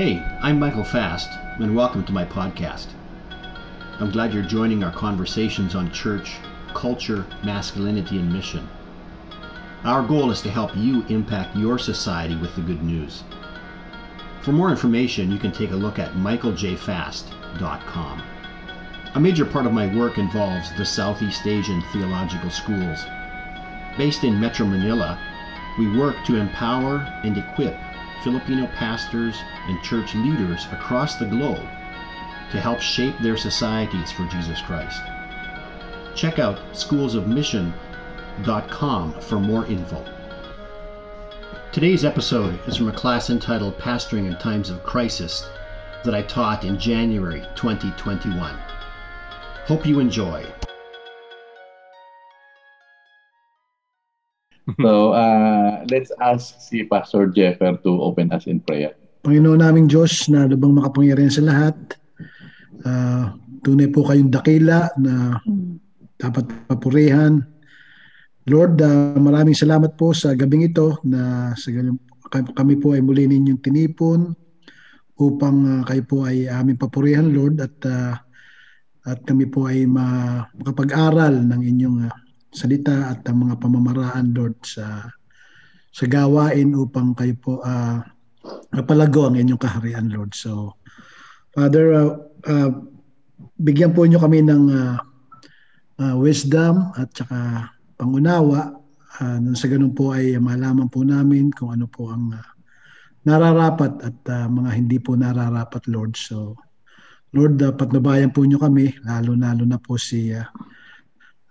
Hey, I'm Michael Fast, and welcome to my podcast. I'm glad you're joining our conversations on church, culture, masculinity, and mission. Our goal is to help you impact your society with the good news. For more information, you can take a look at michaeljfast.com. A major part of my work involves the Southeast Asian Theological Schools. Based in Metro Manila, we work to empower and equip Filipino pastors and church leaders across the globe to help shape their societies for Jesus Christ. Check out schoolsofmission.com for more info. Today's episode is from a class entitled Pastoring in Times of Crisis that I taught in January 2021. Hope you enjoy. So, uh, let's ask si Pastor Jeffer to open us in prayer. Panginoon naming Diyos na lubang makapangyarihan sa lahat, uh, tunay po kayong dakila na dapat papurihan. Lord, uh, maraming salamat po sa gabing ito na sa kami po ay muli ninyong tinipon upang uh, kayo po ay aming papurihan, Lord, at uh, at kami po ay ma- makapag-aral ng inyong uh, salita at ang mga pamamaraan Lord sa sa gawain upang kayo po uh, napalago ang inyong kaharian Lord. So Father, uh, uh, bigyan po niyo kami ng uh, uh, wisdom at saka pangunawa uh, nang sa ganun po ay malaman po namin kung ano po ang uh, nararapat at uh, mga hindi po nararapat Lord. So Lord, uh, patnubayan po niyo kami lalo-lalo na po si uh,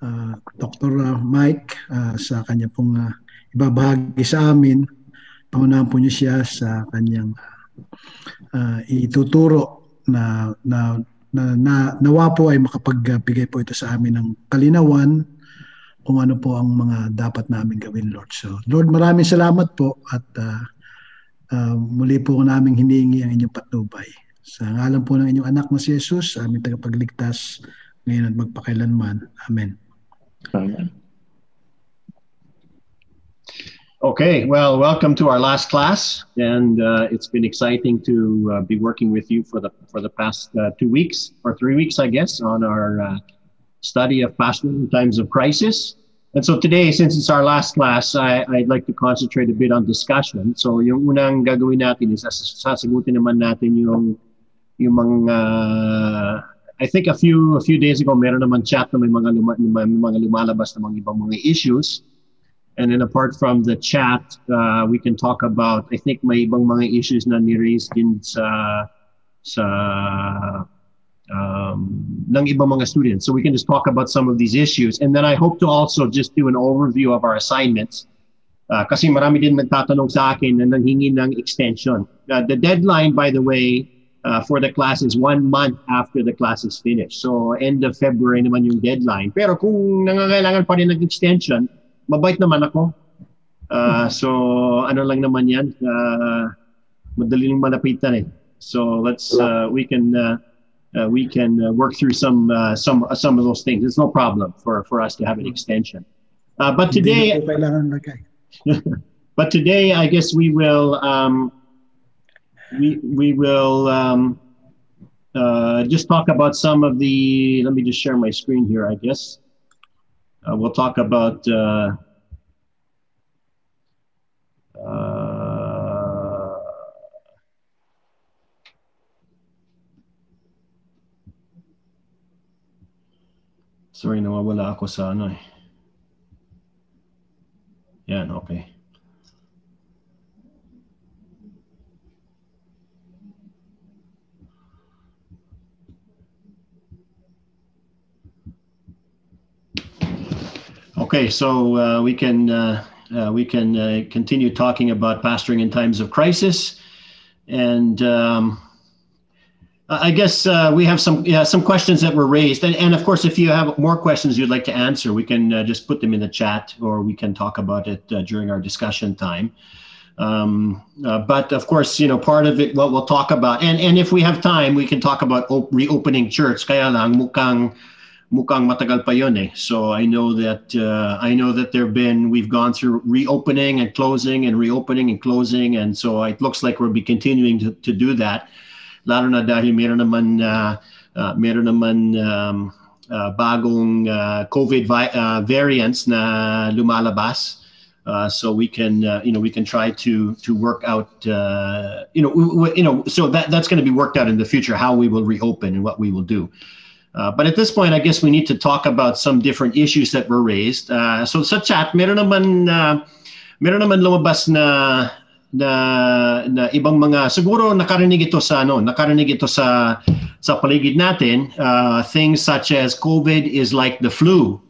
uh, Dr. Mike uh, sa kanya pong uh, ibabahagi sa amin. Pangunahan po niyo siya sa kanyang uh, ituturo na, na, na, na nawa po ay makapagbigay po ito sa amin ng kalinawan kung ano po ang mga dapat namin gawin, Lord. So, Lord, maraming salamat po at uh, uh, muli po namin hinihingi ang inyong patnubay. Sa ngalan po ng inyong anak na si Jesus, aming tagapagligtas ngayon at magpakailanman. Amen. Okay, well, welcome to our last class, and uh, it's been exciting to uh, be working with you for the for the past uh, two weeks or three weeks, I guess, on our uh, study of pastoring in times of crisis. And so today, since it's our last class, I, I'd like to concentrate a bit on discussion. So yung unang gagawin natin is sasagutin naman natin yung yung mga I think a few a few days ago meron naman chat na may mga luma, may mga lumalabas na mga ibang mga issues. And then apart from the chat, uh, we can talk about I think may ibang mga issues na ni-raise din sa sa um, ng ibang mga students. So we can just talk about some of these issues. And then I hope to also just do an overview of our assignments. Uh, kasi marami din nagtatanong sa akin na nanghingi ng extension. Uh, the deadline, by the way, uh, for the classes one month after the class is finished. So end of February naman yung deadline. Pero kung nangangailangan pa rin ng extension, mabait naman ako. Uh, so ano lang naman yan, uh, madali malapitan eh. So let's uh, we can uh, uh, we can uh, work through some uh, some uh, some of those things. It's no problem for for us to have an extension. Uh, but today, but today, I guess we will um, we we will um, uh, just talk about some of the. Let me just share my screen here. I guess uh, we'll talk about. Uh, uh, sorry, nawawala ako sa ano eh. Yan, okay. Okay, so uh, we can uh, uh, we can uh, continue talking about pastoring in times of crisis, and um, I guess uh, we have some yeah some questions that were raised, and, and of course, if you have more questions you'd like to answer, we can uh, just put them in the chat, or we can talk about it during our discussion time. Um, but of course, you know, part of it, what we'll talk about, and and if we have time, we can talk about op- reopening church. Kaya lang mukhang mukhang matagal pa yun eh. So I know that uh, I know that there've been we've gone through reopening and closing and reopening and closing and so it looks like we'll be continuing to, to do that. Lalo na dahil meron naman uh, uh, meron naman um, uh, bagong uh, COVID vi- uh, variants na lumalabas. Uh, so we can, uh, you know, we can try to to work out, uh, you know, w- w- you know, so that that's going to be worked out in the future how we will reopen and what we will do. Uh, but at this point, I guess we need to talk about some different issues that were raised. Uh, so sa chat, meron naman, uh, meron naman lumabas na na, na ibang mga siguro nakarinig ito sa ano nakarinig ito sa sa paligid natin uh, things such as covid is like the flu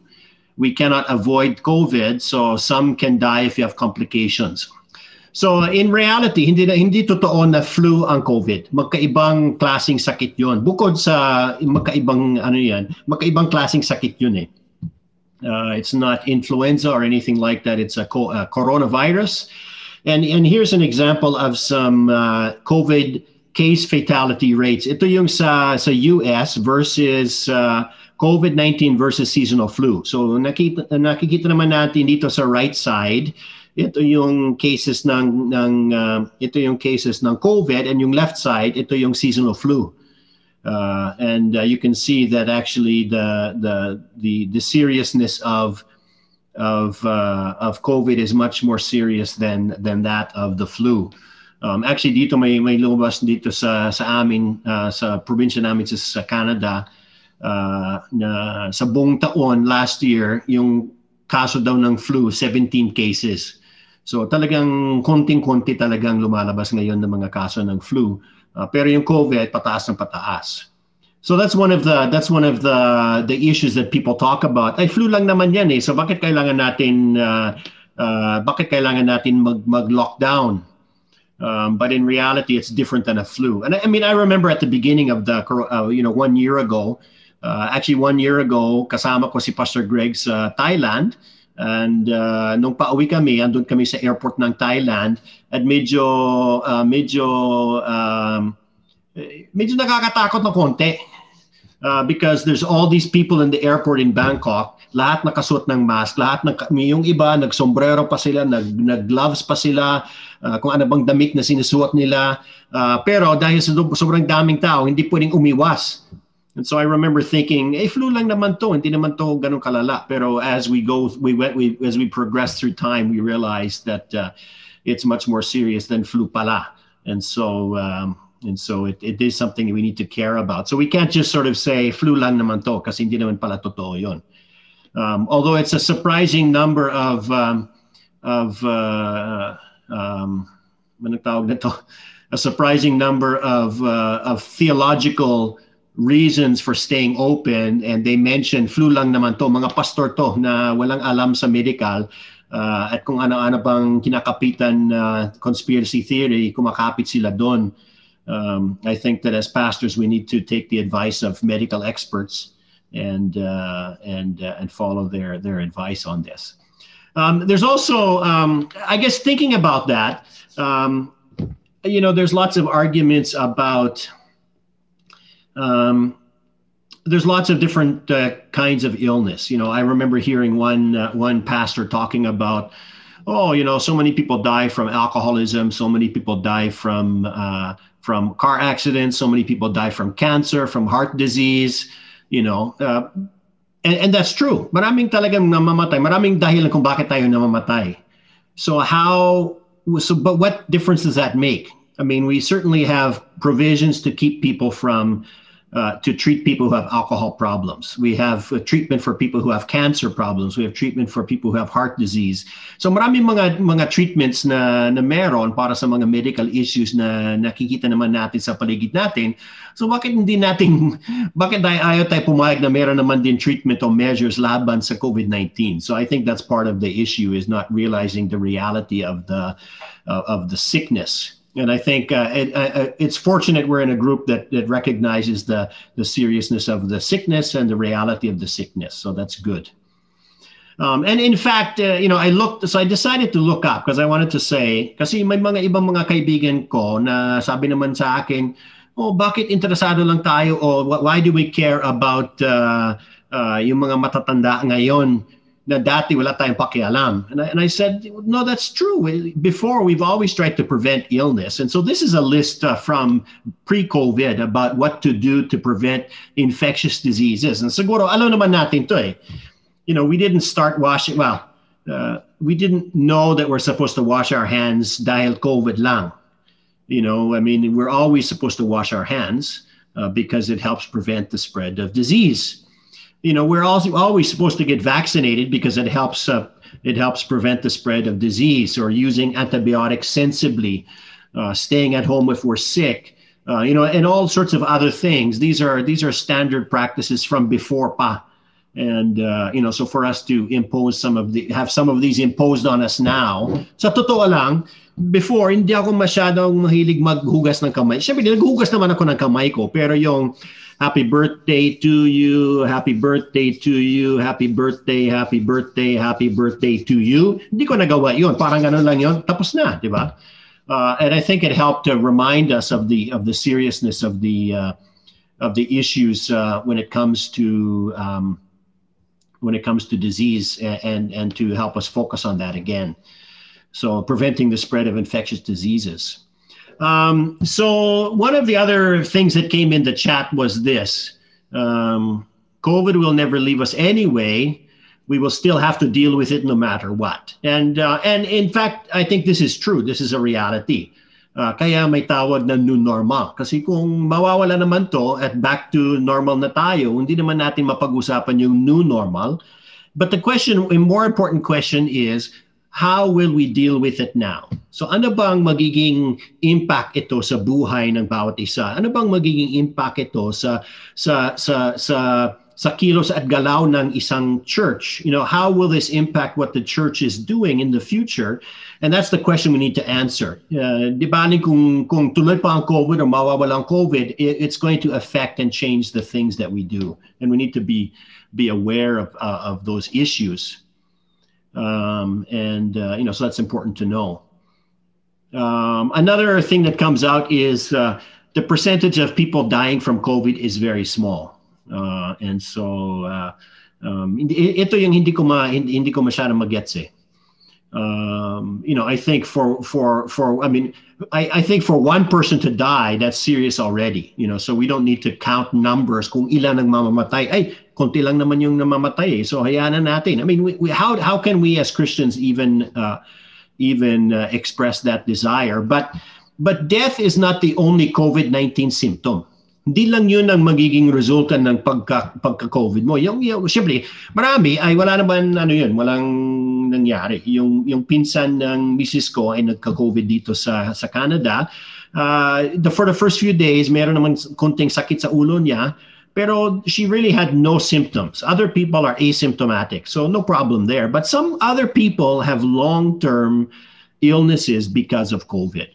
we cannot avoid covid so some can die if you have complications so in reality hindi na hindi totoo na flu ang covid. Magkaibang klasing sakit yon bukod sa magkaibang ano yan magkaibang klasing sakit yun eh. Uh, it's not influenza or anything like that. It's a, co- a coronavirus. And, and here's an example of some uh, COVID case fatality rates. Ito yung sa, sa US versus uh, COVID-19 versus seasonal flu. So nakita, nakikita naman natin dito sa right side, ito yung cases ng, ng uh, ito yung cases ng COVID and yung left side, ito yung seasonal flu. Uh, and uh, you can see that actually the, the, the, the seriousness of of uh, of COVID is much more serious than than that of the flu. Um, actually, dito may may lumabas dito sa sa amin uh, sa probinsya namin sa, Canada uh, na sa buong taon last year yung kaso daw ng flu 17 cases. So talagang konting-konti talagang lumalabas ngayon ng mga kaso ng flu. Uh, pero yung COVID pataas ng pataas. So that's one of the that's one of the the issues that people talk about. Ay flu lang naman 'yan eh. So bakit kailangan natin uh, uh, bakit kailangan natin mag mag-lockdown? Um, but in reality, it's different than a flu. And I, I mean, I remember at the beginning of the uh, you know one year ago, uh, actually one year ago, kasama ko si Pastor Greg sa Thailand. And uh, nung pauwi kami, andun kami sa airport ng Thailand at medyo uh, medyo um, medyo nakakatakot na konti. Uh, because there's all these people in the airport in Bangkok, lahat nakasuot ng mask, lahat ng yung iba nagsombrero pa sila, nag nag-gloves pa sila, uh, kung ano bang damit na sinusuot nila. Uh, pero dahil sa sobrang daming tao, hindi pwedeng umiwas. And so I remember thinking, eh flu lang naman to, hindi naman to ganun kalala. Pero as we go we went we as we progress through time, we realized that uh, it's much more serious than flu pala. And so um, and so it, it is something that we need to care about. So we can't just sort of say flu lang naman to kasi hindi naman pala totoo. Um, although it's a surprising number of um, of uh, um, a surprising number of uh, of theological reasons for staying open and they mentioned flu lang naman to mga pastor to na walang alam sa medical uh, at kung ano-ano bang kinakapitan uh, conspiracy theory kumakapit sila doon um, I think that as pastors we need to take the advice of medical experts and uh, and uh, and follow their their advice on this. Um, there's also, um, I guess, thinking about that. Um, you know, there's lots of arguments about. Um, there's lots of different uh, kinds of illness. You know, I remember hearing one uh, one pastor talking about oh, you know, so many people die from alcoholism, so many people die from uh, from car accidents, so many people die from cancer, from heart disease, you know. Uh, and, and that's true. Maraming talagang namamatay. Maraming dahilan kung bakit tayo namamatay. So how so but what difference does that make? I mean, we certainly have provisions to keep people from uh, to treat people who have alcohol problems. We have a treatment for people who have cancer problems. We have treatment for people who have heart disease. So maraming mga mga treatments na na meron para sa mga medical issues na nakikita naman natin sa paligid natin. So bakit hindi natin bakit tayo ayaw tayo pumayag na meron naman din treatment or measures laban sa COVID-19. So I think that's part of the issue is not realizing the reality of the uh, of the sickness and I think uh, it, uh, it's fortunate we're in a group that, that recognizes the, the seriousness of the sickness and the reality of the sickness. So that's good. Um, and in fact, uh, you know, I looked, so I decided to look up because I wanted to say, kasi may mga ibang mga kaibigan ko na sabi naman sa akin, oh, bakit interesado lang tayo o why do we care about uh, uh, yung mga matatanda ngayon na dati wala tayong pakialam. And I, and I said, no, that's true. Before, we've always tried to prevent illness. And so this is a list uh, from pre-COVID about what to do to prevent infectious diseases. And siguro, alam naman natin to eh. You know, we didn't start washing, well, uh, we didn't know that we're supposed to wash our hands dahil COVID lang. You know, I mean, we're always supposed to wash our hands uh, because it helps prevent the spread of disease you know we're also always supposed to get vaccinated because it helps uh, it helps prevent the spread of disease or using antibiotics sensibly uh, staying at home if we're sick uh, you know and all sorts of other things. These are these are standard practices from before pa. And uh, you know so for us to impose some of the have some of these imposed on us now sa totoo lang before hindi ako masyadong mahilig maghugas ng kamay. Syempre naghugas naman ako ng kamay ko pero yung happy birthday to you, happy birthday to you, happy birthday, happy birthday, happy birthday to you. Hindi ko nagawa yun. Parang ganun lang yun. Tapos na, di ba? Uh, and I think it helped to remind us of the of the seriousness of the uh, of the issues uh, when it comes to um, when it comes to disease and, and and to help us focus on that again. So preventing the spread of infectious diseases. Um, so one of the other things that came in the chat was this: um, COVID will never leave us anyway. We will still have to deal with it no matter what. And uh, and in fact, I think this is true. This is a reality. Uh, kaya may tawag na new normal. Kasi kung mawawala naman to at back to normal na tayo, hindi naman natin mapag-usapan yung new normal. But the question, a more important question is, how will we deal with it now? So ano bang magiging impact ito sa buhay ng bawat isa? Ano bang magiging impact ito sa sa sa sa sa kilos at galaw ng isang church? You know, how will this impact what the church is doing in the future? And that's the question we need to answer. Uh, di ba kung, kung tuloy pa ang COVID or mawawala ang COVID, it, it's going to affect and change the things that we do. And we need to be, be aware of, uh, of those issues. Um, and, uh, you know, so that's important to know. Um, another thing that comes out is uh, the percentage of people dying from COVID is very small. Uh, and so, uh, um, ito yung hindi ko, ma, hindi, ko magets eh. Um, you know, I think for for for I mean, I, I think for one person to die, that's serious already. You know, so we don't need to count numbers kung ilan ang mamamatay. Ay, konti lang naman yung namamatay. Eh. So hayaan na natin. I mean, we, we, how how can we as Christians even uh, even uh, express that desire? But but death is not the only COVID-19 symptom. Hindi lang yun ang magiging resulta ng pagka, pagka-COVID mo. Yung, yung, siyempre, marami ay wala naman, ano yun, walang nangyari. Yung, yung pinsan ng misis ko ay nagka-COVID dito sa, sa Canada. Uh, the, for the first few days, meron naman konting sakit sa ulo niya. Pero she really had no symptoms. Other people are asymptomatic, so no problem there. But some other people have long-term illnesses because of COVID.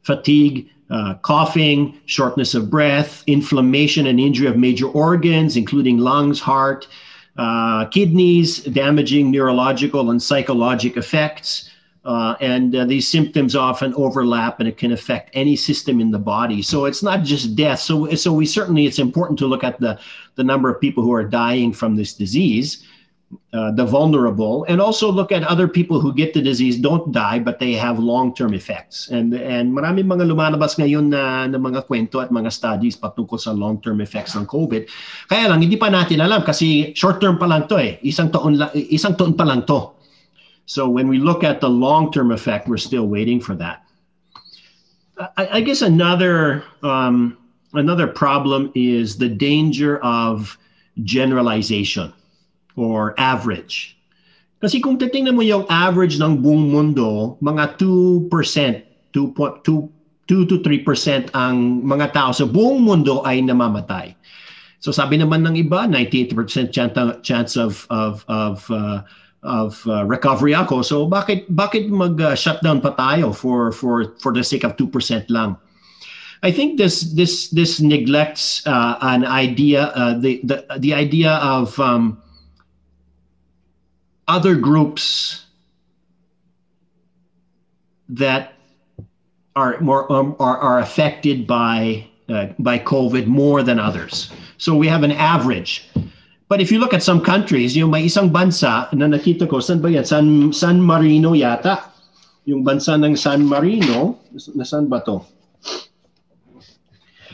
Fatigue, uh, coughing, shortness of breath, inflammation and injury of major organs, including lungs, heart, uh, kidneys, damaging neurological and psychological effects. Uh, and uh, these symptoms often overlap and it can affect any system in the body. So it's not just death. So, so we certainly, it's important to look at the, the number of people who are dying from this disease uh, the vulnerable and also look at other people who get the disease don't die but they have long-term effects and and maraming mga lumalabas ngayon na, na mga kwento at mga studies patungkol sa long-term effects ng COVID kaya lang hindi pa natin alam kasi short-term pa lang to eh isang taon isang taon pa lang to so when we look at the long-term effect we're still waiting for that I, I guess another um, another problem is the danger of generalization or average. Kasi kung titingnan mo yung average ng buong mundo, mga 2%, 2, 2, 2 to 3% ang mga tao sa buong mundo ay namamatay. So sabi naman ng iba, 98% chance, chance of of of uh, of uh, recovery ako. So bakit bakit mag-shutdown uh, pa tayo for for for the sake of 2% lang? I think this this this neglects uh, an idea uh, the the the idea of um, other groups that are more um, are, are affected by uh, by COVID more than others. So we have an average. But if you look at some countries, yung may isang bansa na nakita ko, saan ba yan? San, San Marino yata. Yung bansa ng San Marino, nasaan ba to?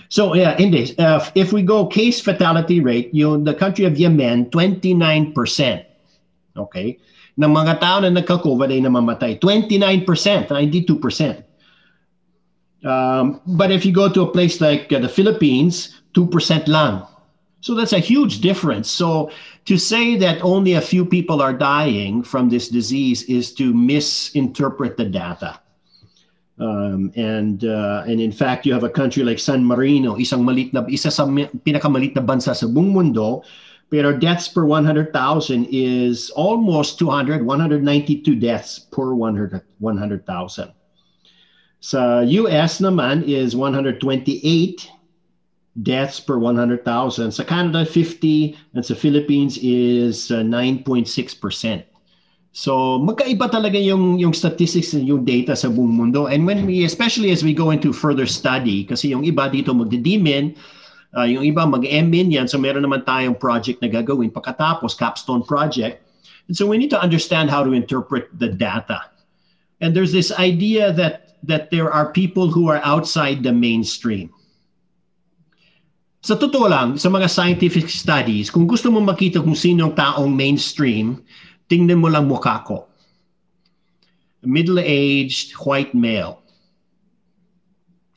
So yeah, hindi. Uh, if we go case fatality rate, yung the country of Yemen, 29%. Okay? Ng mga tao na nagka-COVID ay namamatay. 29%, hindi 2%. Um, but if you go to a place like uh, the Philippines, 2% lang. So that's a huge difference. So to say that only a few people are dying from this disease is to misinterpret the data. Um, and uh, and in fact, you have a country like San Marino, isang malit na isa sa pinakamalit na bansa sa buong mundo, pero deaths per 100,000 is almost 200, 192 deaths per 100 100,000. Sa US naman is 128 deaths per 100,000. Sa Canada, 50. And sa Philippines is uh, 9.6%. So magkaiba talaga yung, yung statistics and yung data sa buong mundo. And when we, especially as we go into further study, kasi yung iba dito magdidimin, uh, yung iba mag-MIN yan. So meron naman tayong project na gagawin pagkatapos, capstone project. And so we need to understand how to interpret the data. And there's this idea that that there are people who are outside the mainstream. Sa totoo lang, sa mga scientific studies, kung gusto mo makita kung sino ang taong mainstream, tingnan mo lang mukha ko. Middle-aged, white male.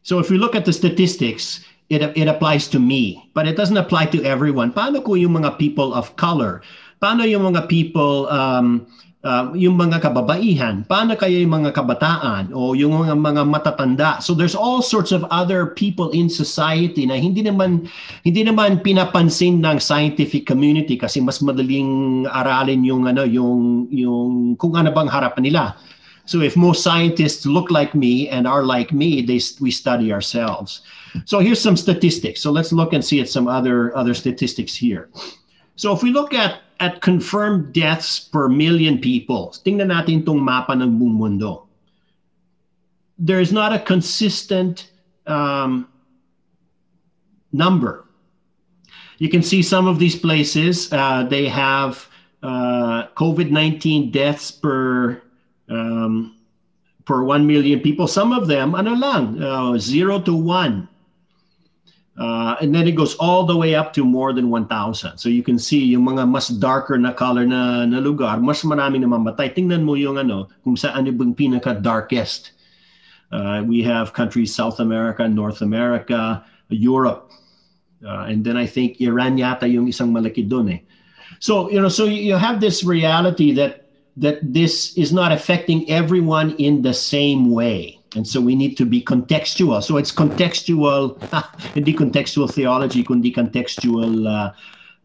So if you look at the statistics, it, it applies to me, but it doesn't apply to everyone. Paano ko yung mga people of color? Paano yung mga people um, uh, yung mga kababaihan, paano kaya yung mga kabataan o yung mga, mga matatanda. So there's all sorts of other people in society na hindi naman hindi naman pinapansin ng scientific community kasi mas madaling aralin yung ano yung yung kung ano bang harapan nila. So if most scientists look like me and are like me, they we study ourselves. So here's some statistics. So let's look and see at some other other statistics here. So if we look at at confirmed deaths per million people, tingnan natin tong mapa ng buong mundo. There is not a consistent um, number. You can see some of these places, uh, they have uh, COVID-19 deaths per um, per 1 million people. Some of them, ano lang, uh, 0 to 1. Uh, and then it goes all the way up to more than 1,000. So you can see yung mga mas darker na color na, na lugar, mas marami na mamatay. Tingnan mo yung ano, kung saan yung pinaka-darkest. Uh, we have countries South America, North America, Europe. Uh, and then I think Iran yata yung isang malaki doon eh. So, you know, so you have this reality that that this is not affecting everyone in the same way. And so we need to be contextual. So it's contextual, decontextual contextual theology, kundi contextual uh,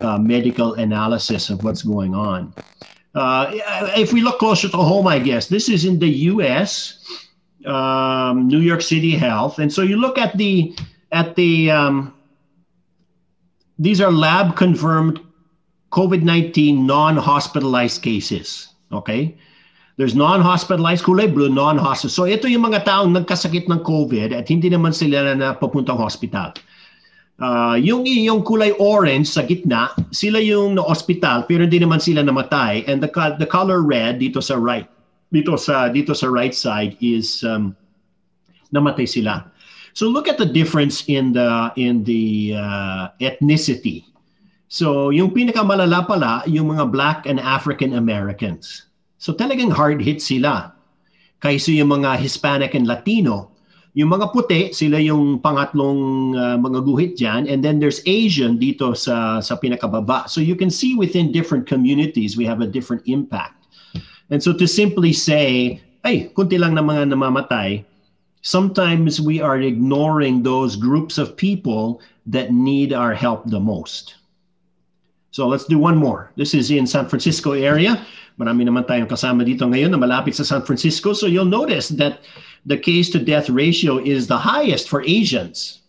uh, medical analysis of what's going on. Uh, if we look closer to home, I guess, this is in the US, um, New York City Health. And so you look at the, at the, um, these are lab confirmed COVID-19 non-hospitalized cases. Okay? There's non-hospitalized, kulay blue, non-hospital. So ito yung mga taong nagkasakit ng COVID at hindi naman sila na papuntang hospital. Uh, yung yung kulay orange sa gitna, sila yung na-hospital pero hindi naman sila namatay. And the the color red dito sa right, dito sa dito sa right side is um, namatay sila. So look at the difference in the in the uh, ethnicity. So yung pinakamalala pala yung mga black and African Americans. So talagang hard hit sila. Kaysa yung mga Hispanic and Latino, yung mga puti, sila yung pangatlong uh, mga guhit dyan. And then there's Asian dito sa, sa pinakababa. So you can see within different communities, we have a different impact. And so to simply say, ay, kunti lang na mga namamatay, sometimes we are ignoring those groups of people that need our help the most. So let's do one more. This is in San Francisco area. Marami naman tayong kasama dito ngayon na malapit sa San Francisco. So you'll notice that the case to death ratio is the highest for Asians.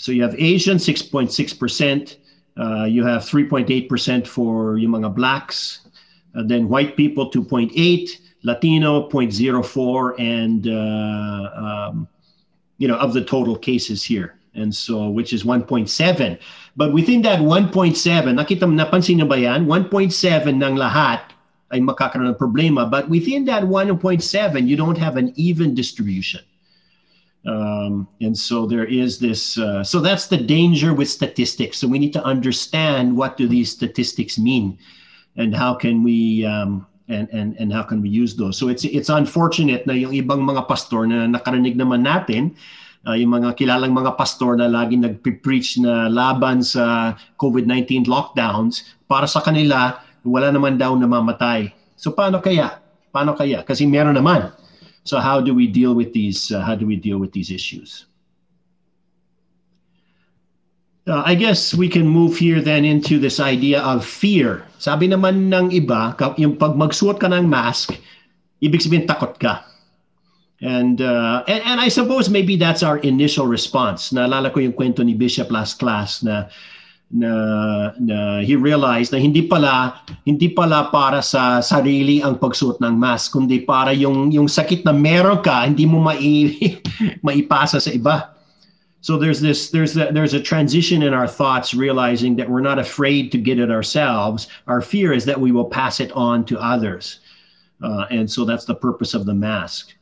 So you have Asian 6.6%, uh, you have 3.8% for yung mga blacks, and then white people 2.8, Latino 0.04, and uh, um, you know of the total cases here. And so, which is 1.7. But within that 1.7, nakita napansin niyo ba yan? 1.7 ng lahat ay makakaroon ng problema. But within that 1.7, you don't have an even distribution. Um, and so there is this, uh, so that's the danger with statistics. So we need to understand what do these statistics mean and how can we, um, and, and, and how can we use those. So it's, it's unfortunate na yung ibang mga pastor na nakarinig naman natin, uh, yung mga kilalang mga pastor na lagi nagpipreach na laban sa COVID-19 lockdowns, para sa kanila, wala naman daw namamatay. So paano kaya? Paano kaya? Kasi meron naman. So how do we deal with these? Uh, how do we deal with these issues? Uh, I guess we can move here then into this idea of fear. Sabi naman ng iba, yung pag magsuot ka ng mask, ibig sabihin takot ka. And, uh, and, and I suppose maybe that's our initial response. Naalala ko yung kwento ni Bishop last class na na, na he realized na hindi pala hindi pala para sa sarili ang pagsuot ng mask kundi para yung yung sakit na meron ka hindi mo mai maipasa sa iba. So there's this there's a, there's a transition in our thoughts realizing that we're not afraid to get it ourselves. Our fear is that we will pass it on to others. Uh, and so that's the purpose of the mask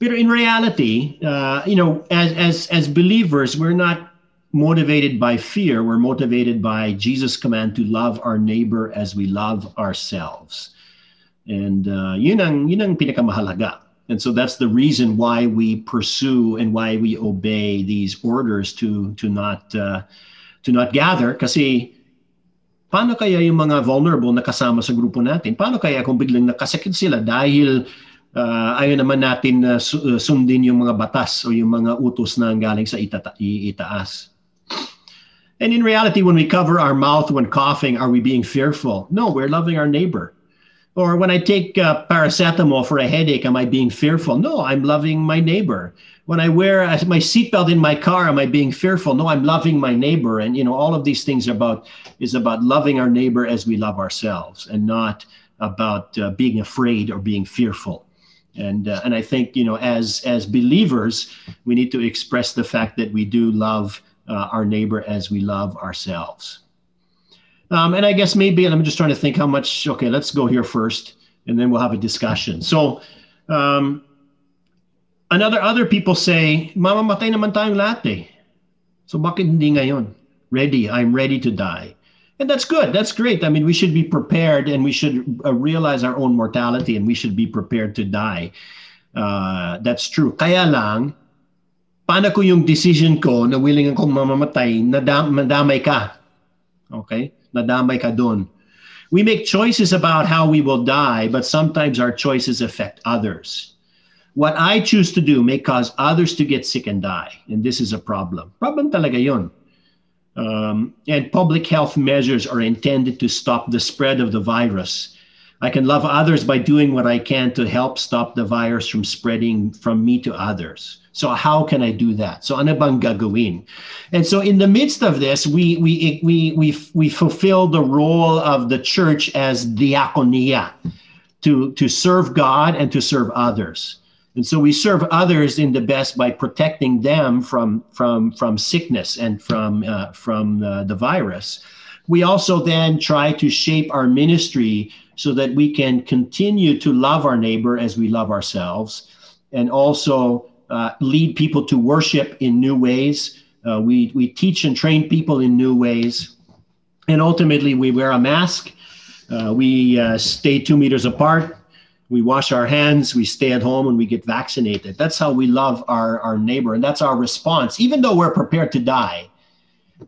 but in reality uh, you know as as as believers we're not motivated by fear. We're motivated by Jesus' command to love our neighbor as we love ourselves. And uh, yun, ang, yun ang pinakamahalaga. And so that's the reason why we pursue and why we obey these orders to to not uh, to not gather kasi paano kaya yung mga vulnerable na kasama sa grupo natin? Paano kaya kung biglang nakasakit sila dahil uh, ayaw naman natin uh, sundin yung mga batas o yung mga utos na galing sa itaas? And in reality, when we cover our mouth when coughing, are we being fearful? No, we're loving our neighbor. Or when I take uh, paracetamol for a headache, am I being fearful? No, I'm loving my neighbor. When I wear my seatbelt in my car, am I being fearful? No, I'm loving my neighbor. And you know, all of these things are about is about loving our neighbor as we love ourselves, and not about uh, being afraid or being fearful. And uh, and I think you know, as as believers, we need to express the fact that we do love uh, our neighbor as we love ourselves. Um, and I guess maybe, I'm just trying to think how much, okay, let's go here first, and then we'll have a discussion. So, um, another other people say, mamamatay naman tayong lahat eh. So bakit hindi ngayon? Ready, I'm ready to die. And that's good. That's great. I mean, we should be prepared and we should uh, realize our own mortality and we should be prepared to die. Uh, that's true. Kaya lang, paano ko yung decision ko na willing akong mamamatay, nadam, nadamay ka. Okay? Nadamay ka doon. We make choices about how we will die, but sometimes our choices affect others. What I choose to do may cause others to get sick and die. And this is a problem. Problem talaga yon. Um, and public health measures are intended to stop the spread of the virus. I can love others by doing what I can to help stop the virus from spreading from me to others. So how can I do that? So ano bang gagawin? And so in the midst of this, we we we we we fulfill the role of the church as diaconia to to serve God and to serve others. And so we serve others in the best by protecting them from from from sickness and from uh, from uh, the virus. We also then try to shape our ministry so that we can continue to love our neighbor as we love ourselves, and also uh, lead people to worship in new ways. Uh, we, we teach and train people in new ways. And ultimately, we wear a mask. Uh, we uh, stay two meters apart. We wash our hands. We stay at home and we get vaccinated. That's how we love our, our neighbor. And that's our response, even though we're prepared to die.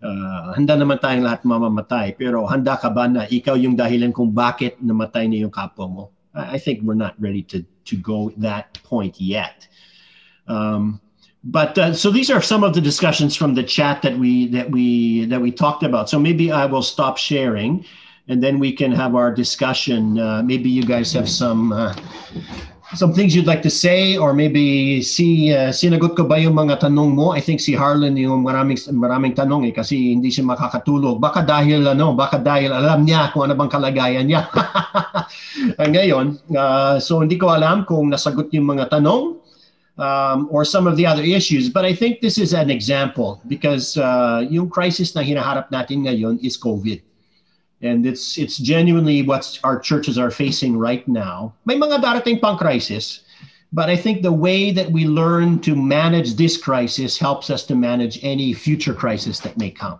Uh, handa naman tayong lahat mamamatay. Pero handa ka ba na ikaw yung dahilan kung bakit namatay na yung kapwa mo? I think we're not ready to, to go that point yet. Um, but uh, so these are some of the discussions from the chat that we that we that we talked about. So maybe I will stop sharing, and then we can have our discussion. Uh, maybe you guys have some uh, some things you'd like to say, or maybe si uh, sinagot ko ba yung mga tanong mo? I think si Harlan yung maraming maraming tanong eh kasi hindi siya makakatulog. Baka dahil ano, baka dahil alam niya kung ano bang kalagayan niya. Ngayon, uh, so hindi ko alam kung nasagot yung mga tanong um, or some of the other issues. But I think this is an example because uh, yung crisis na hinaharap natin ngayon is COVID. And it's it's genuinely what our churches are facing right now. May mga darating pang crisis, but I think the way that we learn to manage this crisis helps us to manage any future crisis that may come.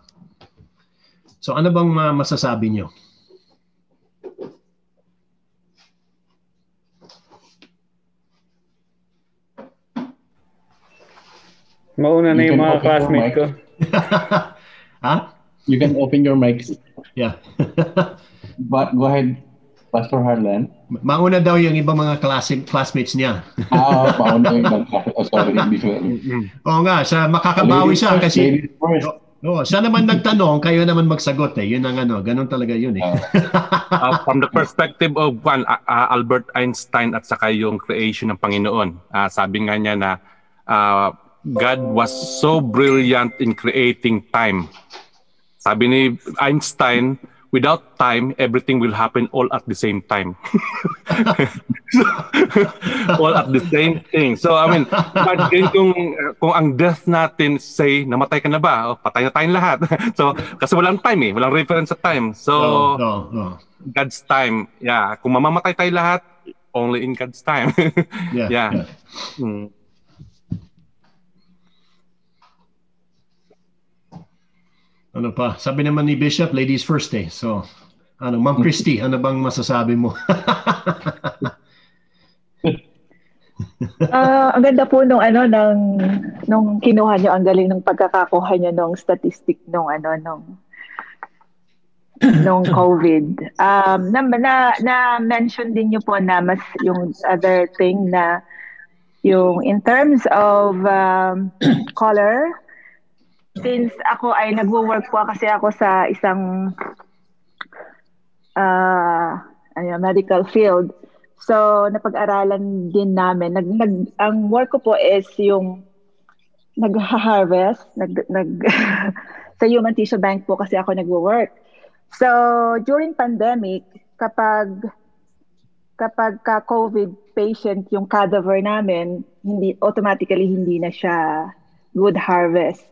So ano bang uh, masasabi nyo? Mauna na You yung can mga open classmate ko. ha? You can open your mics. Yeah. But go ahead, Pastor Harlan. Mauna daw yung ibang mga classic classmates niya. Ah, pauna yung nag- oh, sorry, hindi ko. Oo nga, siya makakabawi siya Ladies first, kasi. Oo, siya naman nagtanong, kayo naman magsagot eh. Yun ang ano, ganun talaga yun eh. uh, from the perspective of one, uh, uh, Albert Einstein at saka yung creation ng Panginoon. Uh, sabi nga niya na uh, God was so brilliant in creating time. Sabi ni Einstein, without time, everything will happen all at the same time. all at the same thing. So, I mean, imagine kung, kung ang death natin say, namatay ka na ba? O, patay na tayong lahat. so, kasi walang time eh. Walang reference sa time. So, Oo, oo, oo. God's time. Yeah, kung mamamatay tayo lahat, only in God's time. Yeah, Yeah. yeah. Mm. Ano pa? Sabi naman ni Bishop, ladies first eh. So, ano, Ma'am Christy, ano bang masasabi mo? Ah, ang ganda po nung ano nung nung kinuha niyo ang galing ng pagkakakuha niyo nung statistic nung ano nung nung COVID. Um na, na, na mention din niyo po na mas yung other thing na yung in terms of um, color since ako ay nagwo-work po kasi ako sa isang uh, ano, medical field. So, napag-aralan din namin. Nag, nag, ang work ko po is yung nag-harvest, nag, nag, sa Human Tissue Bank po kasi ako nagwo-work. So, during pandemic, kapag kapag ka COVID patient yung cadaver namin, hindi automatically hindi na siya good harvest.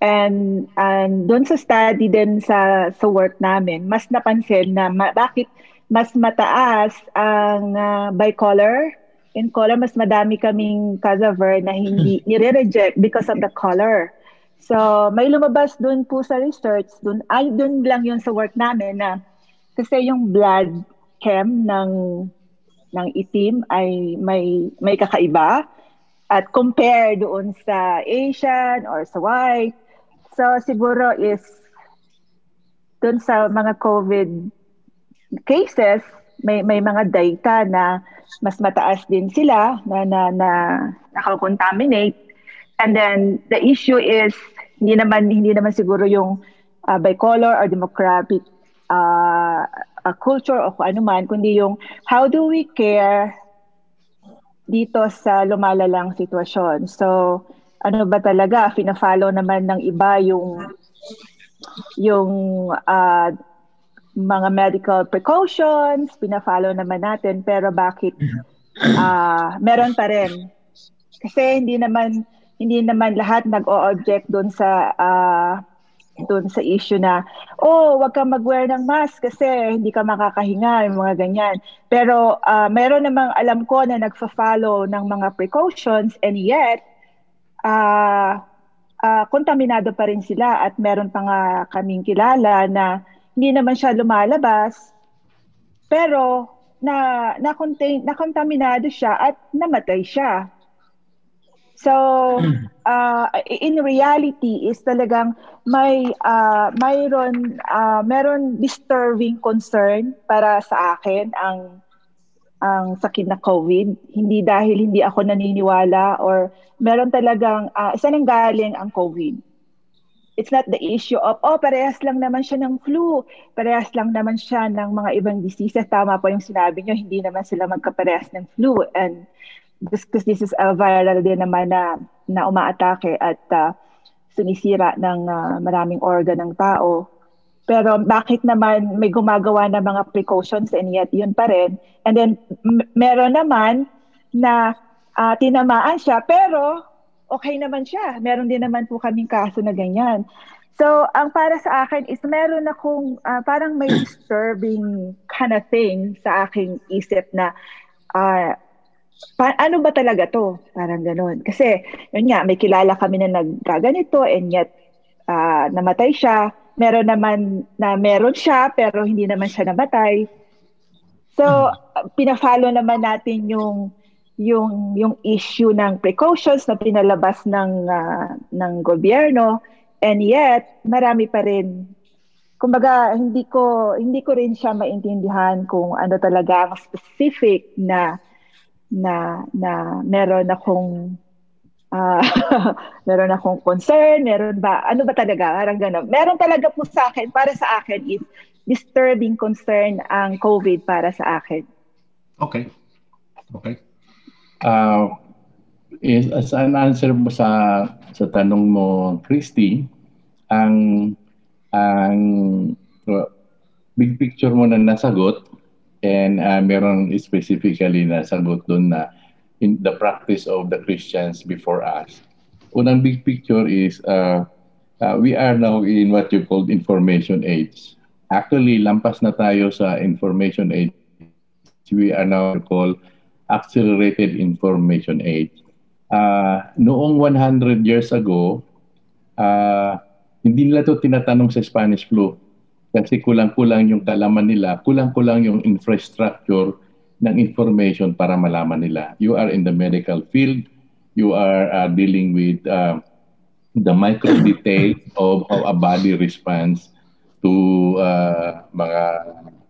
And and doon sa study din sa sa work namin, mas napansin na ma- bakit mas mataas ang uh, bicolor. In color, mas madami kaming cadaver na hindi nire-reject because of the color. So, may lumabas doon po sa research, doon ay doon lang 'yon sa work namin na kasi yung blood chem ng ng itim ay may may kakaiba at compare doon sa Asian or sa white. So siguro is doon sa mga COVID cases may may mga data na mas mataas din sila na na, na nakakontaminate and then the issue is hindi naman hindi naman siguro yung uh, bicolor or demographic uh, uh, culture o kung ano man kundi yung how do we care dito sa lumalalang sitwasyon. So, ano ba talaga, fina-follow naman ng iba yung yung uh, mga medical precautions, pina-follow naman natin, pero bakit uh, meron pa rin? Kasi hindi naman hindi naman lahat nag-o-object doon sa uh, doon sa issue na, oh, wag kang mag-wear ng mask kasi hindi ka makakahinga, yung mga ganyan. Pero uh, meron namang alam ko na nagfa-follow ng mga precautions and yet, uh, uh, kontaminado pa rin sila at meron pa nga kaming kilala na hindi naman siya lumalabas, pero na na-contain, na-kontaminado siya at namatay siya. So, uh, in reality is talagang may uh, mayroon uh, meron disturbing concern para sa akin ang ang sakit na COVID. Hindi dahil hindi ako naniniwala or meron talagang uh, isa nang galing ang COVID. It's not the issue of, oh, parehas lang naman siya ng flu. Parehas lang naman siya ng mga ibang diseases. Tama po yung sinabi nyo, hindi naman sila magkaparehas ng flu. And because this is a viral din naman na, na umaatake at uh, sumisira ng uh, maraming organ ng tao. Pero bakit naman may gumagawa ng mga precautions and yet yun pa rin. And then m- meron naman na ah, tinamaan siya, pero okay naman siya. Meron din naman po kaming kaso na ganyan. So, ang para sa akin is meron akong ah, parang may disturbing kind of thing sa aking isip na ah, pa- ano ba talaga to? Parang ganun. Kasi, yun nga, may kilala kami na nagkaganito and yet ah, namatay siya. Meron naman na meron siya pero hindi naman siya namatay. So, uh, pina-follow naman natin yung yung yung issue ng precautions na pinalabas ng ah, ng gobyerno and yet marami pa rin kumbaga hindi ko hindi ko rin siya maintindihan kung ano talaga ang specific na na na meron akong ah, meron akong concern, meron ba ano ba talaga parang gano'n. Meron talaga po sa akin para sa akin is disturbing concern ang COVID para sa akin. Okay. Okay. Uh, is, as an answer mo sa sa tanong mo, Christy, ang ang big picture mo na nasagot and uh, meron specifically nasagot doon na in the practice of the Christians before us. Unang big picture is uh, uh, we are now in what you call information age. Actually, lampas na tayo sa information age. We are now called accelerated information age. Uh, noong 100 years ago, uh, hindi nila to tinatanong sa Spanish flu kasi kulang-kulang yung kalaman nila, kulang-kulang yung infrastructure ng information para malaman nila. You are in the medical field, you are uh, dealing with uh, the micro details of how a body responds to uh, mga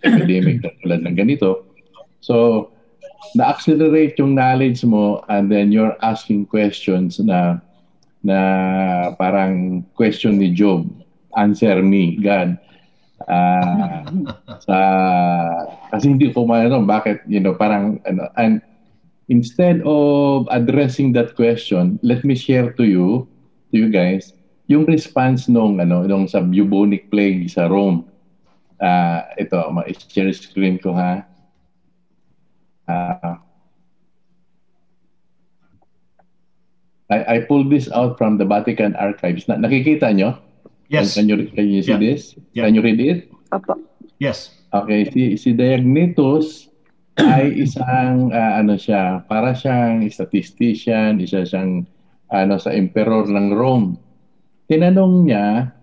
epidemic na tulad ng ganito. So, na-accelerate yung knowledge mo and then you're asking questions na na parang question ni Job. Answer me, God. Uh, sa kasi hindi ko mayroon bakit you know parang ano and instead of addressing that question let me share to you to you guys yung response nung ano nung sa bubonic plague sa Rome uh, ito ma-share screen ko ha uh, I, I pulled this out from the Vatican archives. Na, nakikita nyo? Yes. Can, can you, can you see Yeah. this? Yeah. Can you read it? Opo. Yes. Okay, si, si Diognetus ay isang ah, ano siya, para siyang statistician, isa siyang ano sa emperor ng Rome. Tinanong niya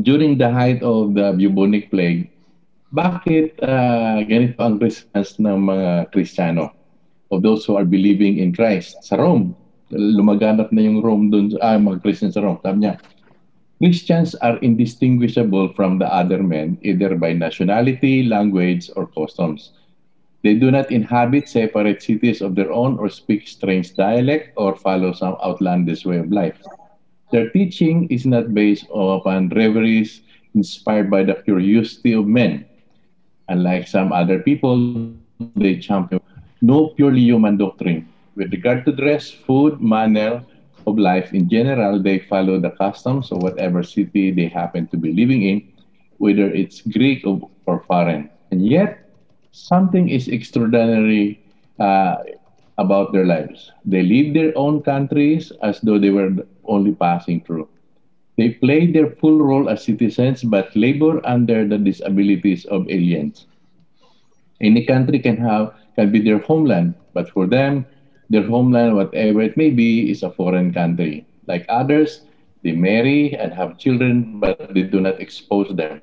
during the height of the bubonic plague, bakit ah, ganito ang response ng mga Kristiyano of those who are believing in Christ sa Rome? Lumaganap na yung Rome doon, ah, mga Christian sa Rome. Sabi niya, Christians are indistinguishable from the other men, either by nationality, language, or customs. They do not inhabit separate cities of their own or speak strange dialect or follow some outlandish way of life. Their teaching is not based upon reveries inspired by the curiosity of men. Unlike some other people, they champion no purely human doctrine. With regard to dress, food, manner of life in general, they follow the customs of whatever city they happen to be living in, whether it's Greek or, or foreign. And yet, something is extraordinary uh, about their lives. They leave their own countries as though they were only passing through. They play their full role as citizens but labor under the disabilities of aliens. Any country can have can be their homeland, but for them, their homeland, whatever it may be, is a foreign country. Like others, they marry and have children, but they do not expose them.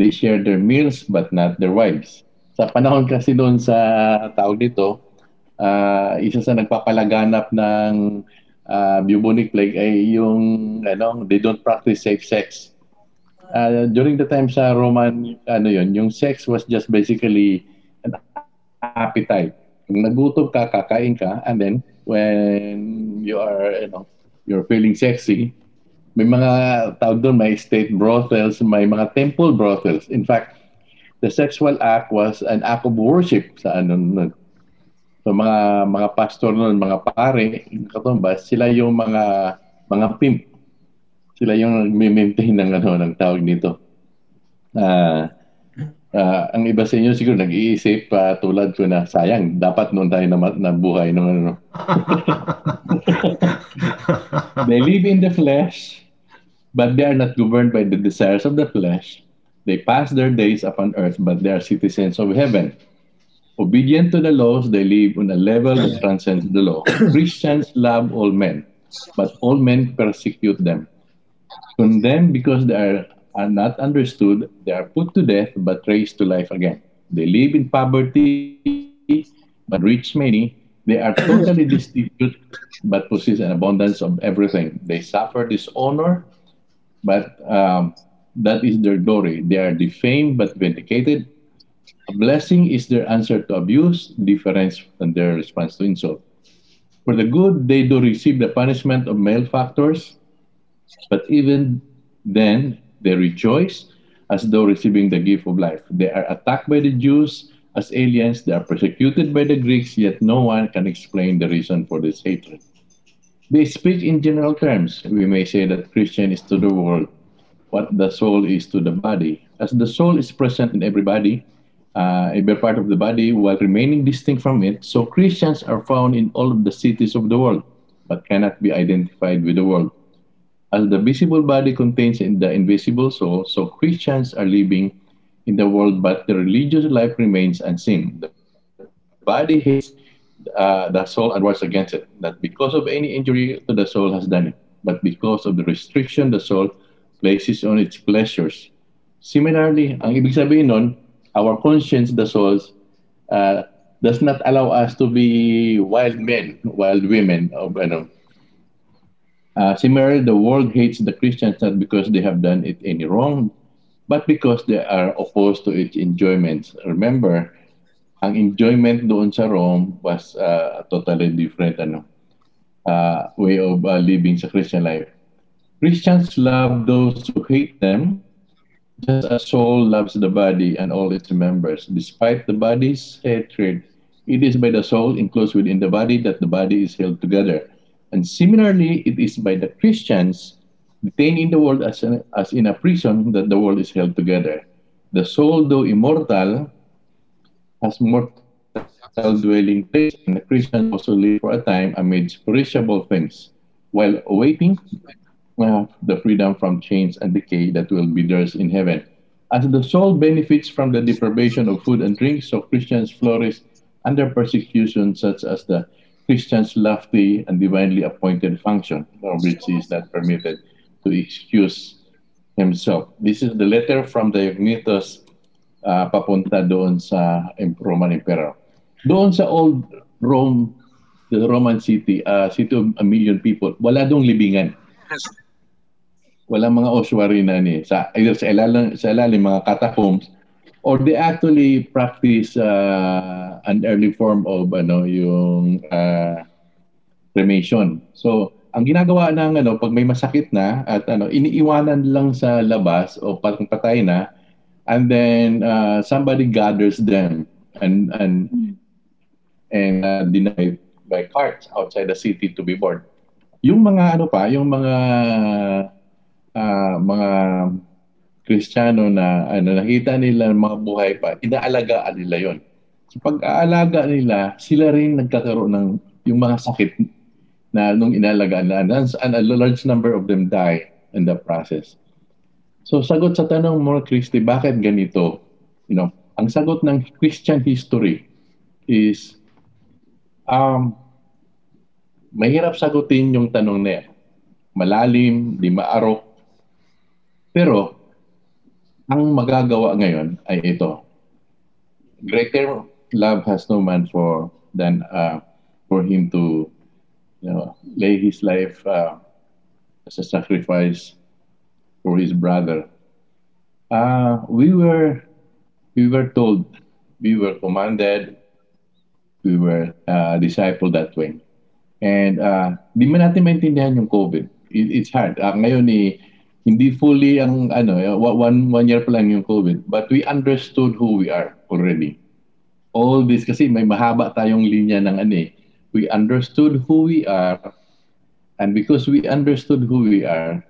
They share their meals, but not their wives. Sa panahon kasi doon sa tawag dito, ah, isa sa nagpapalaganap ng ah, bubonic plague ay yung ano, they don't practice safe sex. Uh, during the time sa Roman, ano yun, yung sex was just basically an appetite. Kung nagutom ka, kakain ka, and then when you are, you know, you're feeling sexy, may mga tawag doon, may state brothels, may mga temple brothels. In fact, the sexual act was an act of worship sa ano. So mga mga pastor noon, mga pare, katumbas, sila yung mga mga pimp. Sila yung nagme-maintain ng ano ng tawag nito. Ah, Ah, ang iba sa inyo siguro nag-iisip pa tulad ko na sayang dapat noon tayo na nabuhay no ano. they live in the flesh but they are not governed by the desires of the flesh. They pass their days upon earth but they are citizens of heaven. Obedient to the laws, they live on a level that transcends the law. Christians love all men, but all men persecute them. Condemned because they are are not understood, they are put to death but raised to life again. They live in poverty but reach many. They are totally destitute but possess an abundance of everything. They suffer dishonor, but um, that is their glory. They are defamed but vindicated. A blessing is their answer to abuse, difference from their response to insult. For the good, they do receive the punishment of malefactors, but even then, they rejoice as though receiving the gift of life. They are attacked by the Jews as aliens. They are persecuted by the Greeks, yet no one can explain the reason for this hatred. They speak in general terms. We may say that Christian is to the world what the soul is to the body. As the soul is present in everybody, uh, every part of the body, while remaining distinct from it, so Christians are found in all of the cities of the world, but cannot be identified with the world. As the visible body contains in the invisible soul, so Christians are living in the world, but the religious life remains unseen. The body hates uh, the soul and wars against it, not because of any injury to the soul has done it, but because of the restriction the soul places on its pleasures. Similarly, ang ibig sabihin nun, our conscience, the souls, uh, does not allow us to be wild men, wild women, of ano, Uh, similarly, the world hates the Christians not because they have done it any wrong, but because they are opposed to its enjoyments. Remember, ang enjoyment doon sa Rome was uh, totally different ano, uh, way of uh, living sa Christian life. Christians love those who hate them, just as soul loves the body and all its members. Despite the body's hatred, it is by the soul enclosed within the body that the body is held together. And similarly, it is by the Christians detained in the world as, a, as in a prison that the world is held together. The soul, though immortal, has mortal dwelling place, and the Christians also live for a time amidst perishable things, while awaiting uh, the freedom from chains and decay that will be theirs in heaven. As the soul benefits from the deprivation of food and drink, so Christians flourish under persecution such as the Christian's lofty and divinely appointed function, which is not permitted to excuse himself. This is the letter from Diognetus uh, papunta doon sa Roman Emperor. Doon sa old Rome, the Roman city, uh, city of a million people, wala doon libingan. Wala mga ossuary na ni. Sa, either sa ilalim, sa ilalim mga catacombs, or they actually practice uh, an early form of ano yung uh, cremation. So, ang ginagawa ng ano pag may masakit na at ano iniiwanan lang sa labas o patong patay na and then uh, somebody gathers them and and and uh, denied by carts outside the city to be born. Yung mga ano pa, yung mga uh, mga Kristiyano na ano, nakita nila mga buhay pa, inaalagaan nila yon. Sa pag-aalaga nila, sila rin nagkakaroon ng yung mga sakit na nung inalagaan na and a large number of them die in the process. So sagot sa tanong mo, Christy, bakit ganito? You know, ang sagot ng Christian history is um, mahirap sagutin yung tanong na yan. Malalim, di maarok. Pero ang magagawa ngayon ay ito. Greater love has no man for than uh, for him to you know lay his life uh, as a sacrifice for his brother. Uh, we were we were told, we were commanded, we were uh, discipled that way. And uh, di man natin maintindihan yung COVID. It, it's hard. Uh, ngayon ni eh, hindi fully ang ano, eh, one, one year pa lang yung COVID. But we understood who we are already. All this, kasi may mahaba tayong linya ng ano eh. We understood who we are. And because we understood who we are,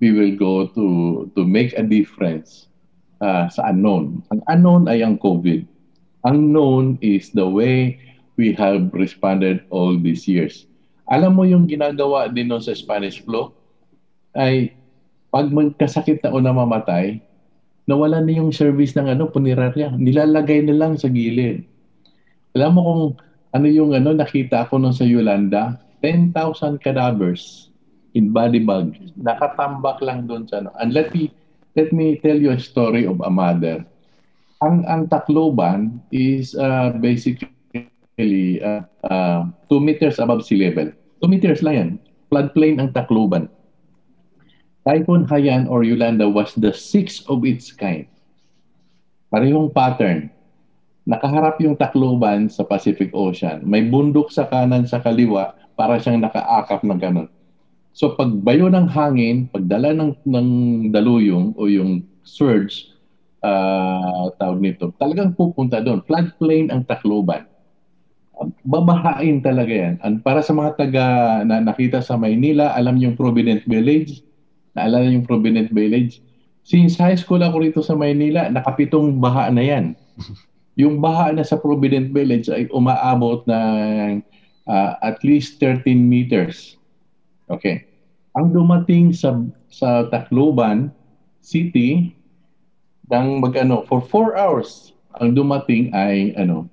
we will go to to make a difference uh, sa unknown. Ang unknown ay ang COVID. Ang known is the way we have responded all these years. Alam mo yung ginagawa din nun sa Spanish flu? Ay, pag magkasakit na o namamatay, nawala na yung service ng ano, punerarya. Nilalagay na lang sa gilid. Alam mo kung ano yung ano, nakita ko nung sa Yolanda, 10,000 cadavers in body bag. Nakatambak lang doon sa ano. And let me, let me tell you a story of a mother ang ang Tacloban is uh, basically uh, uh, 2 meters above sea level. 2 meters lang yan. Floodplain ang Tacloban. Typhoon Haiyan or Yolanda was the sixth of its kind. Parehong pattern. Nakaharap yung Tacloban sa Pacific Ocean. May bundok sa kanan sa kaliwa para siyang nakaakap ng ganun. So pag bayo ng hangin, pagdala ng, ng daluyong o yung surge, uh, tawag nito, talagang pupunta doon. Floodplain ang Tacloban. Babahain talaga yan. And para sa mga taga na nakita sa Maynila, alam yung Provident Village, naalala yung Provident Village. Since high school ako rito sa Maynila, nakapitong baha na yan. Yung baha na sa Provident Village ay umaabot ng uh, at least 13 meters. Okay. Ang dumating sa sa Tacloban City, ng mag-ano, for 4 hours, ang dumating ay, ano,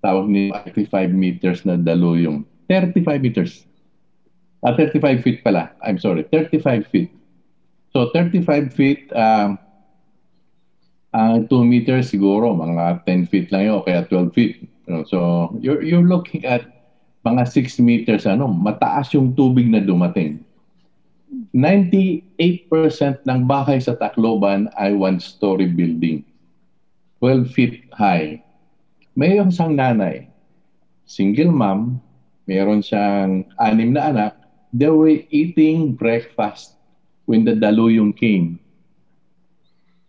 tawag ni 35 meters na daluyong. 35 meters. Ah, 35 feet pala. I'm sorry, 35 feet. So, 35 feet, um, ang uh, 2 meters siguro, mga 10 feet lang yun, kaya 12 feet. So, you're, you're looking at mga 6 meters, ano, mataas yung tubig na dumating. 98% ng bahay sa Tacloban ay one-story building. 12 feet high. May isang nanay, single mom, meron siyang anim na anak, they were eating breakfast when the daluyong came.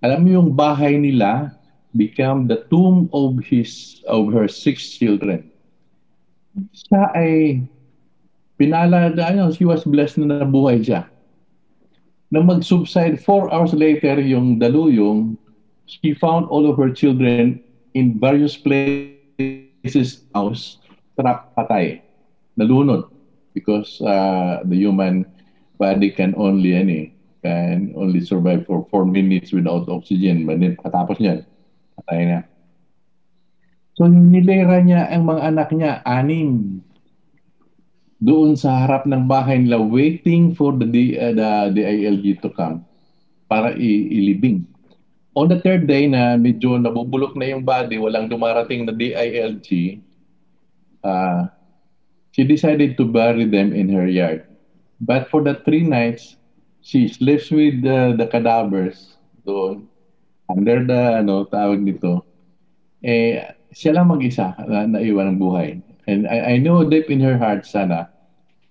Alam mo yung bahay nila become the tomb of his of her six children. Siya ay pinala, ano, she was blessed na nabuhay siya na mag-subside four hours later yung daluyong, she found all of her children in various places house, trap patay, nalunod because uh, the human body can only any can only survive for 4 minutes without oxygen. But then, katapos niyan, patay na. So, nilera niya ang mga anak niya, anim doon sa harap ng bahay nila waiting for the, uh, the, the ILG to come para ilibing. On the third day na medyo nabubulok na yung body, walang dumarating na DILG, uh, she decided to bury them in her yard. But for the three nights, she sleeps with the, the cadavers doon, under the, ano, tawag nito, eh, siya lang mag-isa na naiwan ng buhay. And I, I know deep in her heart, sana,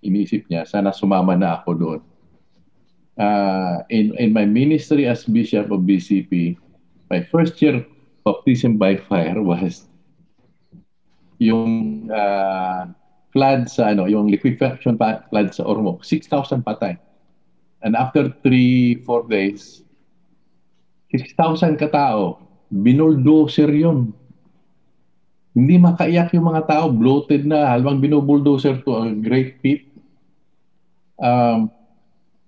inisip niya, sana sumama na ako doon. Uh, in, in my ministry as Bishop of BCP, my first year baptism by fire was yung uh, flood sa ano, yung liquefaction flood sa Ormoc, 6,000 patay. And after 3 4 days, 6,000 katao, binuldoser yun. Hindi makaiyak yung mga tao, bloated na, halwang binubuldoser to a great pit um,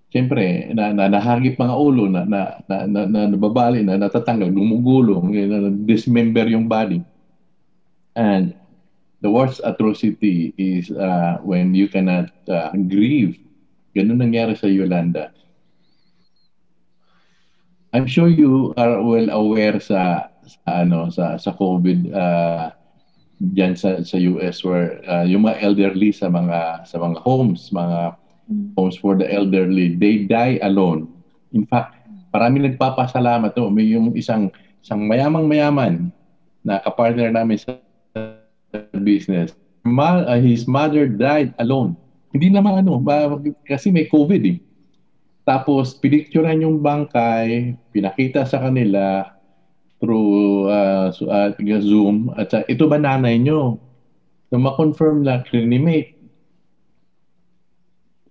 siyempre, na, na nahagip mga ulo, na, na, na, na, na nababali, na natatanggal, gumugulong, na, na dismember yung body. And the worst atrocity is uh, when you cannot uh, grieve. Ganun nangyari sa Yolanda. I'm sure you are well aware sa, sa ano sa sa COVID uh, diyan sa sa US where uh, yung mga elderly sa mga sa mga homes, mga homes for the elderly, they die alone. In fact, marami nagpapasalamat to. May yung isang isang mayamang mayaman na kapartner namin sa business. Ma, uh, his mother died alone. Hindi naman ano, ba, kasi may COVID eh. Tapos, pinicturean yung bangkay, pinakita sa kanila through uh, uh, Zoom. At uh, ito ba nanay nyo? So, ma-confirm na clinimate.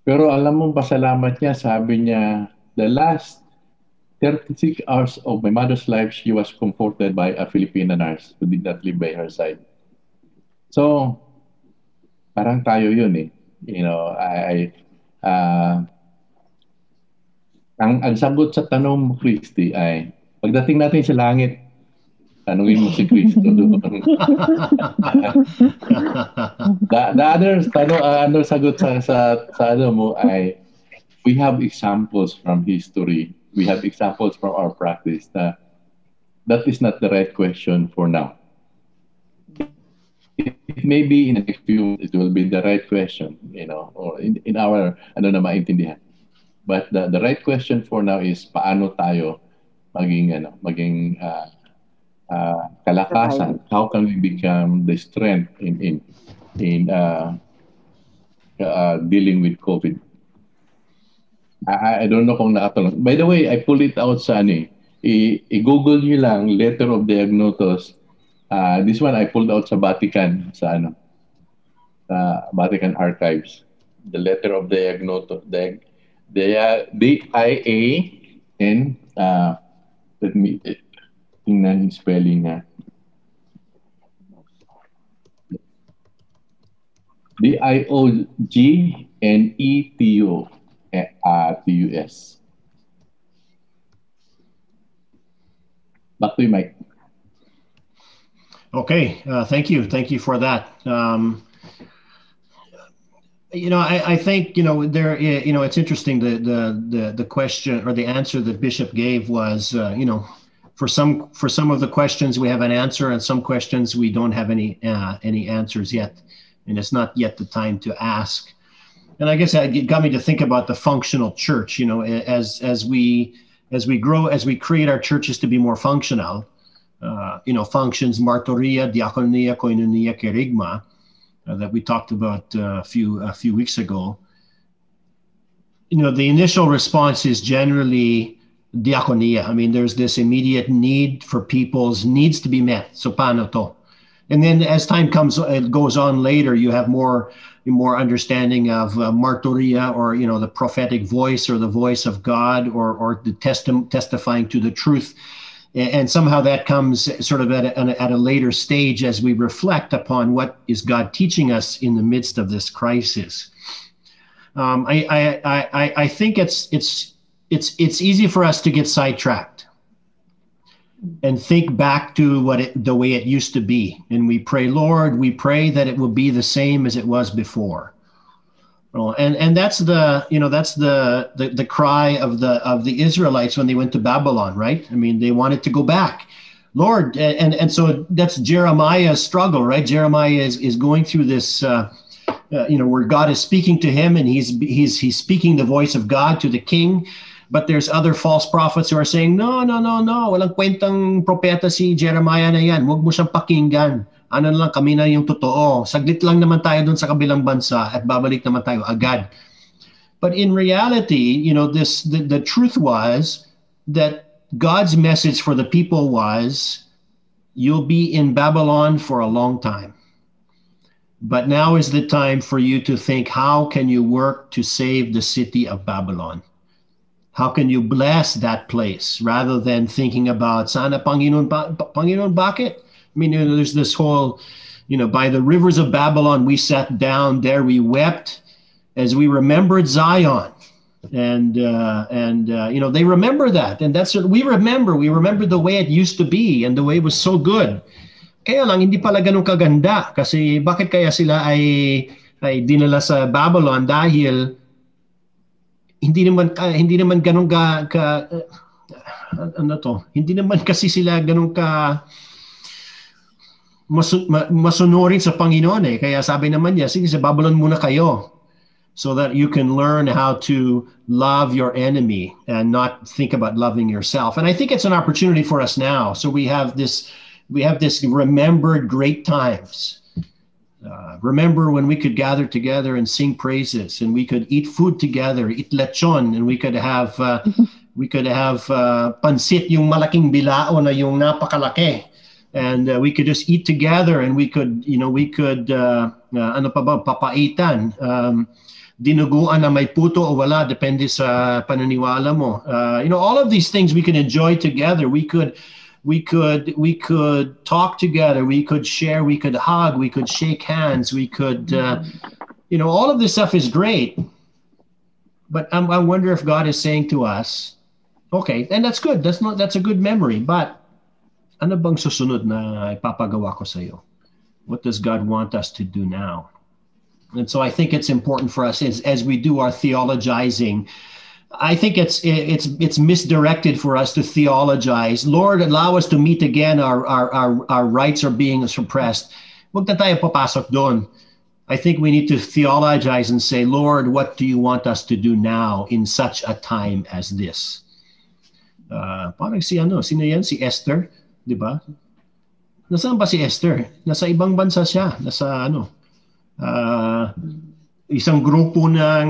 Pero alam mo, pasalamat niya, sabi niya, the last 36 hours of my mother's life, she was comforted by a Filipina nurse who did not live by her side. So, parang tayo yun eh. You know, I, uh, ang, ang sagot sa tanong mo, Christy, ay pagdating natin sa langit, tanungin mo si Kristo doon. the, the other, tanong, uh, ano sagot sa, sa, sa ano mo ay we have examples from history. We have examples from our practice that that is not the right question for now. It may be in a few, it will be the right question, you know, or in, in our, ano na maintindihan. But the, the right question for now is paano tayo maging, ano, maging uh, uh, kalakasan? How can we become the strength in, in, in uh, uh, dealing with COVID? I, I don't know kung nakatulong. By the way, I pull it out sa ano eh. I, i-google nyo lang letter of Diagnotos. Uh, this one I pulled out sa Vatican, sa ano, Vatican Archives. The letter of Diagnotos. The, the, D-I-A and uh, let me eh, tingnan yung spelling na. D-I-O-G-N-E-T-O uh, to US. Back to you, Mike. Okay, uh, thank you, thank you for that. Um, you know, I, I think you know there. You know, it's interesting. The the the the question or the answer that Bishop gave was, uh, you know, for some for some of the questions we have an answer, and some questions we don't have any uh, any answers yet, and it's not yet the time to ask and I guess it got me to think about the functional church. You know, as as we as we grow, as we create our churches to be more functional, uh, you know, functions, martoria, diakonia, koinonia, kerygma, uh, that we talked about uh, a few a few weeks ago. You know, the initial response is generally diakonia. I mean, there's this immediate need for people's needs to be met. So? And then as time comes, it goes on later, you have more more understanding of uh, or you know the prophetic voice or the voice of God or or the testi- testifying to the truth and somehow that comes sort of at a, at a later stage as we reflect upon what is God teaching us in the midst of this crisis. Um, I, I, I, I think it's it's it's it's easy for us to get sidetracked and think back to what it, the way it used to be. And we pray, Lord, we pray that it will be the same as it was before. And and that's the you know that's the, the the cry of the of the Israelites when they went to Babylon, right? I mean, they wanted to go back. Lord, and and so that's Jeremiah's struggle, right? Jeremiah is is going through this. Uh, uh, you know where God is speaking to him, and he's he's he's speaking the voice of God to the king, But there's other false prophets who are saying, no, no, no, no, walang kwentang propeta si Jeremiah na yan. Huwag mo siyang pakinggan. Ano lang, kami na yung totoo. Saglit lang naman tayo dun sa kabilang bansa at babalik naman tayo agad. But in reality, you know, this the, the truth was that God's message for the people was, you'll be in Babylon for a long time. But now is the time for you to think, how can you work to save the city of Babylon? How can you bless that place rather than thinking about sana Panginoon, ba- Panginoon bakit? I mean, you know, there's this whole, you know, by the rivers of Babylon we sat down there we wept as we remembered Zion. And uh, and uh, you know they remember that, and that's what we remember. We remember the way it used to be, and the way it was so good. Kaya lang hindi pala ganun kaganda kasi bakit kaya sila ay ay dinala sa Babylon dahil hindi naman uh, hindi naman ganun ka, ka uh, ano to hindi naman kasi sila ganun ka masu, ma, masunurin sa Panginoon eh. Kaya sabi naman niya sige sa Babylon muna kayo so that you can learn how to love your enemy and not think about loving yourself. And i think it's an opportunity for us now. So we have this we have this remembered great times. Uh, remember when we could gather together and sing praises, and we could eat food together, eat lechon, and we could have uh, we could have uh, pansit, yung malaking bilao na yung napakalaki, and uh, we could just eat together, and we could you know we could uh, Uh, ano pa ba? Papaitan. Um, dinuguan na may puto o wala, depende sa paniniwala mo. Uh, you know, all of these things we can enjoy together. We could, we could, we could talk together. We could share. We could hug. We could shake hands. We could, uh, you know, all of this stuff is great. But I, I wonder if God is saying to us, okay, and that's good. That's not. That's a good memory. But ano bang susunod na ipapagawa ko sa iyo? What does God want us to do now? And so I think it's important for us as, as we do our theologizing. I think it's it's it's misdirected for us to theologize. Lord, allow us to meet again. Our our our, our rights are being suppressed. Huwag na tayo papasok doon. I think we need to theologize and say, Lord, what do you want us to do now in such a time as this? Uh, parang si ano, sino yan? Si Esther, di ba? Nasaan ba si Esther? Nasa ibang bansa siya. Nasa ano, uh, isang grupo ng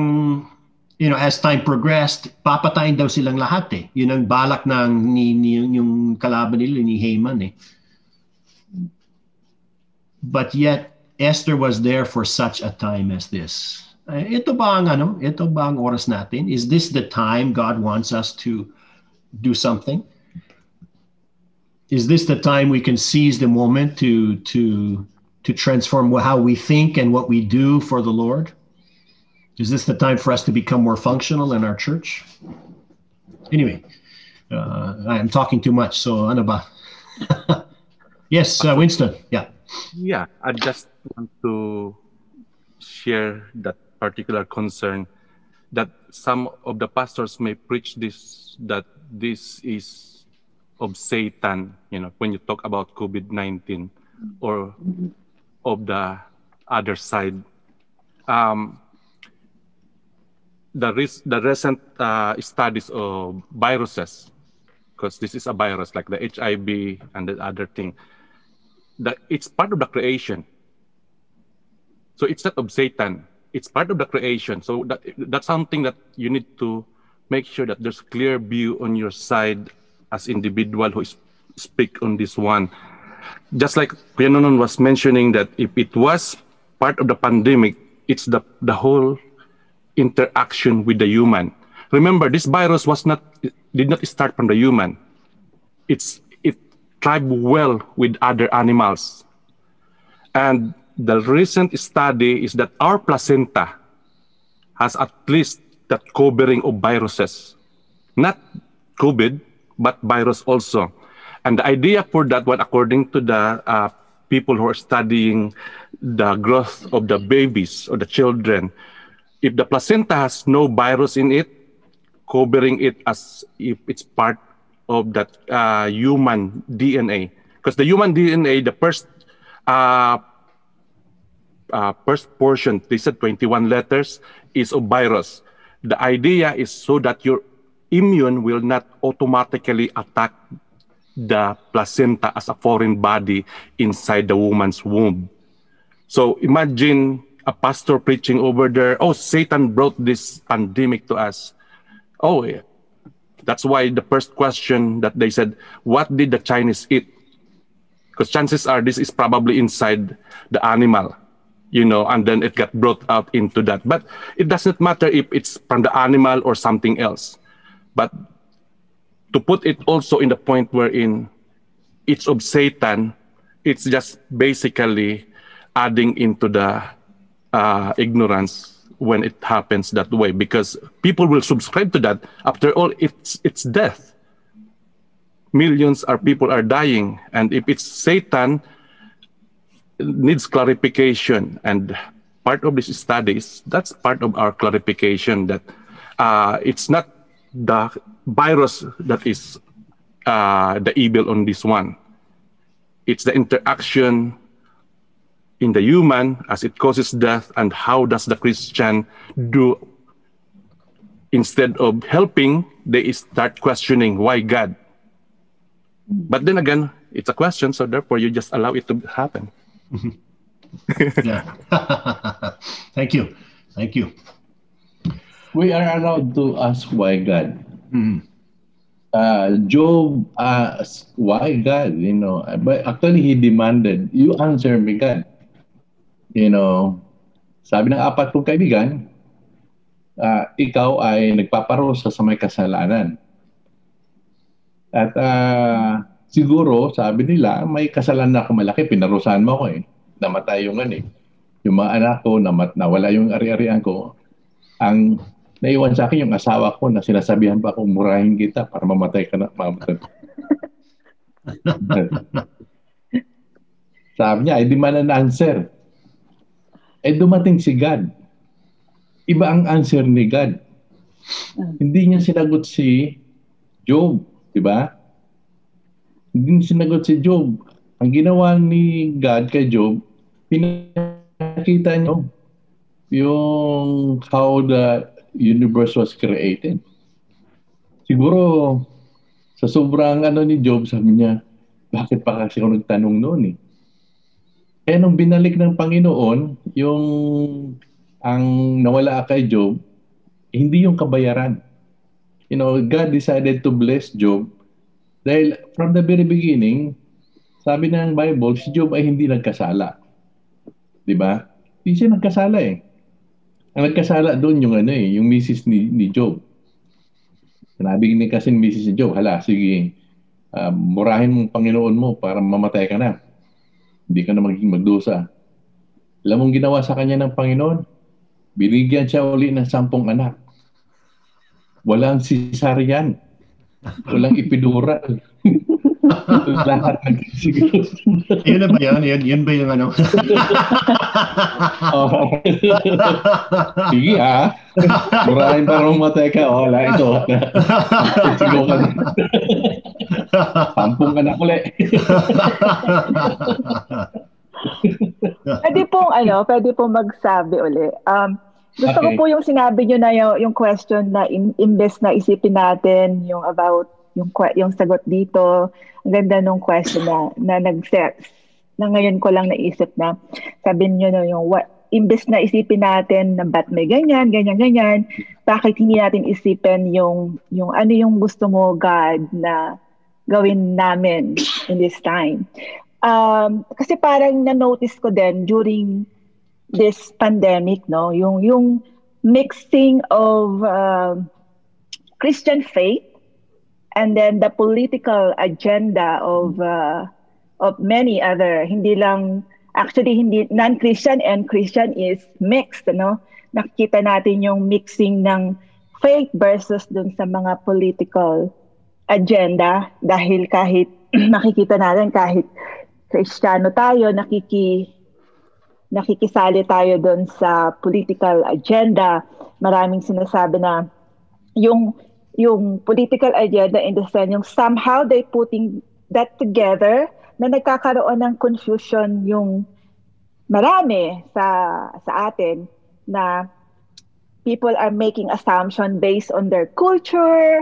you know as time progressed papatayin daw silang lahat eh yun ang balak ng ni, ni yung kalaban nila ni Haman eh but yet Esther was there for such a time as this uh, ito ba ang ano ito ba ang oras natin is this the time God wants us to do something is this the time we can seize the moment to to to transform how we think and what we do for the Lord? Is this the time for us to become more functional in our church? Anyway, uh, I am talking too much, so ano ba? yes, uh, Winston. Yeah. Yeah, I just want to share that particular concern that some of the pastors may preach this that this is of Satan, you know, when you talk about COVID 19 or of the other side. Um, the, res- the recent uh, studies of viruses, because this is a virus like the HIV and the other thing, that it's part of the creation. So it's not of Satan. It's part of the creation. So that, that's something that you need to make sure that there's clear view on your side as individual who speak on this one just like Pianonon was mentioning that if it was part of the pandemic, it's the, the whole interaction with the human. Remember, this virus was not did not start from the human. It's it thrived well with other animals. And the recent study is that our placenta has at least that covering of viruses. Not COVID, but virus also. And the idea for that one, according to the uh, people who are studying the growth of the babies or the children, if the placenta has no virus in it, covering it as if it's part of that uh, human DNA. Because the human DNA, the first uh, uh, first portion, they said 21 letters, is of virus. The idea is so that your immune will not automatically attack the placenta as a foreign body inside the woman's womb. So imagine a pastor preaching over there, oh, Satan brought this pandemic to us. Oh, yeah. That's why the first question that they said, what did the Chinese eat? Because chances are this is probably inside the animal, you know, and then it got brought out into that. But it doesn't matter if it's from the animal or something else. But to put it also in the point wherein it's of Satan, it's just basically adding into the uh, ignorance when it happens that way because people will subscribe to that. After all, it's it's death. Millions are people are dying, and if it's Satan, needs clarification. And part of these studies, that's part of our clarification that uh, it's not the virus that is uh, the evil on this one. It's the interaction in the human as it causes death, and how does the Christian do? Instead of helping, they start questioning why God. But then again, it's a question, so therefore you just allow it to happen. yeah. Thank you. Thank you. We are allowed to ask why God. Mhm. Uh, Job asked, why God? You know, but actually he demanded, you answer me, God. you know, sabi ng apat kong kaibigan, uh, ikaw ay nagpaparusa sa may kasalanan. At uh, siguro, sabi nila, may kasalanan ako malaki, pinarusahan mo ako eh. Namatay yung ano eh. Yung mga anak ko, namat, nawala yung ari-arian ko. Ang naiwan sa akin yung asawa ko na sinasabihan pa akong murahin kita para mamatay ka na. Mamatay. Sabi niya, ay di man ang answer. Eh dumating si God. Iba ang answer ni God. Hindi niya sinagot si Job, di ba? Hindi niya sinagot si Job. Ang ginawa ni God kay Job, pinakita niyo yung how the universe was created. Siguro, sa sobrang ano ni Job, sabi niya, bakit pa kasi ako nagtanong noon eh? Kaya nung binalik ng Panginoon, yung ang nawala kay Job, hindi yung kabayaran. You know, God decided to bless Job dahil from the very beginning, sabi ng Bible, si Job ay hindi nagkasala. 'Di ba? Hindi siya nagkasala eh. Ang nagkasala doon yung ano eh, yung misis ni, ni Job. Sinabi ni kasi ni misis ni Job, hala, sige, uh, murahin mong Panginoon mo para mamatay ka na. Hindi ka na magiging magdusa. Alam mong ginawa sa kanya ng Panginoon? Binigyan siya uli ng sampung anak. Walang cesarean. Walang epidural. Lahat nagsigil. yun na ba yan? Yun, yun ba yung ano? oh. Sige ha. Murahin para umatay ka. Oh, wala ito. Sigaw ka Sampung anak ulit. pwede pong ano, pwede pong magsabi uli. Um, gusto okay. ko po yung sinabi nyo na yung, yung question na in, imbes na isipin natin yung about yung yung sagot dito. Ang ganda nung question na na nag na ngayon ko lang naisip na sabi niyo no yung what imbes na isipin natin na ba't may ganyan, ganyan, ganyan, bakit hindi natin isipin yung, yung ano yung gusto mo, God, na gawin namin in this time. Um, kasi parang na-notice ko din during this pandemic, no, yung, yung mixing of uh, Christian faith and then the political agenda of uh, of many other hindi lang actually hindi non-Christian and Christian is mixed no? Nakikita natin yung mixing ng faith versus dun sa mga political agenda. Dahil kahit nakikita natin kahit Kristiyano tayo nakiki nakikisali tayo doon sa political agenda. Maraming sinasabi na yung yung political agenda in the sense yung somehow they putting that together na nagkakaroon ng confusion yung marami sa sa atin na people are making assumption based on their culture,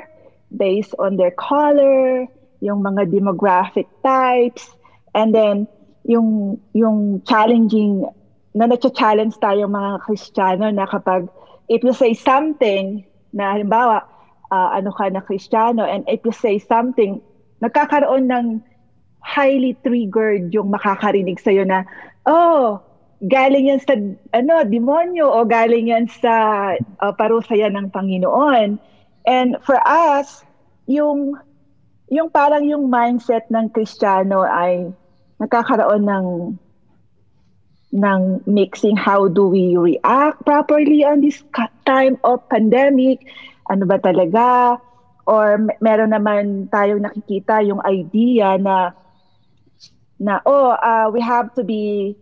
based on their color, yung mga demographic types, and then yung yung challenging na na-challenge tayo mga Kristiyano na kapag if you say something na halimbawa uh, ano ka na Kristiyano and if you say something, nagkakaroon ng highly triggered yung makakarinig sa'yo na, oh, galing yan sa ano, demonyo o galing yan sa uh, parusa yan ng Panginoon. And for us, yung yung parang yung mindset ng Kristiyano ay nagkakaroon ng ng mixing how do we react properly on this time of pandemic ano ba talaga? Or meron naman tayong nakikita yung idea na na oh uh, we have to be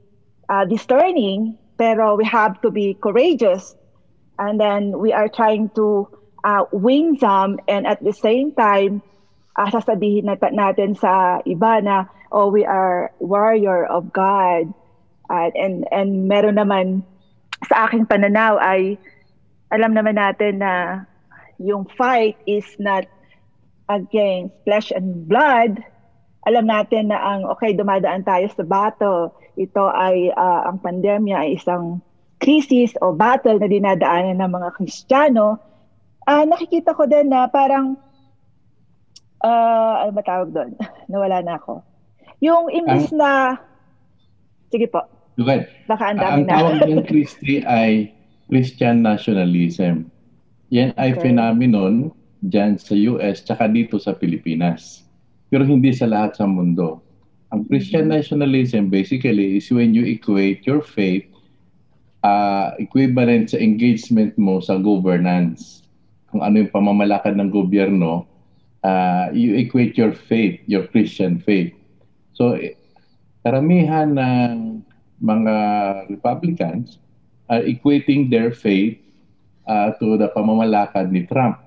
uh, discerning pero we have to be courageous. And then we are trying to uh, win some and at the same time uh, sasabihin natin, natin sa iba na oh we are warrior of God. Uh, and and meron naman sa aking pananaw ay alam naman natin na yung fight is not against flesh and blood, alam natin na ang okay dumadaan tayo sa battle, ito ay uh, ang pandemya ay isang crisis o battle na dinadaanan ng mga Kristiyano, uh, nakikita ko din na parang uh, ano ba tawag doon? Nawala na ako. Yung imbis na sige po. Baka ang dami Ang na. tawag ng Christie ay Christian nationalism. Yan ay Okay. phenomenon dyan sa US tsaka dito sa Pilipinas. Pero hindi sa lahat sa mundo. Ang Christian nationalism basically is when you equate your faith uh, equivalent sa engagement mo sa governance. Kung ano yung pamamalakad ng gobyerno, uh, you equate your faith, your Christian faith. So, eh, karamihan ng mga Republicans are equating their faith uh, to the pamamalakad ni Trump.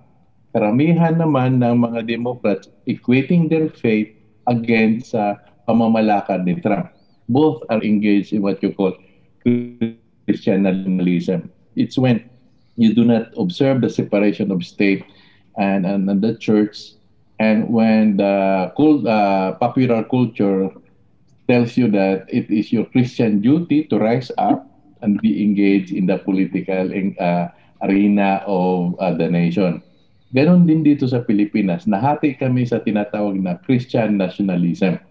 Karamihan naman ng mga Democrats equating their faith against sa pamamalakad ni Trump. Both are engaged in what you call Christian nationalism. It's when you do not observe the separation of state and, and, and the church, and when the cult, uh, popular culture tells you that it is your Christian duty to rise up and be engaged in the political uh, arena of uh, the nation. Ganon din dito sa Pilipinas. Nahati kami sa tinatawag na Christian nationalism.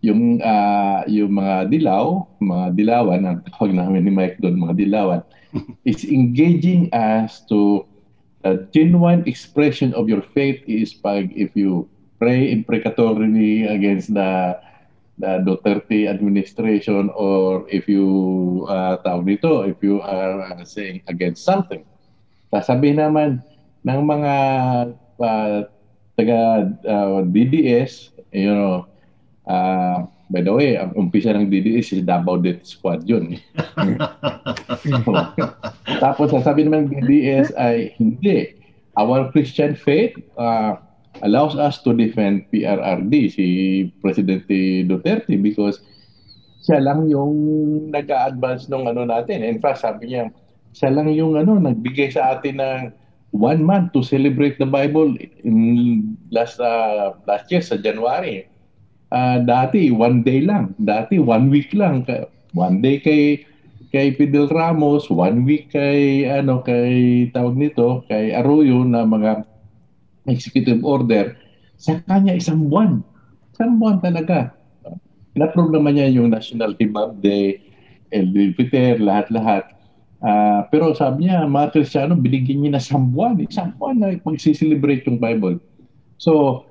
Yung uh, yung mga dilaw, mga dilawan, ang tawag namin ni Mike doon, mga dilawan, is engaging us to the genuine expression of your faith is pag if you pray imprecatorily against the the Duterte administration or if you uh, tawag dito, if you are uh, saying against something. Sasabihin naman ng mga uh, taga uh, DDS, you know, uh, by the way, ang umpisa ng DDS is Davao Death Squad yun. Tapos sasabihin naman ng DDS ay hindi. Our Christian faith uh, allows us to defend PRRD, si Presidente Duterte, because siya lang yung nag-a-advance ng ano natin. In fact, sabi niya, siya lang yung ano, nagbigay sa atin ng one month to celebrate the Bible in last uh, last year sa January. Uh, dati, one day lang. Dati, one week lang. One day kay kay Fidel Ramos, one week kay ano kay tawag nito, kay Arroyo na mga executive order, sa kanya isang buwan. Isang buwan talaga. Naman niya yung National Himab Day, El Fitr, lahat-lahat. Uh, pero sabi niya, mga Kristiyano, binigyan niya na isang buwan. Isang buwan na magsiselebrate yung Bible. So,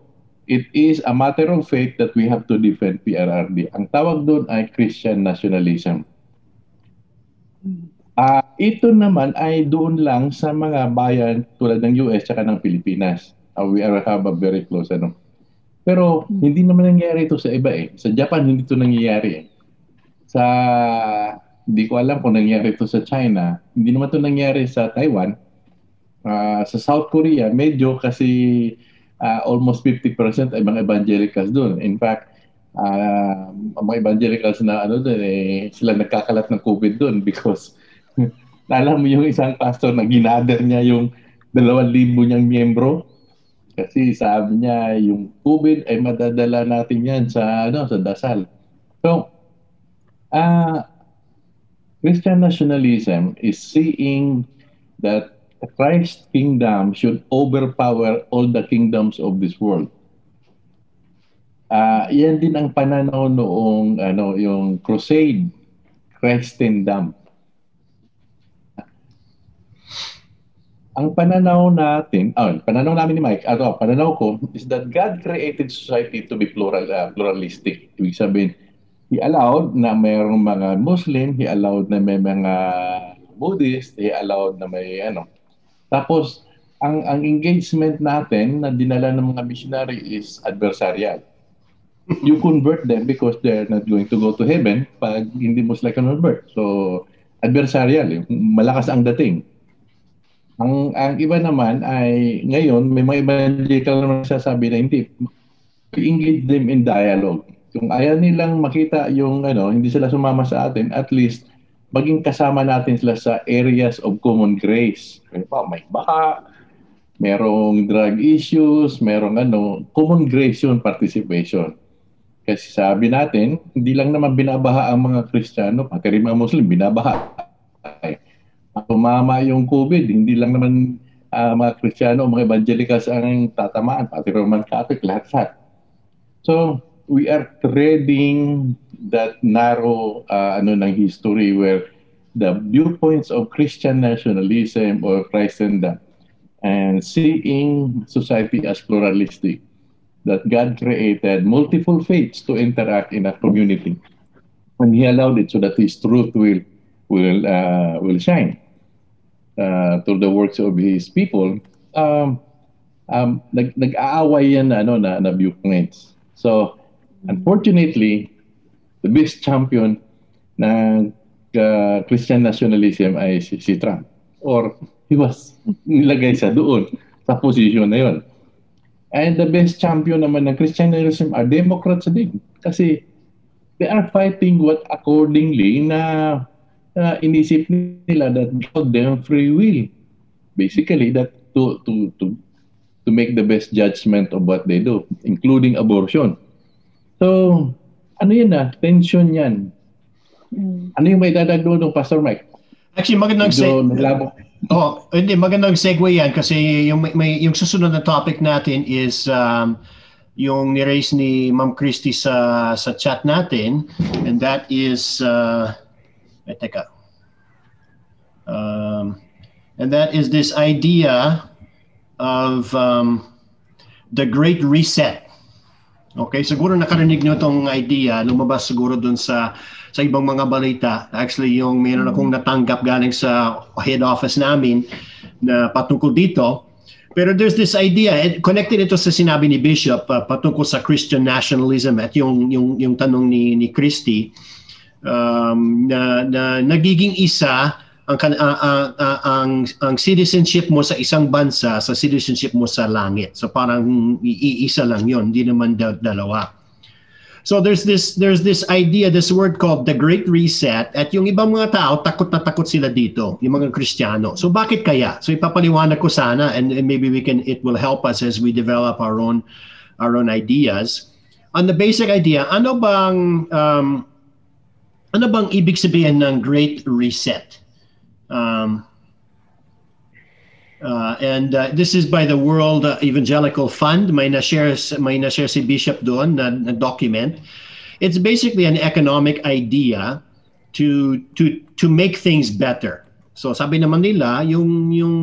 it is a matter of faith that we have to defend PRRD. Ang tawag doon ay Christian nationalism. Uh, ito naman ay doon lang sa mga bayan tulad ng US at ng Pilipinas. Uh, we are have a very close ano. Pero hindi naman nangyayari ito sa iba eh. Sa Japan hindi ito nangyayari eh. Sa hindi ko alam kung nangyayari ito sa China. Hindi naman ito nangyayari sa Taiwan. Uh, sa South Korea medyo kasi uh, almost 50% ay mga evangelicals doon. In fact, uh, mga evangelicals na ano doon eh sila nagkakalat ng COVID doon because alam mo yung isang pastor na ginader niya yung dalawang libo niyang miyembro kasi sabi niya yung COVID ay madadala natin yan sa ano sa dasal. So, uh, Christian nationalism is seeing that Christ's kingdom should overpower all the kingdoms of this world. Uh, yan din ang pananaw noong ano yung crusade Christendom. Ang pananaw natin, oh, pananaw namin ni Mike, ato, pananaw ko is that God created society to be plural uh, pluralistic. Ibig sabihin, He allowed na mayroong mga Muslim, He allowed na may mga Buddhist, He allowed na may ano. Tapos, ang ang engagement natin na dinala ng mga missionary is adversarial. You convert them because they're not going to go to heaven pag hindi mo sila convert. So, adversarial, eh. malakas ang dating. Ang ang iba naman ay ngayon may mga evangelical na sasabi na hindi engage them in dialogue. Kung ayaw nilang makita yung ano, hindi sila sumama sa atin, at least maging kasama natin sila sa areas of common grace. Pa, may baka, merong drug issues, merong ano, common grace yun, participation. Kasi sabi natin, hindi lang naman binabaha ang mga Kristiyano, pati rin mga Muslim, binabaha. Tumama yung COVID, hindi lang naman uh, mga Kristiyano mga evangelicals ang tatamaan, pati Roman Catholic, lahat-lahat. So, we are treading that narrow uh, ano ng history where the viewpoints of Christian nationalism or Christendom and seeing society as pluralistic that God created multiple faiths to interact in a community and he allowed it so that his truth will will uh, will shine uh, through the works of his people um, um, nag, nag-aaway yan ano, na, na viewpoints. So, unfortunately, the best champion ng uh, Christian nationalism ay si, si Trump. Or he was nilagay sa doon, sa position na yon. And the best champion naman ng Christian nationalism are Democrats din. Kasi they are fighting what accordingly na uh, inisip nila that God them free will. Basically, that to to to to make the best judgment of what they do, including abortion. So, ano yan na? Tension yan. Mm. Ano yung may dadagdo ng Pastor Mike? Actually, magandang Medyo se- naglabo. Oh, hindi magandang segue yan kasi yung may, may yung susunod na topic natin is um, yung ni-raise ni Ma'am Christy sa sa chat natin and that is uh, eh, teka. Um, and that is this idea of um, the Great Reset. Okay, siguro nakarinig nyo itong idea, lumabas siguro dun sa sa ibang mga balita. Actually, yung meron akong natanggap galing sa head office namin na patungkol dito. Pero there's this idea, and connected ito sa sinabi ni Bishop uh, patungkol sa Christian nationalism at yung yung yung tanong ni ni Christy um, na, na nagiging isa ang, ang, ang, ang, ang, ang citizenship mo sa isang bansa sa citizenship mo sa langit. So parang iisa lang yon, hindi naman da- dalawa. So there's this there's this idea, this word called the Great Reset at yung ibang mga tao takot na takot sila dito, yung mga Kristiyano. So bakit kaya? So ipapaliwanag ko sana and, and maybe we can it will help us as we develop our own our own ideas. On the basic idea, ano bang um, ano bang ibig sabihin ng Great Reset? Um, uh, and uh, this is by the World Evangelical Fund. May na-share, may na-share si Bishop doon na, na document. It's basically an economic idea to to to make things better. So sabi naman nila, yung yung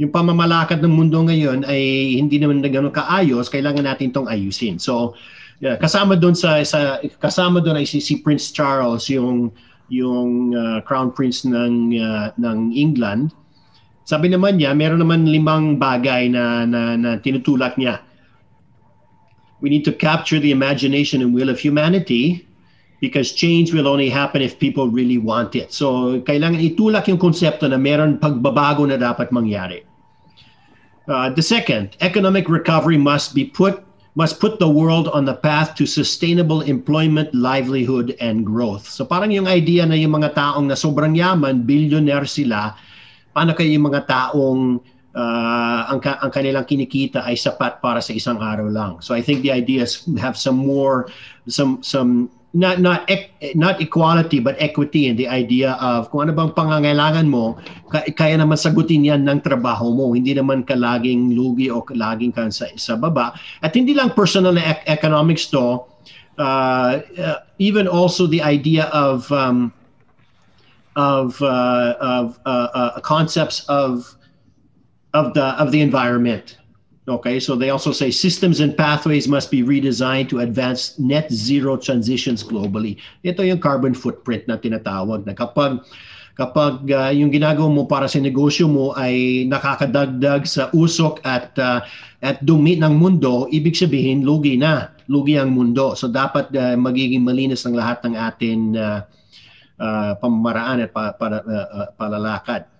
yung pamamalakad ng mundo ngayon ay hindi naman na ganoon kaayos, kailangan natin tong ayusin. So yeah, kasama doon sa sa kasama doon ay si, si Prince Charles yung yung uh, Crown Prince ng uh, ng England. Sabi naman niya, meron naman limang bagay na, na, na tinutulak niya. We need to capture the imagination and will of humanity because change will only happen if people really want it. So, kailangan itulak yung konsepto na meron pagbabago na dapat mangyari. Uh, the second, economic recovery must be put must put the world on the path to sustainable employment, livelihood, and growth. So parang yung idea na yung mga taong na sobrang yaman, billionaire sila, paano kayo yung mga taong uh, ang, ang kanilang kinikita ay sapat para sa isang araw lang. So I think the idea is have some more, some, some not not not equality but equity in the idea of kung ano bang pangangailangan mo kaya naman sagutin yan ng trabaho mo. Hindi naman ka laging lugi o laging ka sa, sa baba. At hindi lang personal na ec- economics to uh, uh, even also the idea of um, of uh, of uh, concepts of of the of the environment Okay, so they also say systems and pathways must be redesigned to advance net zero transitions globally. Ito yung carbon footprint na tinatawag na kapag kapag uh, yung ginagawa mo para sa negosyo mo ay nakakadagdag sa usok at uh, at dumi ng mundo, ibig sabihin lugi na, lugi ang mundo. So dapat uh, magiging malinis ng lahat ng atin uh, uh, pamamaraan at pa, para, uh, palalakad.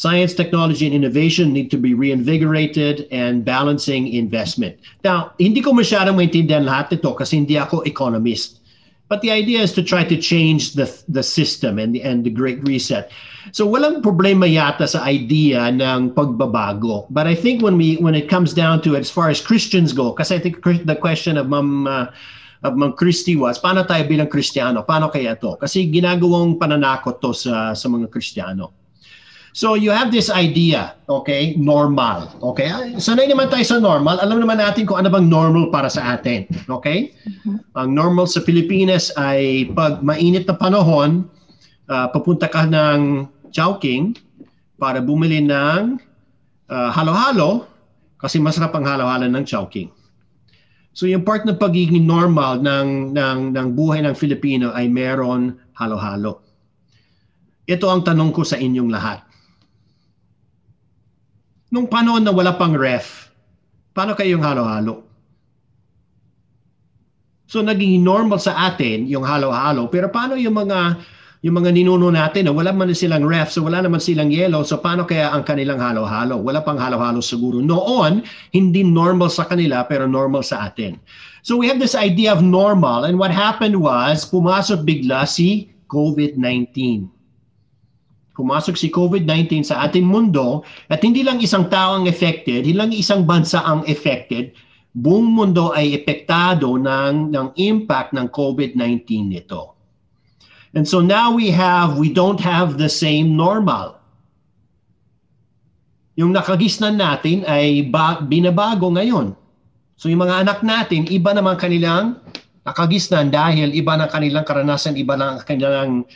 Science, technology, and innovation need to be reinvigorated and balancing investment. Now, hindi ko masyadong maintindihan lahat ito kasi hindi ako economist. But the idea is to try to change the the system and the, and the great reset. So walang problema yata sa idea ng pagbabago. But I think when we when it comes down to it, as far as Christians go, kasi I think the question of Ma'am uh, of Ma'am Christy was, paano tayo bilang Kristiyano? Paano kaya to? Kasi ginagawang pananakot to sa sa mga Kristiyano. So you have this idea, okay, normal, okay? Sanay naman tayo sa normal. Alam naman natin kung ano bang normal para sa atin, okay? Ang normal sa Pilipinas ay pag mainit na panahon, uh, papunta ka ng Chowking para bumili ng uh, halo-halo kasi masarap ang halo-halo ng Chowking. So yung part ng pagiging normal ng, ng, ng buhay ng Filipino ay meron halo-halo. Ito ang tanong ko sa inyong lahat nung panahon na wala pang ref, paano kayong halo-halo? So naging normal sa atin yung halo-halo. Pero paano yung mga yung mga ninuno natin na wala man silang ref, so wala naman silang yellow, so paano kaya ang kanilang halo-halo? Wala pang halo-halo siguro. Noon, hindi normal sa kanila pero normal sa atin. So we have this idea of normal and what happened was pumasok bigla si COVID-19 pumasok si COVID-19 sa ating mundo at hindi lang isang tao ang affected, hindi lang isang bansa ang affected, buong mundo ay epektado ng, ng impact ng COVID-19 nito. And so now we have, we don't have the same normal. Yung nakagisnan natin ay ba, binabago ngayon. So yung mga anak natin, iba naman kanilang nakagisnan dahil iba na kanilang karanasan, iba na kanilang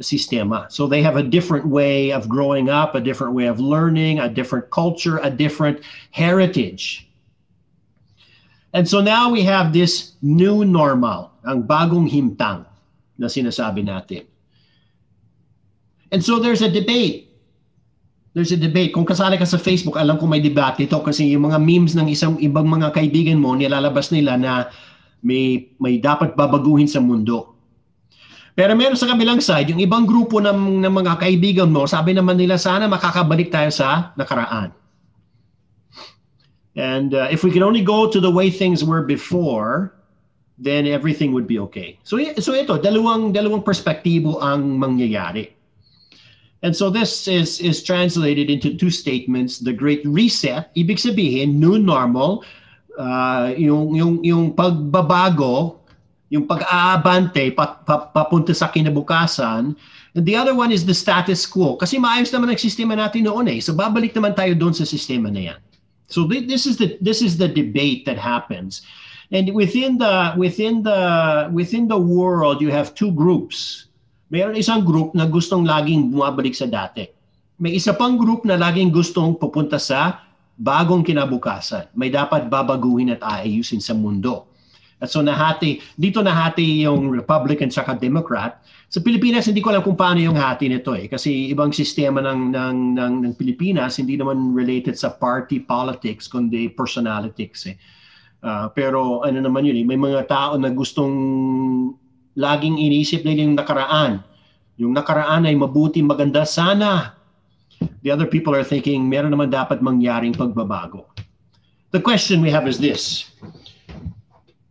sistema. So they have a different way of growing up, a different way of learning, a different culture, a different heritage. And so now we have this new normal, ang bagong himtang na sinasabi natin. And so there's a debate. There's a debate. Kung kasali ka sa Facebook, alam ko may debate ito kasi yung mga memes ng isang ibang mga kaibigan mo, nilalabas nila na may, may dapat babaguhin sa mundo. Pero meron sa kabilang side, yung ibang grupo ng, ng mga kaibigan mo, sabi naman nila sana makakabalik tayo sa nakaraan. And uh, if we can only go to the way things were before, then everything would be okay. So so ito, dalawang dalawang perspektibo ang mangyayari. And so this is is translated into two statements, the great reset, ibig sabihin new normal, uh, yung yung yung pagbabago yung pag-aabante pa, pa, papunta sa kinabukasan. And the other one is the status quo. Kasi maayos naman ang sistema natin noon eh. So babalik naman tayo doon sa sistema na yan. So this is the this is the debate that happens. And within the within the within the world you have two groups. Mayroon isang group na gustong laging bumabalik sa dati. May isa pang group na laging gustong pupunta sa bagong kinabukasan. May dapat babaguhin at aayusin sa mundo. At so nahati, dito nahati yung Republican at Democrat. Sa Pilipinas, hindi ko alam kung paano yung hati nito eh. Kasi ibang sistema ng, ng, ng, ng Pilipinas, hindi naman related sa party politics, kundi personalities eh. Uh, pero ano naman yun eh, may mga tao na gustong laging inisip nila yung nakaraan. Yung nakaraan ay mabuti, maganda sana. The other people are thinking, meron naman dapat mangyaring pagbabago. The question we have is this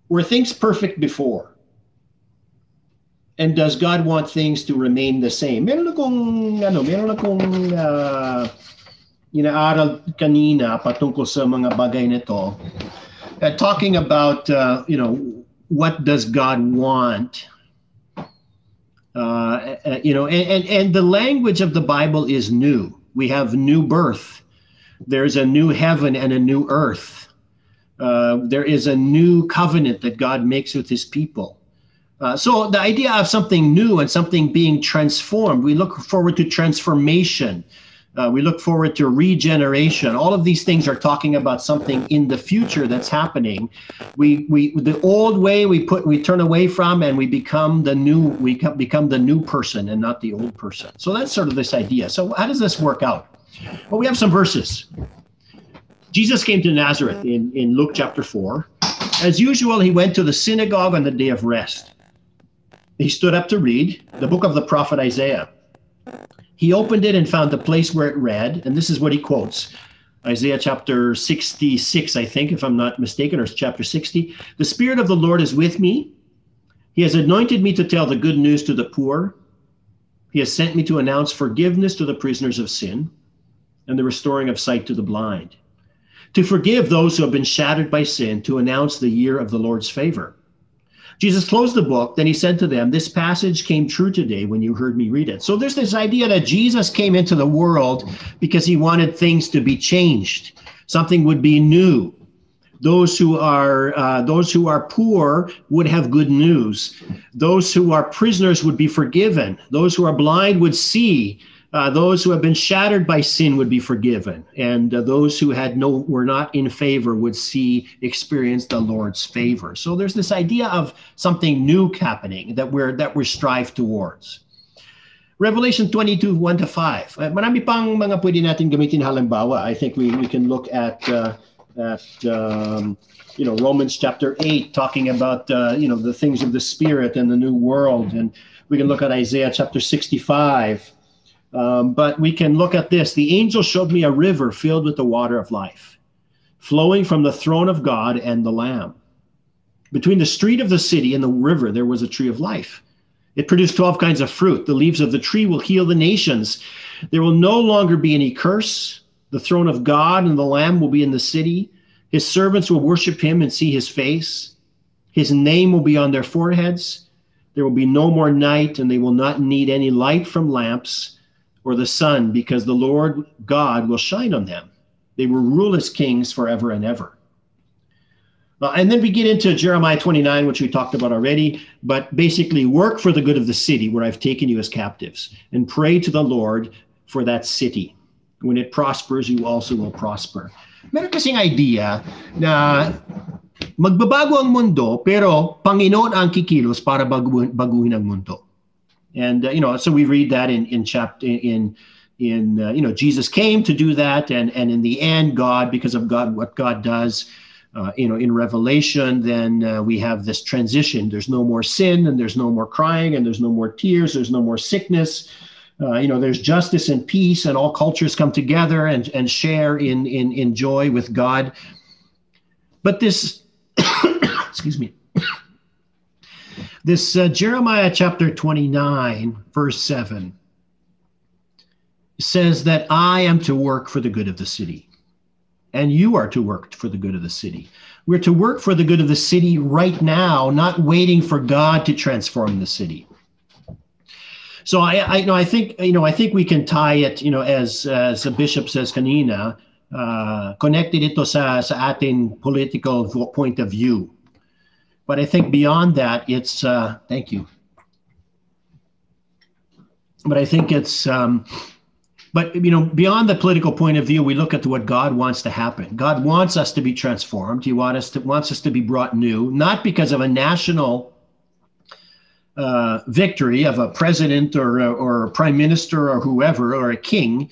were things perfect before? And does God want things to remain the same? Meron akong, ano, meron akong uh, inaaral kanina patungkol sa mga bagay nito. Uh, talking about, uh, you know, what does God want? Uh, uh, you know, and, and, and the language of the Bible is new. We have new birth. There's a new heaven and a new earth uh, there is a new covenant that God makes with his people. Uh, so the idea of something new and something being transformed, we look forward to transformation. Uh, we look forward to regeneration. All of these things are talking about something in the future that's happening. We, we, the old way we put, we turn away from, and we become the new, we become the new person and not the old person. So that's sort of this idea. So how does this work out? Well, we have some verses. Jesus came to Nazareth in, in Luke chapter 4. As usual, he went to the synagogue on the day of rest. He stood up to read the book of the prophet Isaiah. He opened it and found the place where it read, and this is what he quotes Isaiah chapter 66, I think, if I'm not mistaken, or chapter 60. The Spirit of the Lord is with me. He has anointed me to tell the good news to the poor. He has sent me to announce forgiveness to the prisoners of sin and the restoring of sight to the blind to forgive those who have been shattered by sin, to announce the year of the Lord's favor. Jesus closed the book. Then he said to them, This passage came true today when you heard me read it. So there's this idea that Jesus came into the world because he wanted things to be changed, something would be new. Those who are uh, those who are poor would have good news. Those who are prisoners would be forgiven. Those who are blind would see. Uh, those who have been shattered by sin would be forgiven, and uh, those who had no were not in favor would see experience the Lord's favor. So there's this idea of something new happening that we're that we strive towards. Revelation 22, 1 to 5. Uh, marami pang mga pwede natin gamitin halimbawa. I think we, we can look at uh, at um, you know Romans chapter 8 talking about uh, you know the things of the spirit and the new world and we can look at Isaiah chapter 65 um, but we can look at this. The angel showed me a river filled with the water of life, flowing from the throne of God and the Lamb. Between the street of the city and the river, there was a tree of life. It produced 12 kinds of fruit. The leaves of the tree will heal the nations. There will no longer be any curse. The throne of God and the Lamb will be in the city. His servants will worship him and see his face. His name will be on their foreheads. There will be no more night, and they will not need any light from lamps or the sun, because the Lord God will shine on them. They will rule as kings forever and ever. Uh, and then we get into Jeremiah 29, which we talked about already, but basically work for the good of the city where I've taken you as captives and pray to the Lord for that city. When it prospers, you also will prosper. Meron kasing idea na magbabago ang mundo, pero Panginoon ang kikilos para baguhin, baguhin ang mundo. And uh, you know, so we read that in in chapter in in uh, you know Jesus came to do that, and and in the end, God, because of God, what God does, uh, you know, in Revelation, then uh, we have this transition. There's no more sin, and there's no more crying, and there's no more tears. There's no more sickness. Uh, you know, there's justice and peace, and all cultures come together and and share in in in joy with God. But this, excuse me this uh, Jeremiah chapter 29, verse 7 says that I am to work for the good of the city, and you are to work for the good of the city. We're to work for the good of the city right now, not waiting for God to transform the city. So I, I you know I think you know I think we can tie it you know as as a bishop says kanina uh, connected ito sa sa ating political point of view. But I think beyond that, it's uh, thank you. But I think it's um, but you know beyond the political point of view we look at what god wants to happen. God wants us to be transformed. He wants us to wants us to be brought new not because of a national uh, victory of a president or or a prime minister or whoever or a king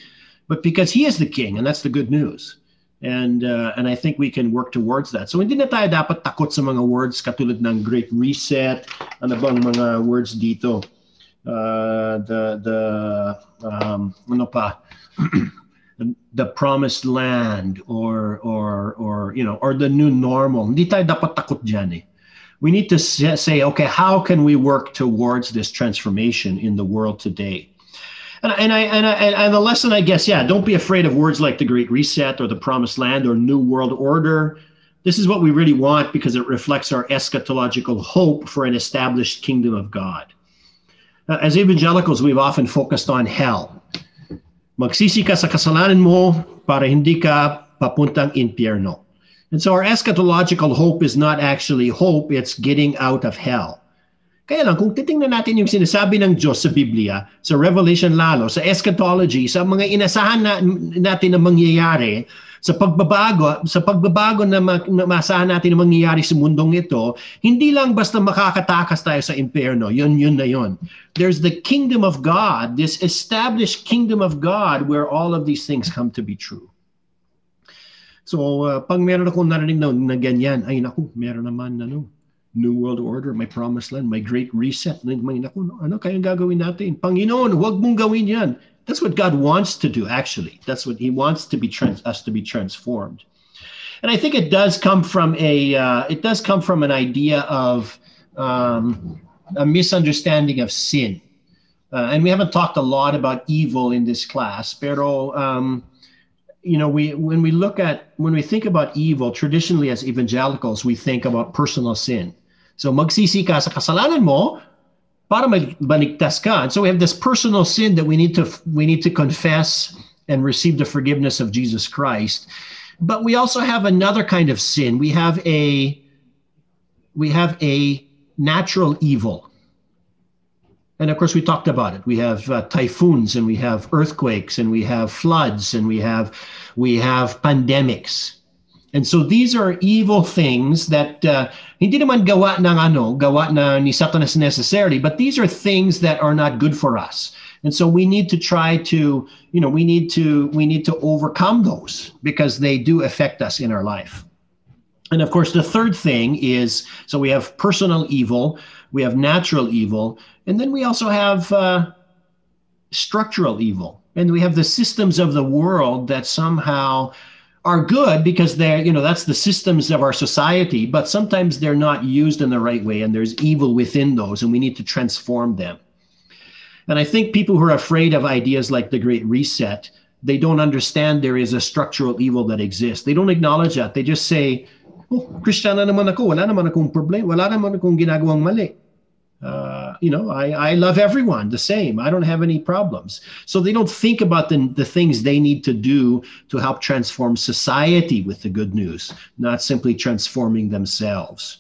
but because he is the king and that's the good news and uh, and I think we can work towards that. So hindi na tayo dapat takot sa mga words katulad ng Great Reset, ano bang mga words dito? Uh, the the um, ano pa? the promised land or or or you know or the new normal. Hindi tayo dapat takot diyan eh. We need to say, okay, how can we work towards this transformation in the world today? And, and I and I and the lesson, I guess, yeah, don't be afraid of words like the Great Reset or the Promised Land or New World Order. This is what we really want because it reflects our eschatological hope for an established kingdom of God. Uh, as evangelicals, we've often focused on hell. Magsisi sa kasalanan mo para hindi ka papuntang impyerno. And so our eschatological hope is not actually hope, it's getting out of hell. Kaya lang, kung titingnan natin yung sinasabi ng Diyos sa Biblia, sa Revelation lalo, sa eschatology, sa mga inasahan na, natin na mangyayari, sa pagbabago, sa pagbabago na, ma, na masahan natin na mangyayari sa mundong ito, hindi lang basta makakatakas tayo sa impyerno, yun yun na yun. There's the kingdom of God, this established kingdom of God where all of these things come to be true. So, uh, pag meron akong narinig na, na ganyan, ay naku, meron naman ano, New World Order, my promised land, my great reset. Ano kayang gagawin natin? Panginoon, huwag mong gawin yan. That's what God wants to do, actually. That's what He wants to be trans- us to be transformed. And I think it does come from a uh, it does come from an idea of um, a misunderstanding of sin. Uh, and we haven't talked a lot about evil in this class, pero um, you know, we when we look at when we think about evil, traditionally as evangelicals, we think about personal sin So magsisi ka sa kasalanan mo para maligtas ka. And so we have this personal sin that we need to we need to confess and receive the forgiveness of Jesus Christ. But we also have another kind of sin. We have a we have a natural evil. And of course, we talked about it. We have uh, typhoons, and we have earthquakes, and we have floods, and we have we have pandemics. And so these are evil things that uh, hindi naman gawa ng ano, gawa na ni Satanas necessarily, but these are things that are not good for us. And so we need to try to, you know, we need to we need to overcome those because they do affect us in our life. And of course, the third thing is so we have personal evil, we have natural evil, and then we also have uh, structural evil. And we have the systems of the world that somehow are good because they're, you know, that's the systems of our society, but sometimes they're not used in the right way and there's evil within those, and we need to transform them. And I think people who are afraid of ideas like the Great Reset, they don't understand there is a structural evil that exists. They don't acknowledge that. They just say, oh, Kristiyana naman ako, wala naman akong problem, wala naman akong ginagawang mali. Uh, you know, I, I love everyone the same. I don't have any problems. So they don't think about the, the things they need to do to help transform society with the good news, not simply transforming themselves.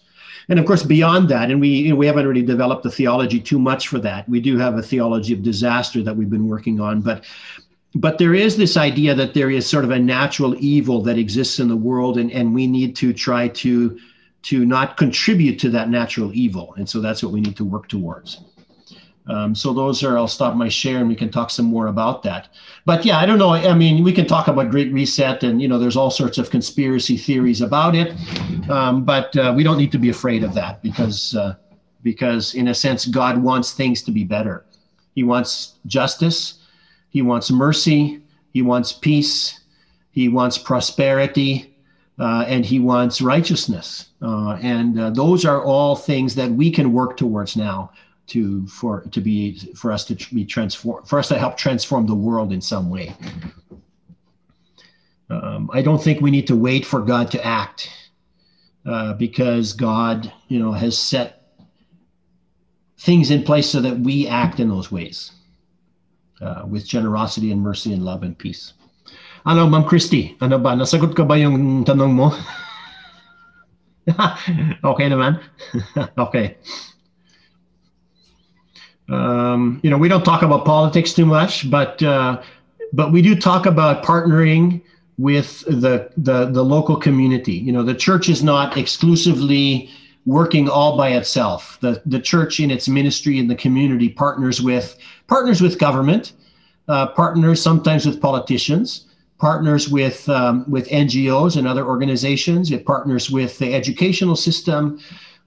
And of course, beyond that, and we you know, we haven't really developed the theology too much for that. We do have a theology of disaster that we've been working on, but but there is this idea that there is sort of a natural evil that exists in the world, and, and we need to try to to not contribute to that natural evil. And so that's what we need to work towards. Um, so those are, I'll stop my share and we can talk some more about that. But yeah, I don't know. I mean, we can talk about Great Reset and, you know, there's all sorts of conspiracy theories about it. Um, but uh, we don't need to be afraid of that because, uh, because in a sense, God wants things to be better. He wants justice. He wants mercy. He wants peace. He wants prosperity. Uh, and he wants righteousness. Uh, and uh, those are all things that we can work towards now to for to be for us to be transform for us to help transform the world in some way. Um, I don't think we need to wait for God to act uh, because God, you know, has set things in place so that we act in those ways uh, with generosity and mercy and love and peace. Ano, Ma'am Christy, ano ba? Nasagot ka ba yung tanong mo? okay naman? okay. Um, you know, we don't talk about politics too much, but uh, but we do talk about partnering with the, the the local community. You know, the church is not exclusively working all by itself. The the church in its ministry in the community partners with partners with government, uh, partners sometimes with politicians, partners with um, with NGOs and other organizations. It partners with the educational system.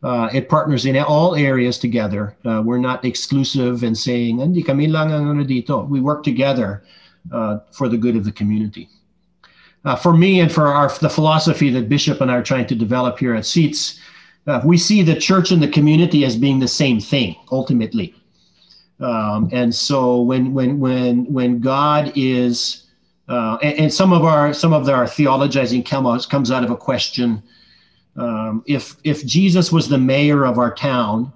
Uh, it partners in all areas together. Uh, we're not exclusive and saying, kami lang ang dito. We work together uh, for the good of the community. Uh, for me and for our the philosophy that Bishop and I are trying to develop here at Seats, uh, we see the church and the community as being the same thing ultimately. Um, and so when when when when God is uh, and, and, some of our some of our theologizing comes comes out of a question um, if if Jesus was the mayor of our town,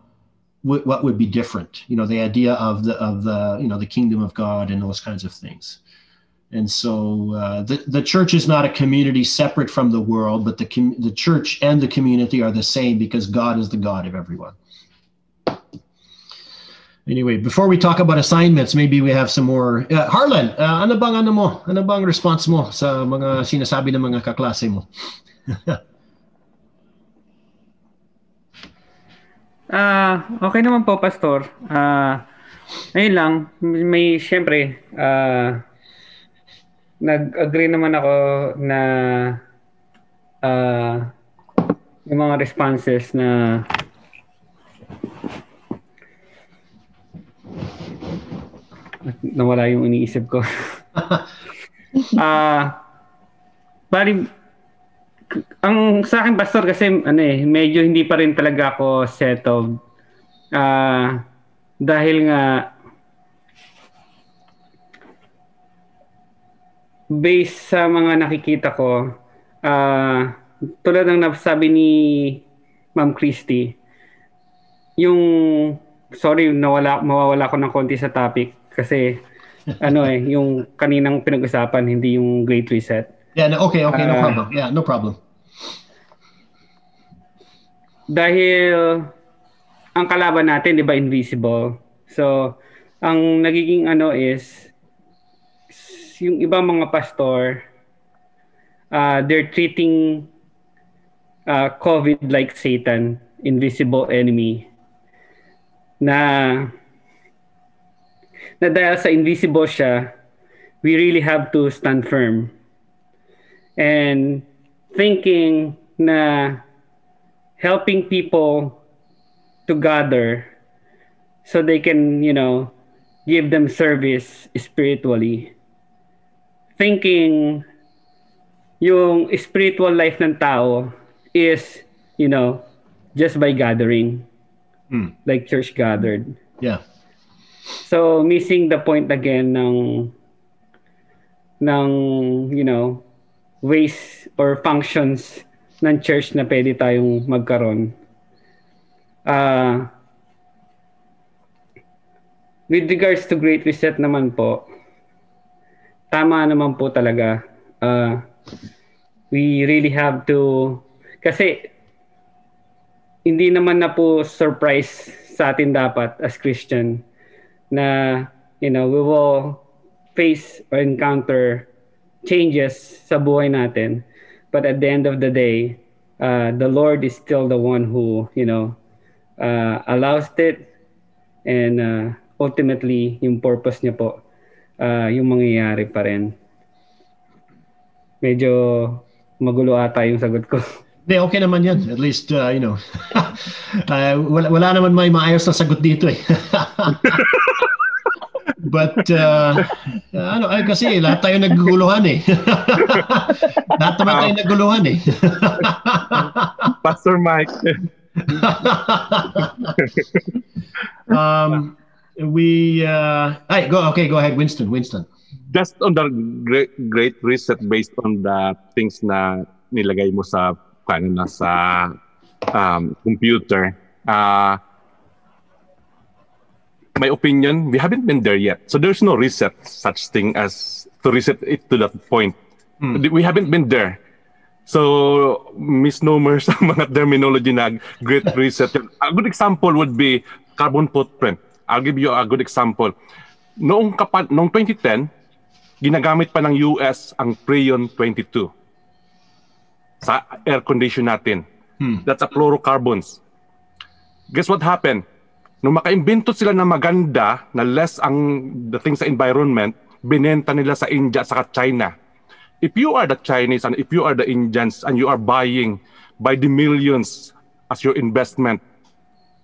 w- what would be different? You know, the idea of the of the you know the kingdom of God and those kinds of things. And so uh, the the church is not a community separate from the world, but the com- the church and the community are the same because God is the God of everyone. Anyway, before we talk about assignments, maybe we have some more. Uh, Harlan, uh, ano bang ano mo? Ano bang response mo sa mga sinasabi ng mga kaklase mo? Ah, okay naman po, Pastor. Ah, ayun lang, may siyempre ah nag-agree naman ako na ah yung mga responses na nawala yung iniisip ko. Ah, bali ang sa akin pastor kasi ano eh medyo hindi pa rin talaga ako settled uh, dahil nga based sa mga nakikita ko uh, tulad ng nasabi ni Ma'am Christy yung sorry nawala mawawala ko ng konti sa topic kasi ano eh yung kaninang pinag-usapan hindi yung Great Reset. Yeah, no, okay, okay, no Ah. problem. Yeah, no problem. dahil ang kalaban natin 'di ba invisible. So ang nagiging ano is yung ibang mga pastor uh, they're treating uh, COVID like Satan, invisible enemy na na dahil sa invisible siya, we really have to stand firm. And thinking na helping people to gather so they can, you know, give them service spiritually. Thinking yung spiritual life ng tao is, you know, just by gathering, Hmm. like church gathered. Yeah. So missing the point again ng ng you know ways or functions ng church na pwede tayong magkaroon. Ah with regards to Great Reset naman po, tama naman po talaga. Ah we really have to kasi hindi naman na po surprise sa atin dapat as Christian na you know we will face or encounter changes sa buhay natin but at the end of the day uh, the Lord is still the one who you know uh, allows it and uh, ultimately yung purpose niya po uh, yung mangyayari pa rin medyo magulo ata yung sagot ko Hindi, okay naman yan. At least, uh, you know, uh, wala, wala naman may maayos na sagot dito eh. But, uh, ano, ay, kasi lahat tayo naguguluhan eh. lahat naman tayo naguguluhan eh. Pastor Mike. um, we, uh, ay, go, okay, go ahead, Winston, Winston. just on the great, great reset based on the things na nilagay mo sa ano na sa um, computer. Uh, my opinion, we haven't been there yet. So there's no reset such thing as to reset it to that point. We haven't been there. So misnomers ang mga terminology na great reset. A good example would be carbon footprint. I'll give you a good example. Noong kapan noong 2010, ginagamit pa ng US ang Freon 22 sa air condition natin. That's a fluorocarbons. Guess what happened? Nung makaimbento sila na maganda, na less ang dating sa environment, binenta nila sa India at saka China. If you are the Chinese and if you are the Indians and you are buying by the millions as your investment,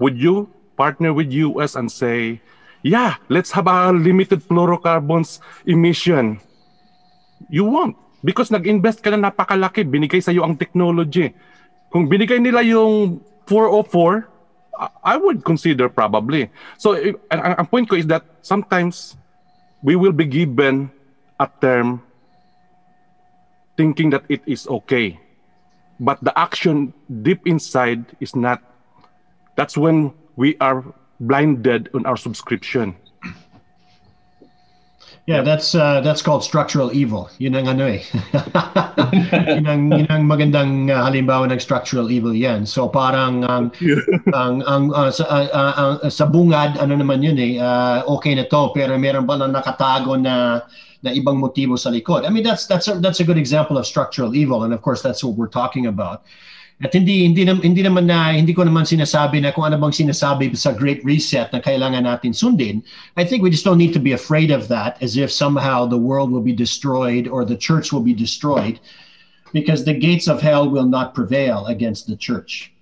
would you partner with US and say, yeah, let's have a limited fluorocarbons emission? You won't. Because nag-invest ka na napakalaki, binigay sa iyo ang technology. Kung binigay nila yung 404, I- would consider probably. So, ang, ang- ang point ko is that sometimes we will be given a term thinking that it is okay. But the action deep inside is not. That's when we are blinded on our subscription. Yeah, that's uh, that's called structural evil. Yun ang ano eh. yun, ang, yun ang magandang uh, halimbawa ng structural evil yan. So parang ang ang ang uh, sa, uh, uh, sa bungad ano naman yun eh uh, okay na to pero meron pa na nakatago na na ibang motibo sa likod. I mean that's that's a, that's a good example of structural evil and of course that's what we're talking about. At hindi hindi nam- hindi naman na hindi ko naman sinasabi na kung ano bang sinasabi sa Great Reset na kailangan natin sundin. I think we just don't need to be afraid of that as if somehow the world will be destroyed or the church will be destroyed because the gates of hell will not prevail against the church.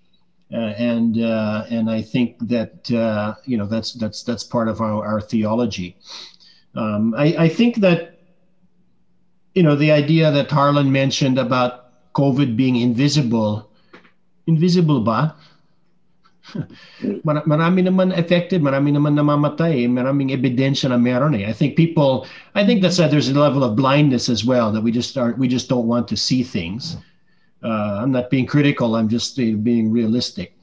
Uh, and uh, and I think that uh, you know that's that's that's part of our, our theology. Um, I, I think that you know the idea that Harlan mentioned about COVID being invisible invisible ba? Mar- marami naman affected, marami naman namamatay, eh, maraming ebidensya na meron eh. I think people, I think that's that there's a level of blindness as well that we just aren't, we just don't want to see things. Uh, I'm not being critical. I'm just uh, being realistic.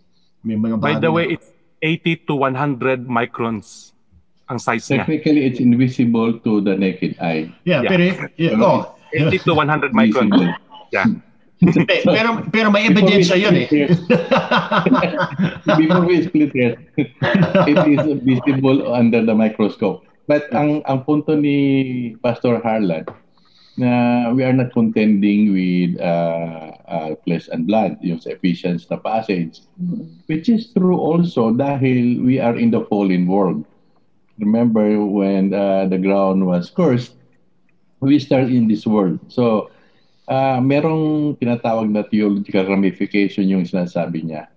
May mga By the na- way, it's 80 to 100 microns ang size niya. Technically, it's invisible to the naked eye. Yeah, Yeah. pero yeah, oh, 80 to 100 microns. Yeah. Pe- pero pero may ebidensya yun eh. Before we split it, it is visible under the microscope. But ang ang punto ni Pastor Harlan na we are not contending with uh, uh, flesh and blood, yung sa Ephesians na passage, which is true also dahil we are in the fallen world. Remember when uh, the ground was cursed, we start in this world. So, uh, merong tinatawag na theological ramification yung sinasabi niya.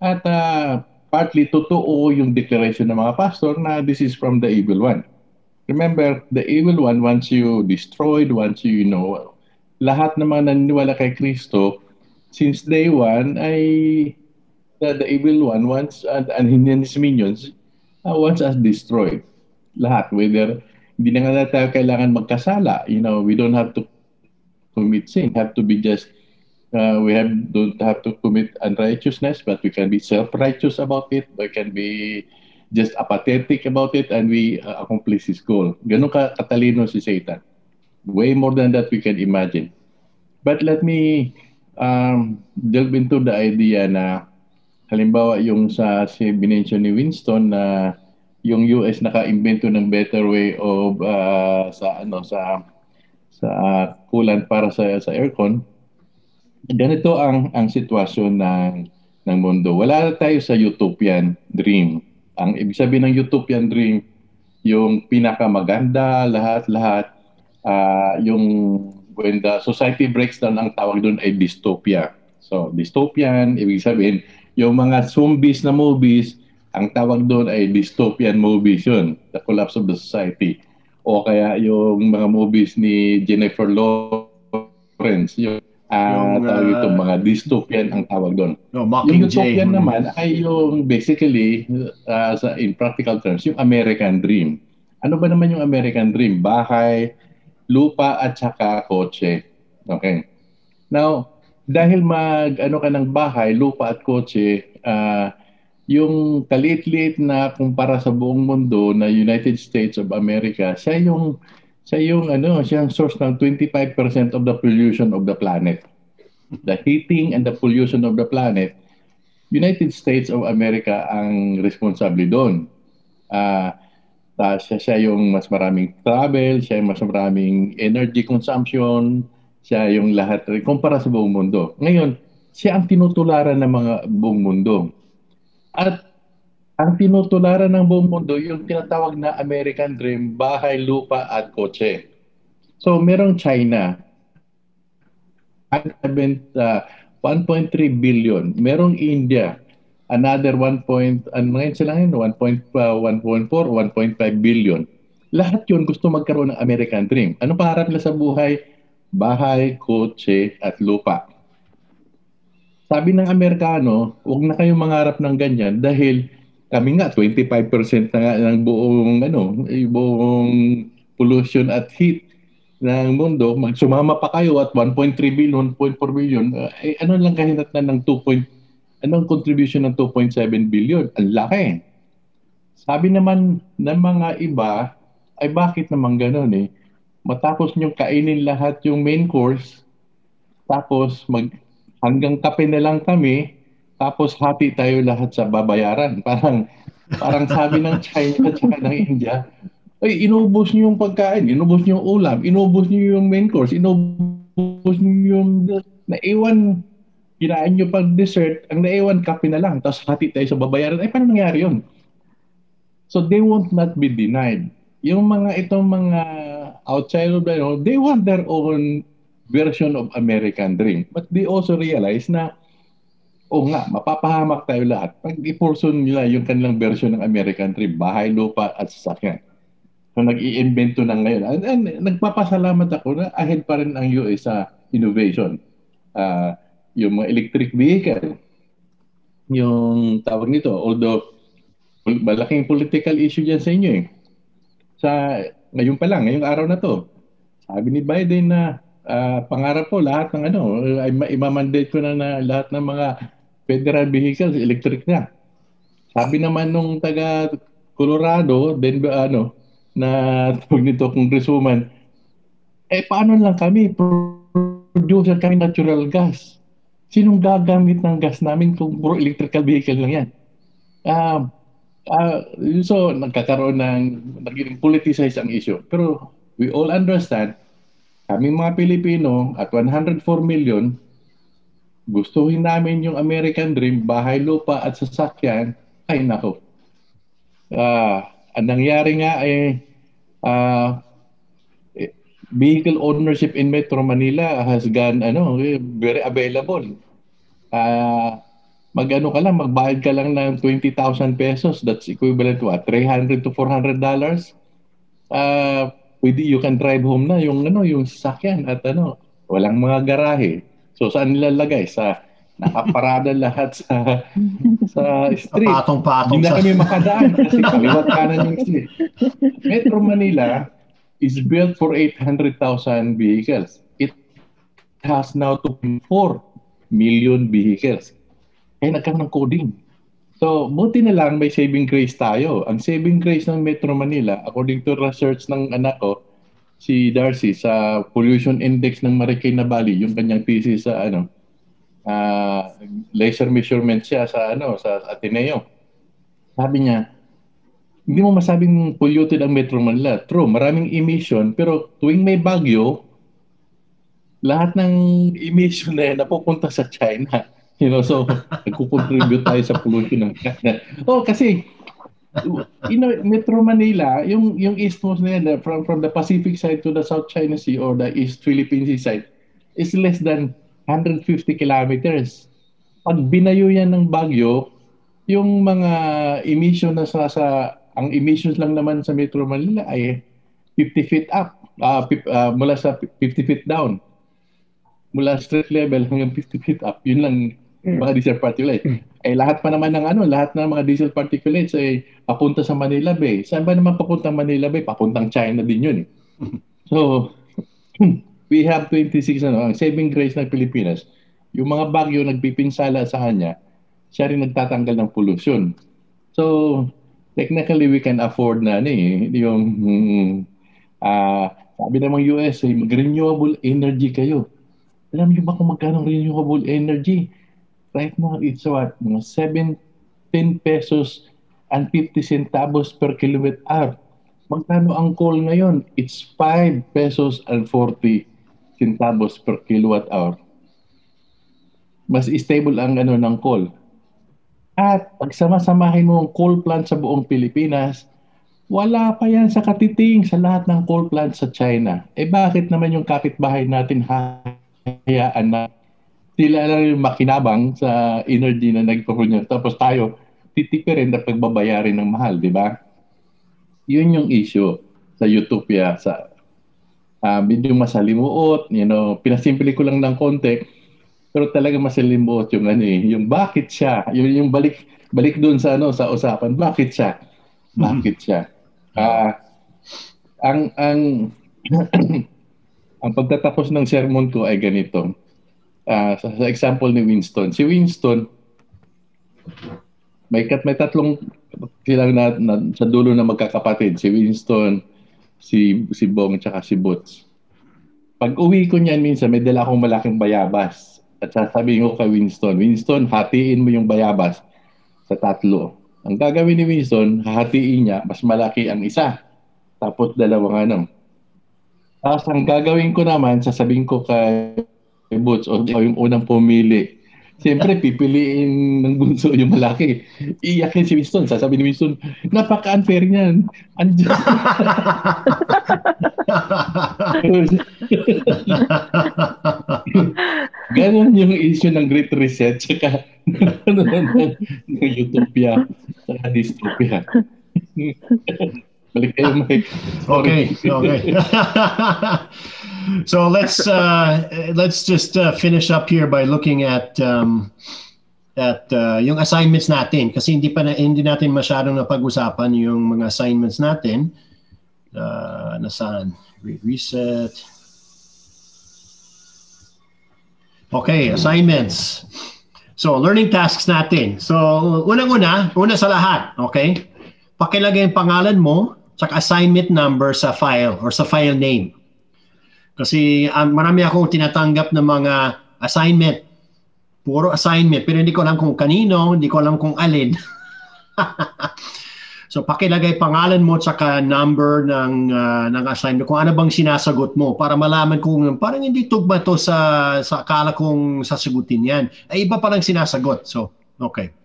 At uh, partly totoo yung declaration ng mga pastor na this is from the evil one. Remember, the evil one, once you destroyed, once you, you know, lahat ng mga naniniwala kay Kristo, since day one, ay the, the evil one once, and, and his minions, uh, once as destroyed. Lahat, whether hindi na nga tayo kailangan magkasala. You know, we don't have to commit sin. Have to be just uh, we have don't have to commit unrighteousness, but we can be self-righteous about it. We can be just apathetic about it, and we uh, accomplish his goal. Ganun ka katalino si Satan. Way more than that we can imagine. But let me um, delve into the idea na halimbawa yung sa si binention ni Winston na yung US naka-invento ng better way of uh, sa ano sa sa uh, coolant para sa sa aircon. Ganito ang ang sitwasyon ng ng mundo. Wala tayo sa utopian dream. Ang ibig sabihin ng utopian dream, yung pinakamaganda, lahat-lahat, uh, yung when the society breaks down, ang tawag doon ay dystopia. So, dystopian, ibig sabihin, yung mga zombies na movies, ang tawag doon ay dystopian movies yun, the collapse of the society. O kaya yung mga movies ni Jennifer Lawrence, yung, uh, Yung, tawag uh, ito, mga dystopian ang tawag doon. No, Yung Mockingjay. utopian naman ay yung basically, uh, sa, in practical terms, yung American Dream. Ano ba naman yung American Dream? Bahay, lupa at saka kotse. Okay. Now, dahil mag ano ka ng bahay, lupa at kotse, ah, yung kalit-liit na kumpara sa buong mundo na United States of America, siya yung siya yung ano, siya ang source ng 25% of the pollution of the planet. The heating and the pollution of the planet, United States of America ang responsable doon. Ah, ta siya, siya yung mas maraming travel, siya yung mas maraming energy consumption, siya yung lahat kumpara sa buong mundo. Ngayon, siya ang tinutularan ng mga buong mundo. At ang tinutularan ng buong mundo, yung tinatawag na American Dream, bahay, lupa at kotse. So, merong China, uh, 1.3 billion. Merong India, another 1. Point, ano ngayon sila ngayon? 1.1.4, 1.5 billion. Lahat yun gusto magkaroon ng American Dream. Ano pangarap nila sa buhay? Bahay, kotse, at lupa. Sabi ng Amerikano, huwag na kayong mangarap ng ganyan dahil kami nga 25% na nga ng buong ano, yung buong pollution at heat ng mundo, mag- sumama pa kayo at 1.3 billion, 1.4 billion, uh, eh, ano lang kahinat na ng 2. Point, anong contribution ng 2.7 billion? Ang laki. Sabi naman ng mga iba, ay bakit naman ganun eh? Matapos nyo kainin lahat yung main course, tapos mag hanggang kape na lang kami, tapos hati tayo lahat sa babayaran. Parang parang sabi ng China at saka ng India, ay inubos niyo yung pagkain, inubos niyo yung ulam, inubos niyo yung main course, inubos niyo yung naiwan kinain niyo pag dessert, ang naiwan kape na lang, tapos hati tayo sa babayaran. Ay, paano nangyari yun? So they won't not be denied. Yung mga itong mga outside of the, they want their own version of American Dream. But they also realize na, oh nga, mapapahamak tayo lahat. Pag ipursun nila yung kanilang version ng American Dream, bahay, lupa, at sasakyan. So nag-iimbento na ngayon. And, and nagpapasalamat ako na ahead pa rin ang US sa innovation. Ah, yung mga electric vehicle, yung tawag nito, although malaking political issue dyan sa inyo eh. Sa, ngayon pa lang, ngayong araw na to, sabi ni Biden na ah, pangarap po lahat ng ano, imamandate ko na, na lahat ng mga federal vehicles electric na. Sabi naman nung taga Colorado, Denver, ano, na tawag nito, congresswoman, eh paano lang kami, producer kami natural gas. Sinong gagamit ng gas namin kung puro electrical vehicle lang yan? Uh, uh, so, nagkakaroon ng, naging politicized ang issue. Pero we all understand, kami mga Pilipino at 104 million, gustuhin namin yung American Dream, bahay lupa at sasakyan, ay nako. Uh, ang nangyari nga ay uh, vehicle ownership in Metro Manila has gone ano very available. Uh, magano ka lang, magbayad ka lang ng 20,000 pesos. That's equivalent to what? 300 to 400 dollars. Uh, pwede you can drive home na yung ano yung sasakyan at ano walang mga garahe. So saan nilalagay sa nakaparada lahat sa sa street. Patong-patong Hindi na kami makadaan kasi kaliwat kanan yung street. Metro Manila is built for 800,000 vehicles. It has now 2.4 million vehicles. Kaya nagkaroon ng coding. So, buti na lang may saving grace tayo. Ang saving grace ng Metro Manila, according to research ng anak ko, si Darcy sa pollution index ng Marikina Valley, yung kanyang thesis sa ano, uh, laser measurement siya sa ano sa Ateneo. Sabi niya, hindi mo masabing polluted ang Metro Manila. True, maraming emission, pero tuwing may bagyo, lahat ng emission na yan napupunta sa China. You know, so nagko-contribute tayo sa pollution ng. Oh, kasi you know, Metro Manila, yung yung isthmus na yan, from from the Pacific side to the South China Sea or the East Philippine Sea side is less than 150 kilometers. Pag binayo yan ng bagyo, yung mga emission na sa, sa ang emissions lang naman sa Metro Manila ay 50 feet up, uh, uh, mula sa 50 feet down. Mula street level hanggang 50 feet up, yun lang mga diesel particulates. Eh lahat pa naman ng ano, lahat ng mga diesel particulates ay papunta sa Manila Bay. Saan ba naman papuntang Manila Bay? Papuntang China din yun eh. So, we have 26 ano, ang saving grace ng Pilipinas. Yung mga bagyo nagpipinsala sa kanya, siya rin nagtatanggal ng pollution. So, technically we can afford na ni ano, yung uh, sabi ng US, eh, renewable energy kayo. Alam niyo ba kung magkano renewable energy? Right now it's what mga 17 pesos and 50 centavos per kilowatt hour. Magkano ang coal ngayon? It's 5 pesos and 40 centavos per kilowatt hour. Mas stable ang ano ng coal. At pag sama-samahin mo ang coal plant sa buong Pilipinas, wala pa yan sa katiting sa lahat ng coal plant sa China. Eh bakit naman yung kapitbahay natin hayaan na sila lang yung makinabang sa energy na nagpo-produce. Tapos tayo, titipirin na pagbabayarin ng mahal, di ba? Yun yung issue sa Utopia, sa uh, medyo masalimuot, you know, pinasimple ko lang ng konti, pero talaga masalimuot yung ano eh, yung bakit siya, yung, yung balik balik doon sa ano sa usapan, bakit siya? Bakit siya? Uh, ang ang ang pagtatapos ng sermon ko ay ganito uh, sa, example ni Winston. Si Winston, may, kat, may tatlong silang na, na, sa dulo na magkakapatid. Si Winston, si, si Bong, at si Boots. Pag uwi ko niyan minsan, may dala akong malaking bayabas. At sasabihin ko kay Winston, Winston, hatiin mo yung bayabas sa tatlo. Ang gagawin ni Winston, hahatiin niya, mas malaki ang isa. Tapos dalawang ano. Tapos ang gagawin ko naman, sasabihin ko kay Boots o yung unang pumili. Siyempre, pipiliin ng bunso yung malaki. Iyakin si Winston. Sasabi ni Winston, napaka-unfair niyan. Andiyan. Ganon yung issue ng Great Reset tsaka ng Utopia tsaka Dystopia. Balik kayo, Mike. Okay, okay. So let's uh, let's just uh, finish up here by looking at um, at uh, yung assignments natin kasi hindi pa na, hindi natin masyadong napag-usapan yung mga assignments natin. Uh, nasaan? Reset. Okay, assignments. So, learning tasks natin. So, unang-una, una sa lahat, okay? Pakilagay ang pangalan mo, tsaka assignment number sa file or sa file name. Kasi um, marami akong tinatanggap ng mga assignment. Puro assignment, pero hindi ko alam kung kanino, hindi ko alam kung alin. so pakilagay pangalan mo tsaka number ng uh, ng assignment kung ano bang sinasagot mo para malaman kung parang hindi tugma to sa sa akala kong sasagutin yan. Ay iba pa lang sinasagot. So, okay.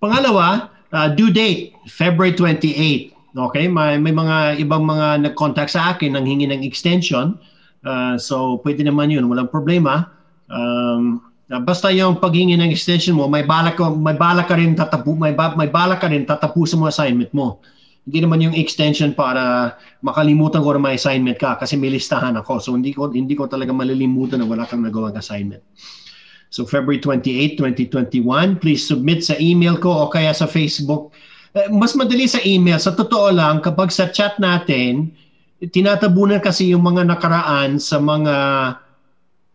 Pangalawa, uh, due date, February 28. Okay, may, may mga ibang mga nag-contact sa akin nang hingi ng extension. Uh, so, pwede naman yun. Walang problema. Um, Uh, basta yung paghingi ng extension mo, may balak ka, may balak ka rin tatapu, may, ba, may balak ka rin tatapusin mo assignment mo. Hindi naman yung extension para makalimutan ko na may assignment ka kasi may listahan ako. So hindi ko hindi ko talaga malilimutan na wala kang nagawang assignment. So February 28, 2021, please submit sa email ko o kaya sa Facebook. Eh, mas madali sa email. Sa totoo lang, kapag sa chat natin, tinatabunan kasi yung mga nakaraan sa mga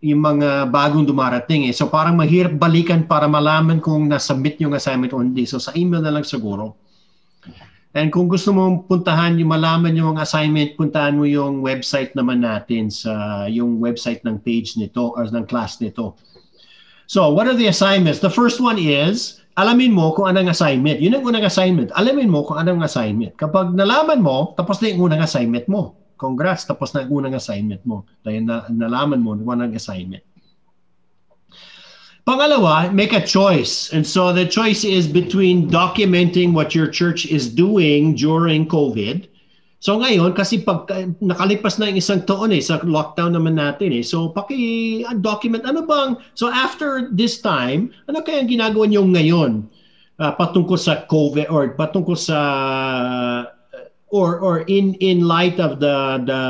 yung mga bagong dumarating eh. So parang mahirap balikan para malaman kung nasubmit yung assignment o hindi. So sa email na lang siguro. And kung gusto mo puntahan yung malaman yung assignment, puntahan mo yung website naman natin sa yung website ng page nito or ng class nito. So, what are the assignments? The first one is, alamin mo kung anong assignment. Yun ang unang assignment. Alamin mo kung anong assignment. Kapag nalaman mo, tapos na yung unang assignment mo congrats, tapos na ang unang assignment mo. Dahil na, nalaman mo na unang assignment. Pangalawa, make a choice. And so the choice is between documenting what your church is doing during COVID. So ngayon, kasi pag nakalipas na yung isang taon eh, sa lockdown naman natin eh. So paki-document, ano bang, so after this time, ano kaya ang ginagawa niyo ngayon uh, patungkol sa COVID or patungkol sa or or in in light of the the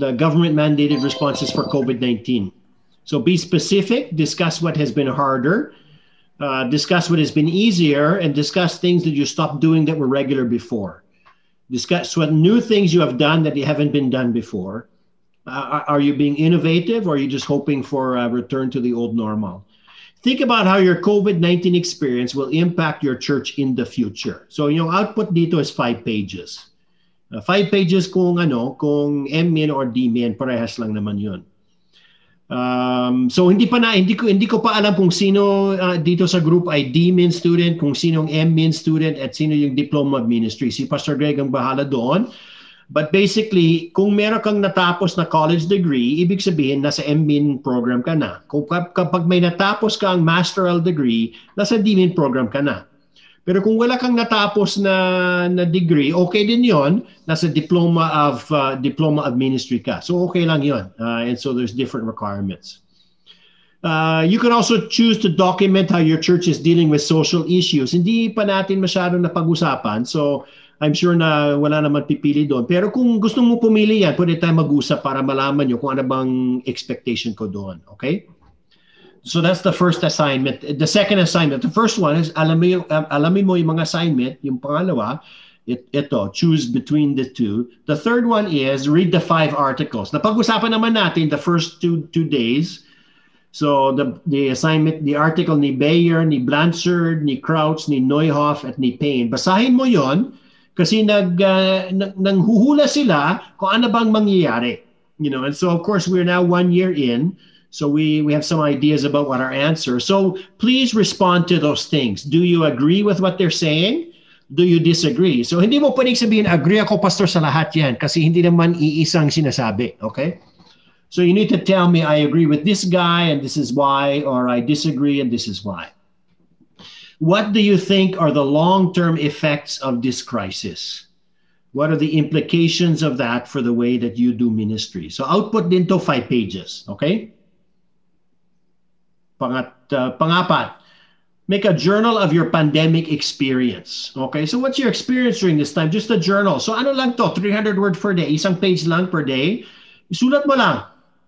the government mandated responses for COVID-19. So be specific, discuss what has been harder, uh, discuss what has been easier, and discuss things that you stopped doing that were regular before. Discuss what new things you have done that you haven't been done before. Uh, are you being innovative or are you just hoping for a return to the old normal? think about how your COVID-19 experience will impact your church in the future. So yung output dito is five pages. Uh, five pages kung ano, kung M-min or D-min, parehas lang naman yun. Um, so hindi pa na hindi ko hindi ko pa alam kung sino uh, dito sa group ay D-min student, kung sino yung M-min student at sino yung diploma ministry. Si Pastor Greg ang bahala doon. But basically, kung meron kang natapos na college degree, ibig sabihin nasa MMIN program ka na. Kung kapag may natapos kang masteral degree, nasa DMIN program ka na. Pero kung wala kang natapos na, na degree, okay din yon nasa diploma of uh, diploma of ministry ka. So okay lang yon. Uh, and so there's different requirements. Uh, you can also choose to document how your church is dealing with social issues. Hindi pa natin masyadong napag-usapan. So I'm sure na wala naman pipili doon. Pero kung gusto mo pumili yan, pwede tayo mag-usap para malaman nyo kung ano bang expectation ko doon. Okay? So that's the first assignment. The second assignment, the first one is alamin, alamin mo yung mga assignment. Yung pangalawa, it, ito, choose between the two. The third one is read the five articles. Napag-usapan naman natin the first two, two days. So the, the assignment, the article ni Bayer, ni Blanchard, ni Crouch, ni Neuhoff, at ni Payne. Basahin mo yon kasi nag uh, nanghuhula sila kung ano bang mangyayari. You know, and so of course we're now one year in. So we, we have some ideas about what our answer. So please respond to those things. Do you agree with what they're saying? Do you disagree? So hindi mo pwedeng sabihin, agree ako pastor sa lahat yan kasi hindi naman iisang sinasabi. Okay? So you need to tell me, I agree with this guy and this is why, or I disagree and this is why. What do you think are the long term effects of this crisis? What are the implications of that for the way that you do ministry? So output din to five pages, okay? Pangat, uh, pangapat, make a journal of your pandemic experience. Okay, so what's your experience during this time? Just a journal. So ano lang to, 300 word per day, isang page lang per day. Isulat mo lang.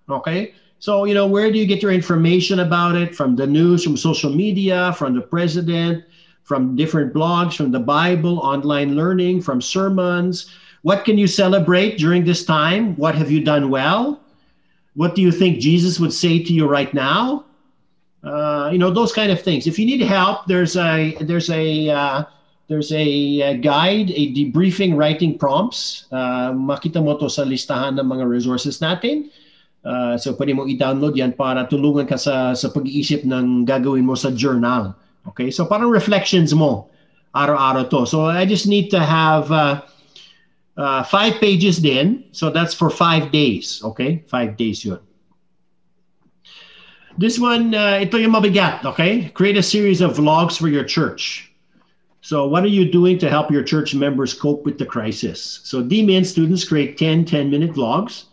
Okay? So, you know, where do you get your information about it? From the news, from social media, from the president, from different blogs, from the Bible, online learning, from sermons. What can you celebrate during this time? What have you done well? What do you think Jesus would say to you right now? Uh, Uh, you know those kind of things. If you need help, there's a there's a uh, there's a, a guide, a debriefing writing prompts. Uh, makita mo to sa listahan ng mga resources natin. Uh, so pwede mo i-download yan para tulungan ka sa sa pag-iisip ng gagawin mo sa journal. Okay? So parang reflections mo araw-araw to. So I just need to have uh, uh, five pages din. So that's for five days. Okay? Five days yun. This one, uh, ito yung mabigat, okay? Create a series of vlogs for your church. So what are you doing to help your church members cope with the crisis? So D-Min students create 10 10-minute vlogs.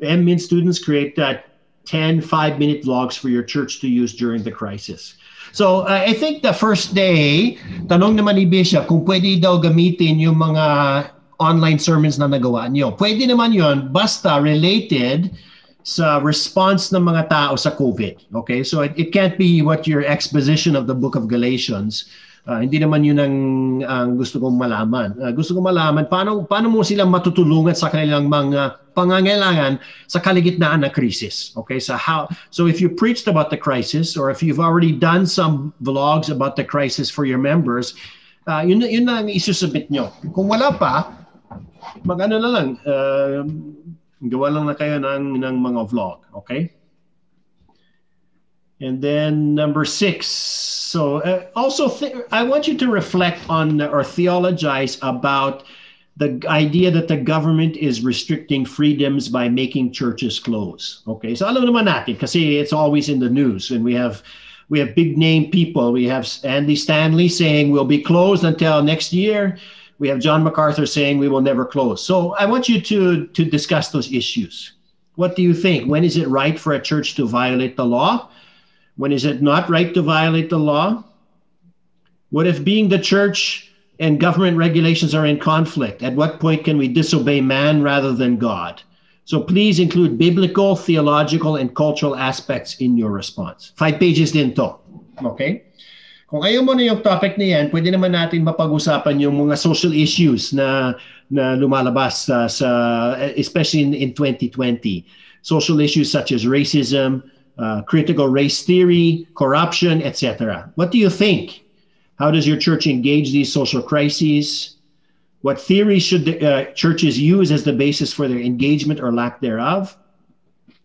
M-Min students create uh, 10 5-minute vlogs for your church to use during the crisis. So uh, I think the first day, tanong naman ni kung pwede daw gamitin yung mga online sermons na nagawa niyo. Pwede naman yon basta related sa response ng mga tao sa COVID. Okay? So it, it can't be what your exposition of the book of Galatians. Uh, hindi naman yun ang, ang gusto kong malaman. Uh, gusto kong malaman paano paano mo silang matutulungan sa kanilang mga pangangailangan sa kaligitnaan ng krisis. Okay? So how so if you preached about the crisis or if you've already done some vlogs about the crisis for your members, uh, yun yun na ang isusubmit nyo. Kung wala pa, mag-ano na lang, uh, Gawa lang na kayo ng, ng mga vlog, okay? And then number six. So uh, also, I want you to reflect on or theologize about the idea that the government is restricting freedoms by making churches close. Okay, so alam naman natin kasi it's always in the news, and we have we have big name people. We have Andy Stanley saying we'll be closed until next year. We have John MacArthur saying we will never close. So I want you to, to discuss those issues. What do you think? When is it right for a church to violate the law? When is it not right to violate the law? What if being the church and government regulations are in conflict? At what point can we disobey man rather than God? So please include biblical, theological, and cultural aspects in your response. Five pages din to. Okay? Kung ayaw mo na yung topic na yan, pwede naman natin mapag-usapan yung mga social issues na na lumalabas uh, sa especially in, in 2020. Social issues such as racism, uh, critical race theory, corruption, etc. What do you think? How does your church engage these social crises? What theories should the, uh, churches use as the basis for their engagement or lack thereof?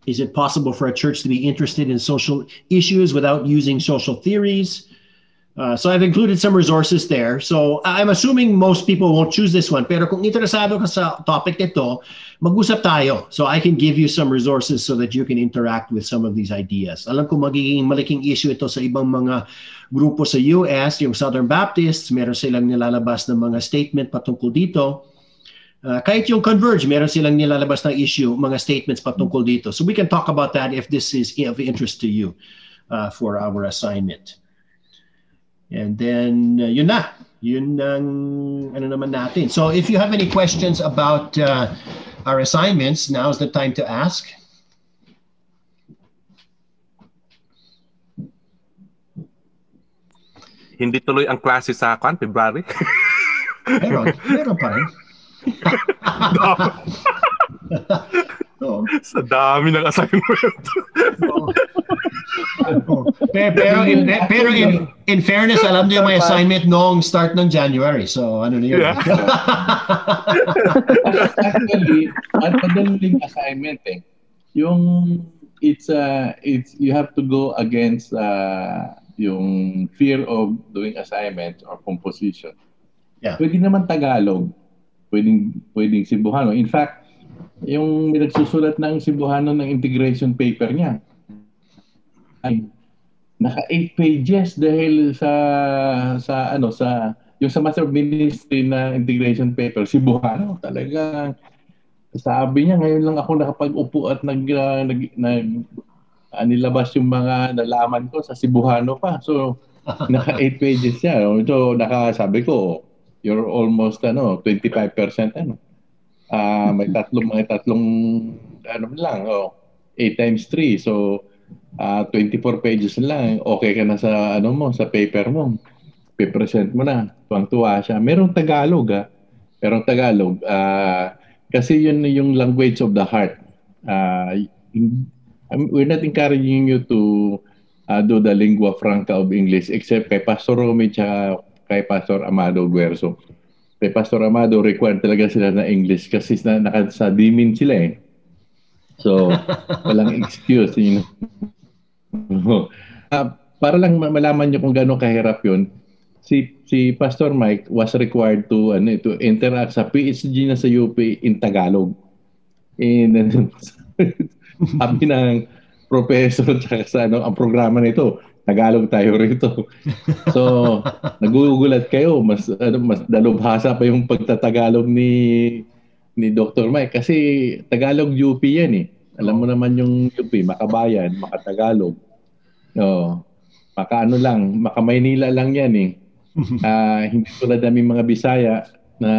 Is it possible for a church to be interested in social issues without using social theories? Uh, so I've included some resources there. So I'm assuming most people won't choose this one. Pero kung interesado ka sa topic nito, mag-usap tayo. So I can give you some resources so that you can interact with some of these ideas. Alam ko magiging malaking issue ito sa ibang mga grupo sa US, yung Southern Baptists, meron silang nilalabas ng mga statement patungkol dito. Uh, kahit yung Converge, meron silang nilalabas ng issue, mga statements patungkol dito. So we can talk about that if this is of interest to you uh, for our assignment. And then, uh, yun na. Yun ang ano naman natin. So if you have any questions about uh, our assignments, now's the time to ask. Hindi tuloy ang klase sa kwan, February. meron, meron pa rin. oh. Sa dami ng assignment. oh. oh. Pero, pero, in, pero in, in fairness, alam niyo may assignment noong start ng January. So, ano na yun? Yeah. Actually, madaling assignment eh. Yung, it's, uh, it's, you have to go against uh, yung fear of doing assignment or composition. Yeah. Pwede naman Tagalog. Pwedeng, pwedeng Cebuano. In fact, yung nagsusulat ng Cebuano ng integration paper niya, ay naka 8 pages dahil sa sa ano sa yung sa Master of Ministry na integration paper si Buhano talaga sabi niya ngayon lang ako nakapag-upo at nag uh, nag, nag uh, nilabas yung mga nalaman ko sa Cebuano pa. So naka 8 pages siya. So naka sabi ko you're almost ano 25% ano uh, may tatlong may tatlong ano lang oh 8 times 3 so uh, ah, 24 pages lang, okay ka na sa ano mo, sa paper mo. Pe-present mo na. Tuwang-tuwa siya. Merong Tagalog ah. Merong Tagalog. Uh, kasi yun yung language of the heart. Uh, in, we're not encouraging you to uh, do the lingua franca of English except kay Pastor Romy tsaka kay Pastor Amado Guerso. Kay Pastor Amado, required talaga sila na English kasi na, naka, sa dimin sila eh. So, walang excuse. You know? uh, para lang malaman nyo kung gano'ng kahirap yun, si si Pastor Mike was required to ano to interact sa PhD na sa UP in Tagalog. And sabi ng professor tsaka sa ano, ang programa nito, Tagalog tayo rito. So, nagugulat kayo, mas ano, mas dalubhasa pa yung pagtatagalog ni ni Dr. Mike kasi Tagalog UP yan eh. Alam mo naman yung UP, Makabayan, Makatagalog. Oh, maka ano lang, Maka Maynila lang yan eh. Uh, hindi tulad namin mga Bisaya na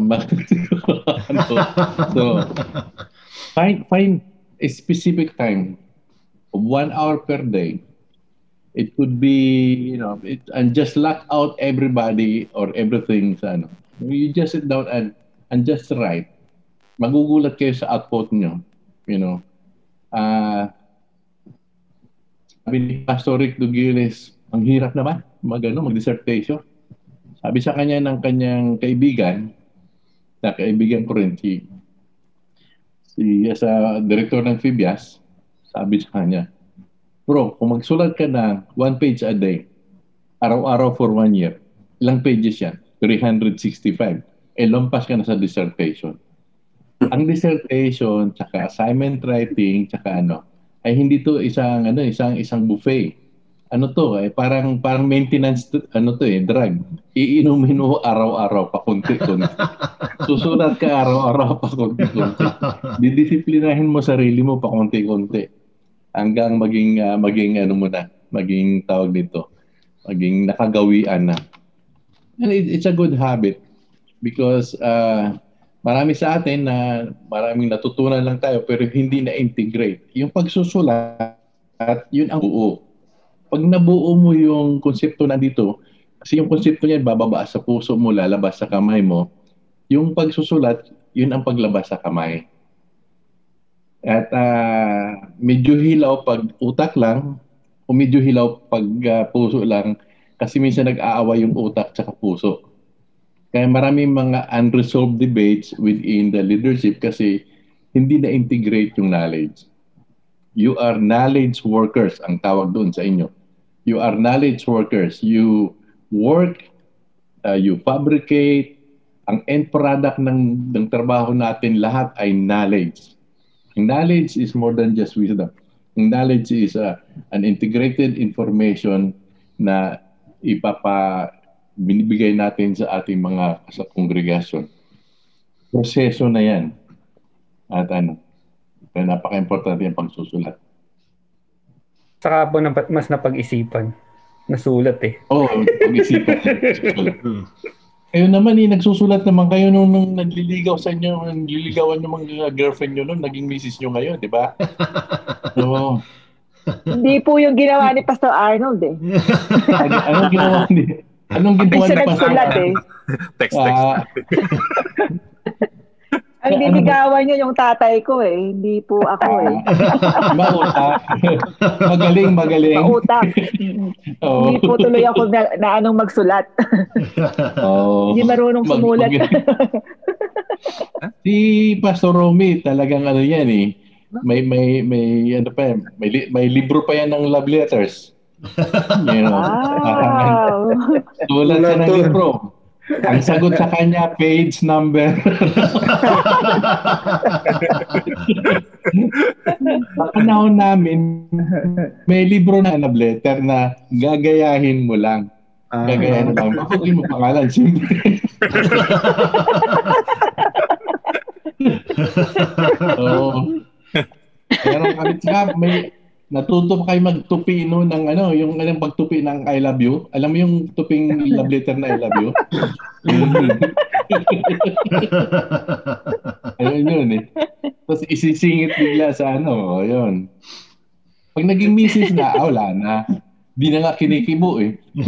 ano, so find find a specific time one hour per day. It could be, you know, it, and just lock out everybody or everything sa ano. You just sit down and and just write. Magugulat kayo sa output nyo. You know. Uh, sabi ni Pastor Rick Dugiles, ang hirap naman mag, ano, mag-dissertation. Sabi sa kanya ng kanyang kaibigan, na kaibigan ko rin, si si sa director ng Fibias, sabi sa kanya, Bro, kung magsulat ka ng one page a day, araw-araw for one year, ilang pages yan? 365. Eh, lampas ka na sa dissertation. Ang dissertation, tsaka assignment writing, tsaka ano, ay hindi to isang ano isang isang buffet ano to eh parang parang maintenance to, ano to eh drug iinumin mo araw-araw pa konti-konti susulat ka araw-araw pa konti-konti didisiplinahin mo sarili mo pa konti-konti hanggang maging uh, maging ano mo na maging tawag dito maging nakagawian na. And it, it's a good habit because uh, marami sa atin na maraming natutunan lang tayo pero hindi na-integrate. Yung pagsusulat yun ang buo. Pag nabuo mo yung konsepto na dito, kasi yung konsepto niyan bababa sa puso mo, lalabas sa kamay mo, yung pagsusulat, yun ang paglabas sa kamay. At uh, medyo hilaw pag utak lang, o medyo hilaw pag uh, puso lang, kasi minsan nag-aaway yung utak sa puso. Kaya maraming mga unresolved debates within the leadership kasi hindi na-integrate yung knowledge. You are knowledge workers, ang tawag doon sa inyo you are knowledge workers. You work, uh, you fabricate. Ang end product ng, ng trabaho natin lahat ay knowledge. Ang knowledge is more than just wisdom. Ang knowledge is uh, an integrated information na ipapa binibigay natin sa ating mga sa kongregasyon. Proseso na yan. At ano, napaka-importante yung pagsusulat. Saka po na, mas napag-isipan. Nasulat eh. Oo, oh, pag-isipan. kayo naman eh, nagsusulat naman kayo nung, nung nagliligaw sa inyo, nagliligawan yung mga girlfriend nyo noon, naging misis nyo ngayon, di ba? Oo. Hindi po yung ginawa ni Pastor Arnold eh. anong ginawa ni Anong ginawa ni Pastor Arnold? eh. text, text. Uh, ang dinigawan niya yung tatay ko eh, hindi po ako eh. Mautak. magaling, magaling. Mautak. oh. Hindi po tuloy ako na, na anong magsulat. oh. Hindi marunong sumulat. si Pastor Romy, talagang ano yan eh. May may may ano pa yan, may may libro pa yan ng love letters. You know. Wow. Sulat siya ng libro. Ang sagot sa kanya, page number. Panahon namin, may libro na love letter na gagayahin mo lang. Ah. Gagayahin mo lang. Bakit mo pangalan? Siyempre. Oo. oh. Pero kami may natuto pa kayo magtupi no ng ano, yung anong pagtupi ng I love you. Alam mo yung tuping love letter na I love you? Ayun yun eh. Tapos isisingit bigla sa ano, ayun. Pag naging misis na, ah, wala na. Di na nga kinikibo eh.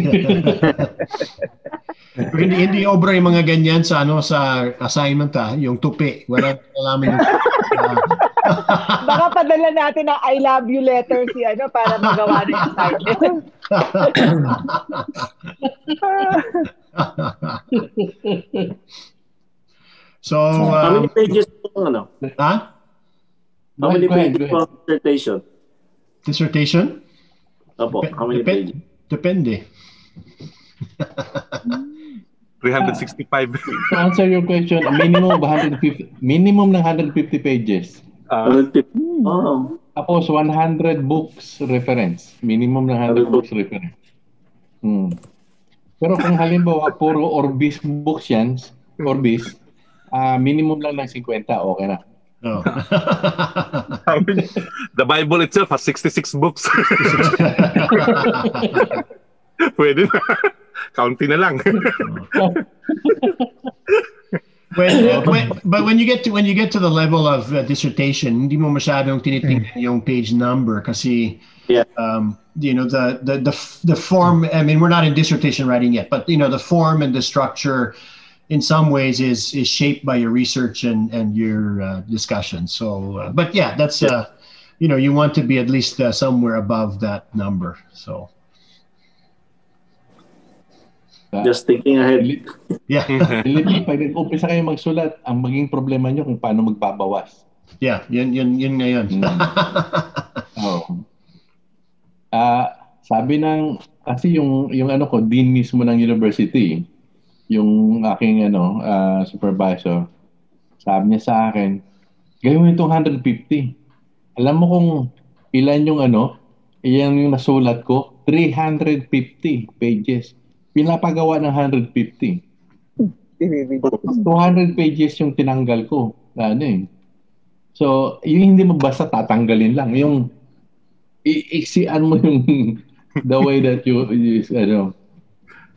hindi hindi obra yung mga ganyan sa ano sa assignment ah, yung tupi. Wala alaman yung uh, Baka padala natin ng I love you letter si ano para magawa na yung assignment. so, How many um, pages po ano? ha? How many pages po ang dissertation? Dissertation? Opo, how many Depen- pages? Depende. 365. To answer your question, minimum of 150, minimum ng 150 pages. 150. Oh, Tapos 100 books reference. Minimum ng 100 books reference. Hmm. Pero kung halimbawa puro Orbis books yan, Orbis, ah minimum lang ng 50, okay na. Oh. the Bible itself has 66 books. Pwede na. County na lang. when, uh, when, but when you get to when you get to the level of uh, dissertation, hindi mo masyadong tinitingnan yung page number kasi Yeah. um, you know the, the the the form. I mean, we're not in dissertation writing yet, but you know the form and the structure, in some ways, is is shaped by your research and and your uh, discussion. So, uh, but yeah, that's uh, you know, you want to be at least uh, somewhere above that number. So, just thinking ahead. Yeah, Philip, pag nag-umpisa kayo magsulat, ang maging problema nyo kung paano magbabawas. yeah, yun yun yun ngayon. Oo. Ah, sabi ng kasi yung yung ano ko, dean mismo ng university, yung aking ano, ah, supervisor, sabi niya sa akin, gawin mo itong 150. Alam mo kung ilan yung ano, iyan yung nasulat ko, 350 pages. Pinapagawa ng 150. 200 pages yung tinanggal ko. Ano eh. So, yung hindi mo basta tatanggalin lang. Yung iiksian mo yung the way that you, you ano.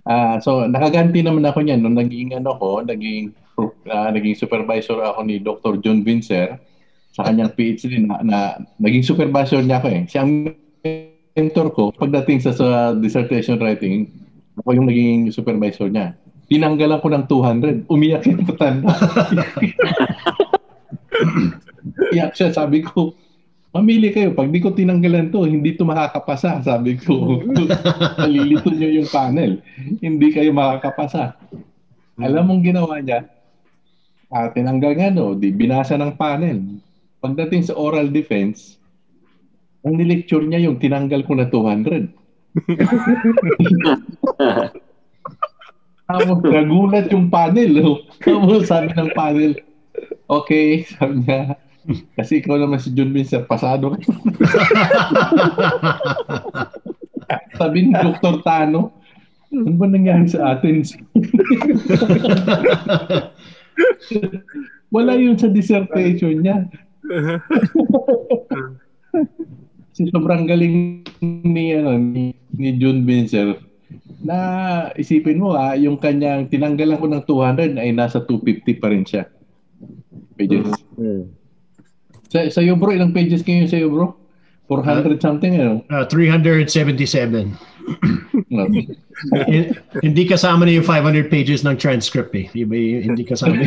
Ah, so nakaganti naman ako niyan nung naging ano ko, naging ah, naging supervisor ako ni Dr. John Vincer sa kanyang PhD na, na naging supervisor niya ako eh. Siya ang mentor ko pagdating sa, sa dissertation writing, ako yung naging supervisor niya. Tinanggalan ko ng 200. Umiyak yung patanda. Iyak siya. Sabi ko, mamili kayo. Pag di ko tinanggalan to, hindi to makakapasa. Sabi ko, nalilito nyo yung panel. Hindi kayo makakapasa. Alam mong ginawa niya? Ah, tinanggal nga no, di binasa ng panel. Pagdating sa oral defense, ang nilecture niya yung tinanggal ko na 200. Tapos nagulat yung panel. oh. Tapos sabi ng panel, okay, sabi niya, kasi ikaw naman si John Vincent, pasado ka. sabi ni Dr. Tano, ano ba nangyari sa atin? Wala yun sa dissertation niya. si sobrang galing ni ano ni, ni John Vincent na isipin mo ah, yung kanyang tinanggalan ko ng 200 ay nasa 250 pa rin siya. Pages. Sa, sa iyo bro, ilang pages kayo sa iyo bro? 400 something ano? Uh, 377. No. Hin- hindi kasama na yung 500 pages ng transcript eh. Iba hindi kasama.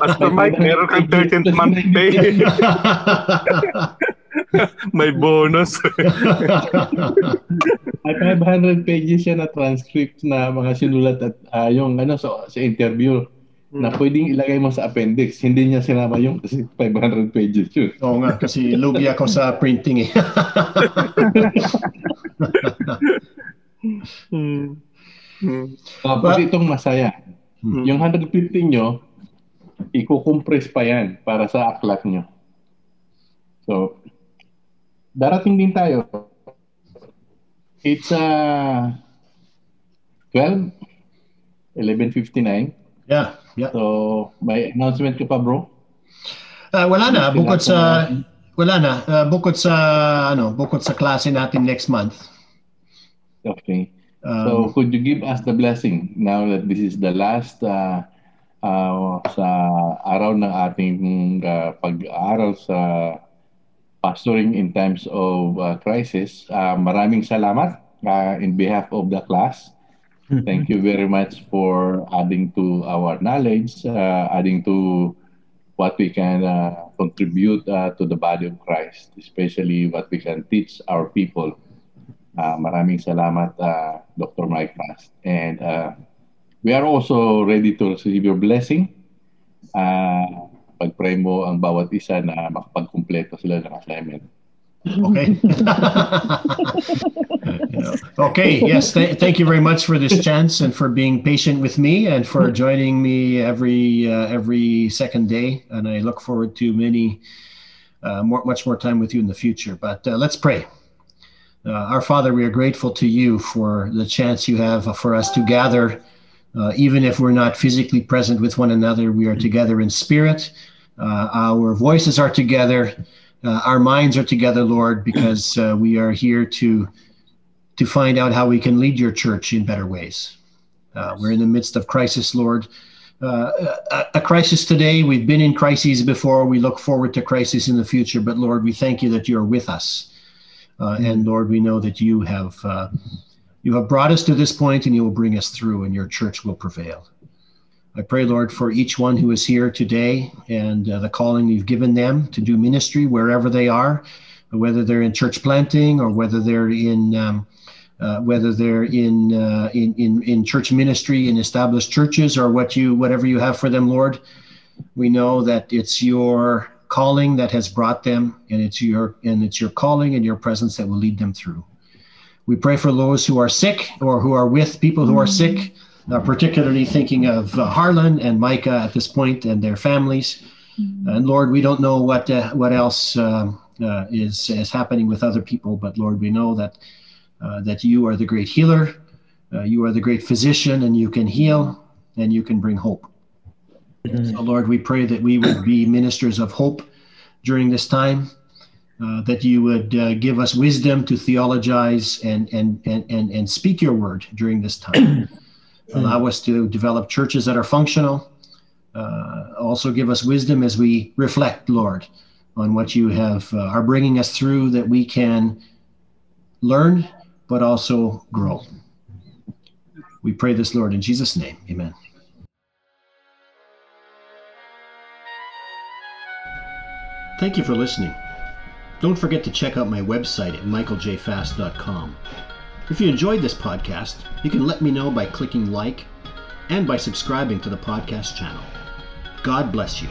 Pastor Mike, meron kang 13th month pay. May bonus. At 500 pages siya na transcript na mga sinulat at ah, yung ano sa, sa interview na pwedeng ilagay mo sa appendix. Hindi niya sinama yung kasi 500 pages yun. Oo nga, kasi lugi ako sa printing eh. Hmm. Hmm. Tapos Ba- itong masaya. Hmm. Yung 150 nyo, i-compress pa yan para sa aklat nyo. So, darating din tayo. It's uh, 12, 11.59. yeah, yeah. So, may announcement ka pa bro? Uh, wala na, bukod sa wala na, uh, bukod sa ano, bukod sa klase natin next month. Okay. Um, So, could you give us the blessing now that this is the last uh, uh, sa araw ng ating uh, pag-aaral sa pastoring in times of uh, crisis. Uh, maraming salamat uh, in behalf of the class. Thank you very much for adding to our knowledge, uh, adding to what we can uh, contribute uh, to the body of Christ, especially what we can teach our people. Uh, maraming salamat, uh, Dr. Mike Fast. And uh, we are also ready to receive your blessing. Uh, pag-pray mo ang bawat isa na makapag-kumpleto sila ng assignment. Okay. okay. Yes. Th- thank you very much for this chance and for being patient with me and for joining me every uh, every second day. And I look forward to many uh, more, much more time with you in the future. But uh, let's pray. Uh, our Father, we are grateful to you for the chance you have for us to gather, uh, even if we're not physically present with one another. We are together in spirit. Uh, our voices are together uh, our minds are together, Lord, because uh, we are here to to find out how we can lead your church in better ways. Uh, we're in the midst of crisis, Lord. Uh, a, a, crisis today. We've been in crises before. We look forward to crisis in the future. But Lord, we thank you that you're with us, and Lord, we know that you have you have brought us to this point, and you will bring us through, and your church will prevail. I pray, Lord, for each one who is here today and uh, the calling you've given them to do ministry wherever they are, whether they're in church planting or whether they're in um, uh, whether they're in, uh, in in in church ministry in established churches or what you whatever you have for them, Lord. We know that it's your calling that has brought them, and it's your and it's your calling and your presence that will lead them through. We pray for those who are sick or who are with people who are sick uh, particularly thinking of uh, Harlan and Micah at this point and their families. Mm-hmm. And Lord, we don't know what uh, what else um, uh, is is happening with other people, but Lord, we know that uh, that you are the great healer, uh, you are the great physician, and you can heal and you can bring hope. Mm-hmm. So, Lord, we pray that we would be ministers of hope during this time. That you would give us wisdom to theologize and, and and and and speak your word during this time. allow us to develop churches that are functional. Uh, also, give us wisdom as we reflect, Lord, on what you have uh, are bringing us through, that we can learn but also grow. We pray this, Lord, in Jesus' name. Amen. Thank you for listening. Don't forget to check out my website at michaeljfast.com. If you enjoyed this podcast, you can let me know by clicking like and by subscribing to the podcast channel. God bless you.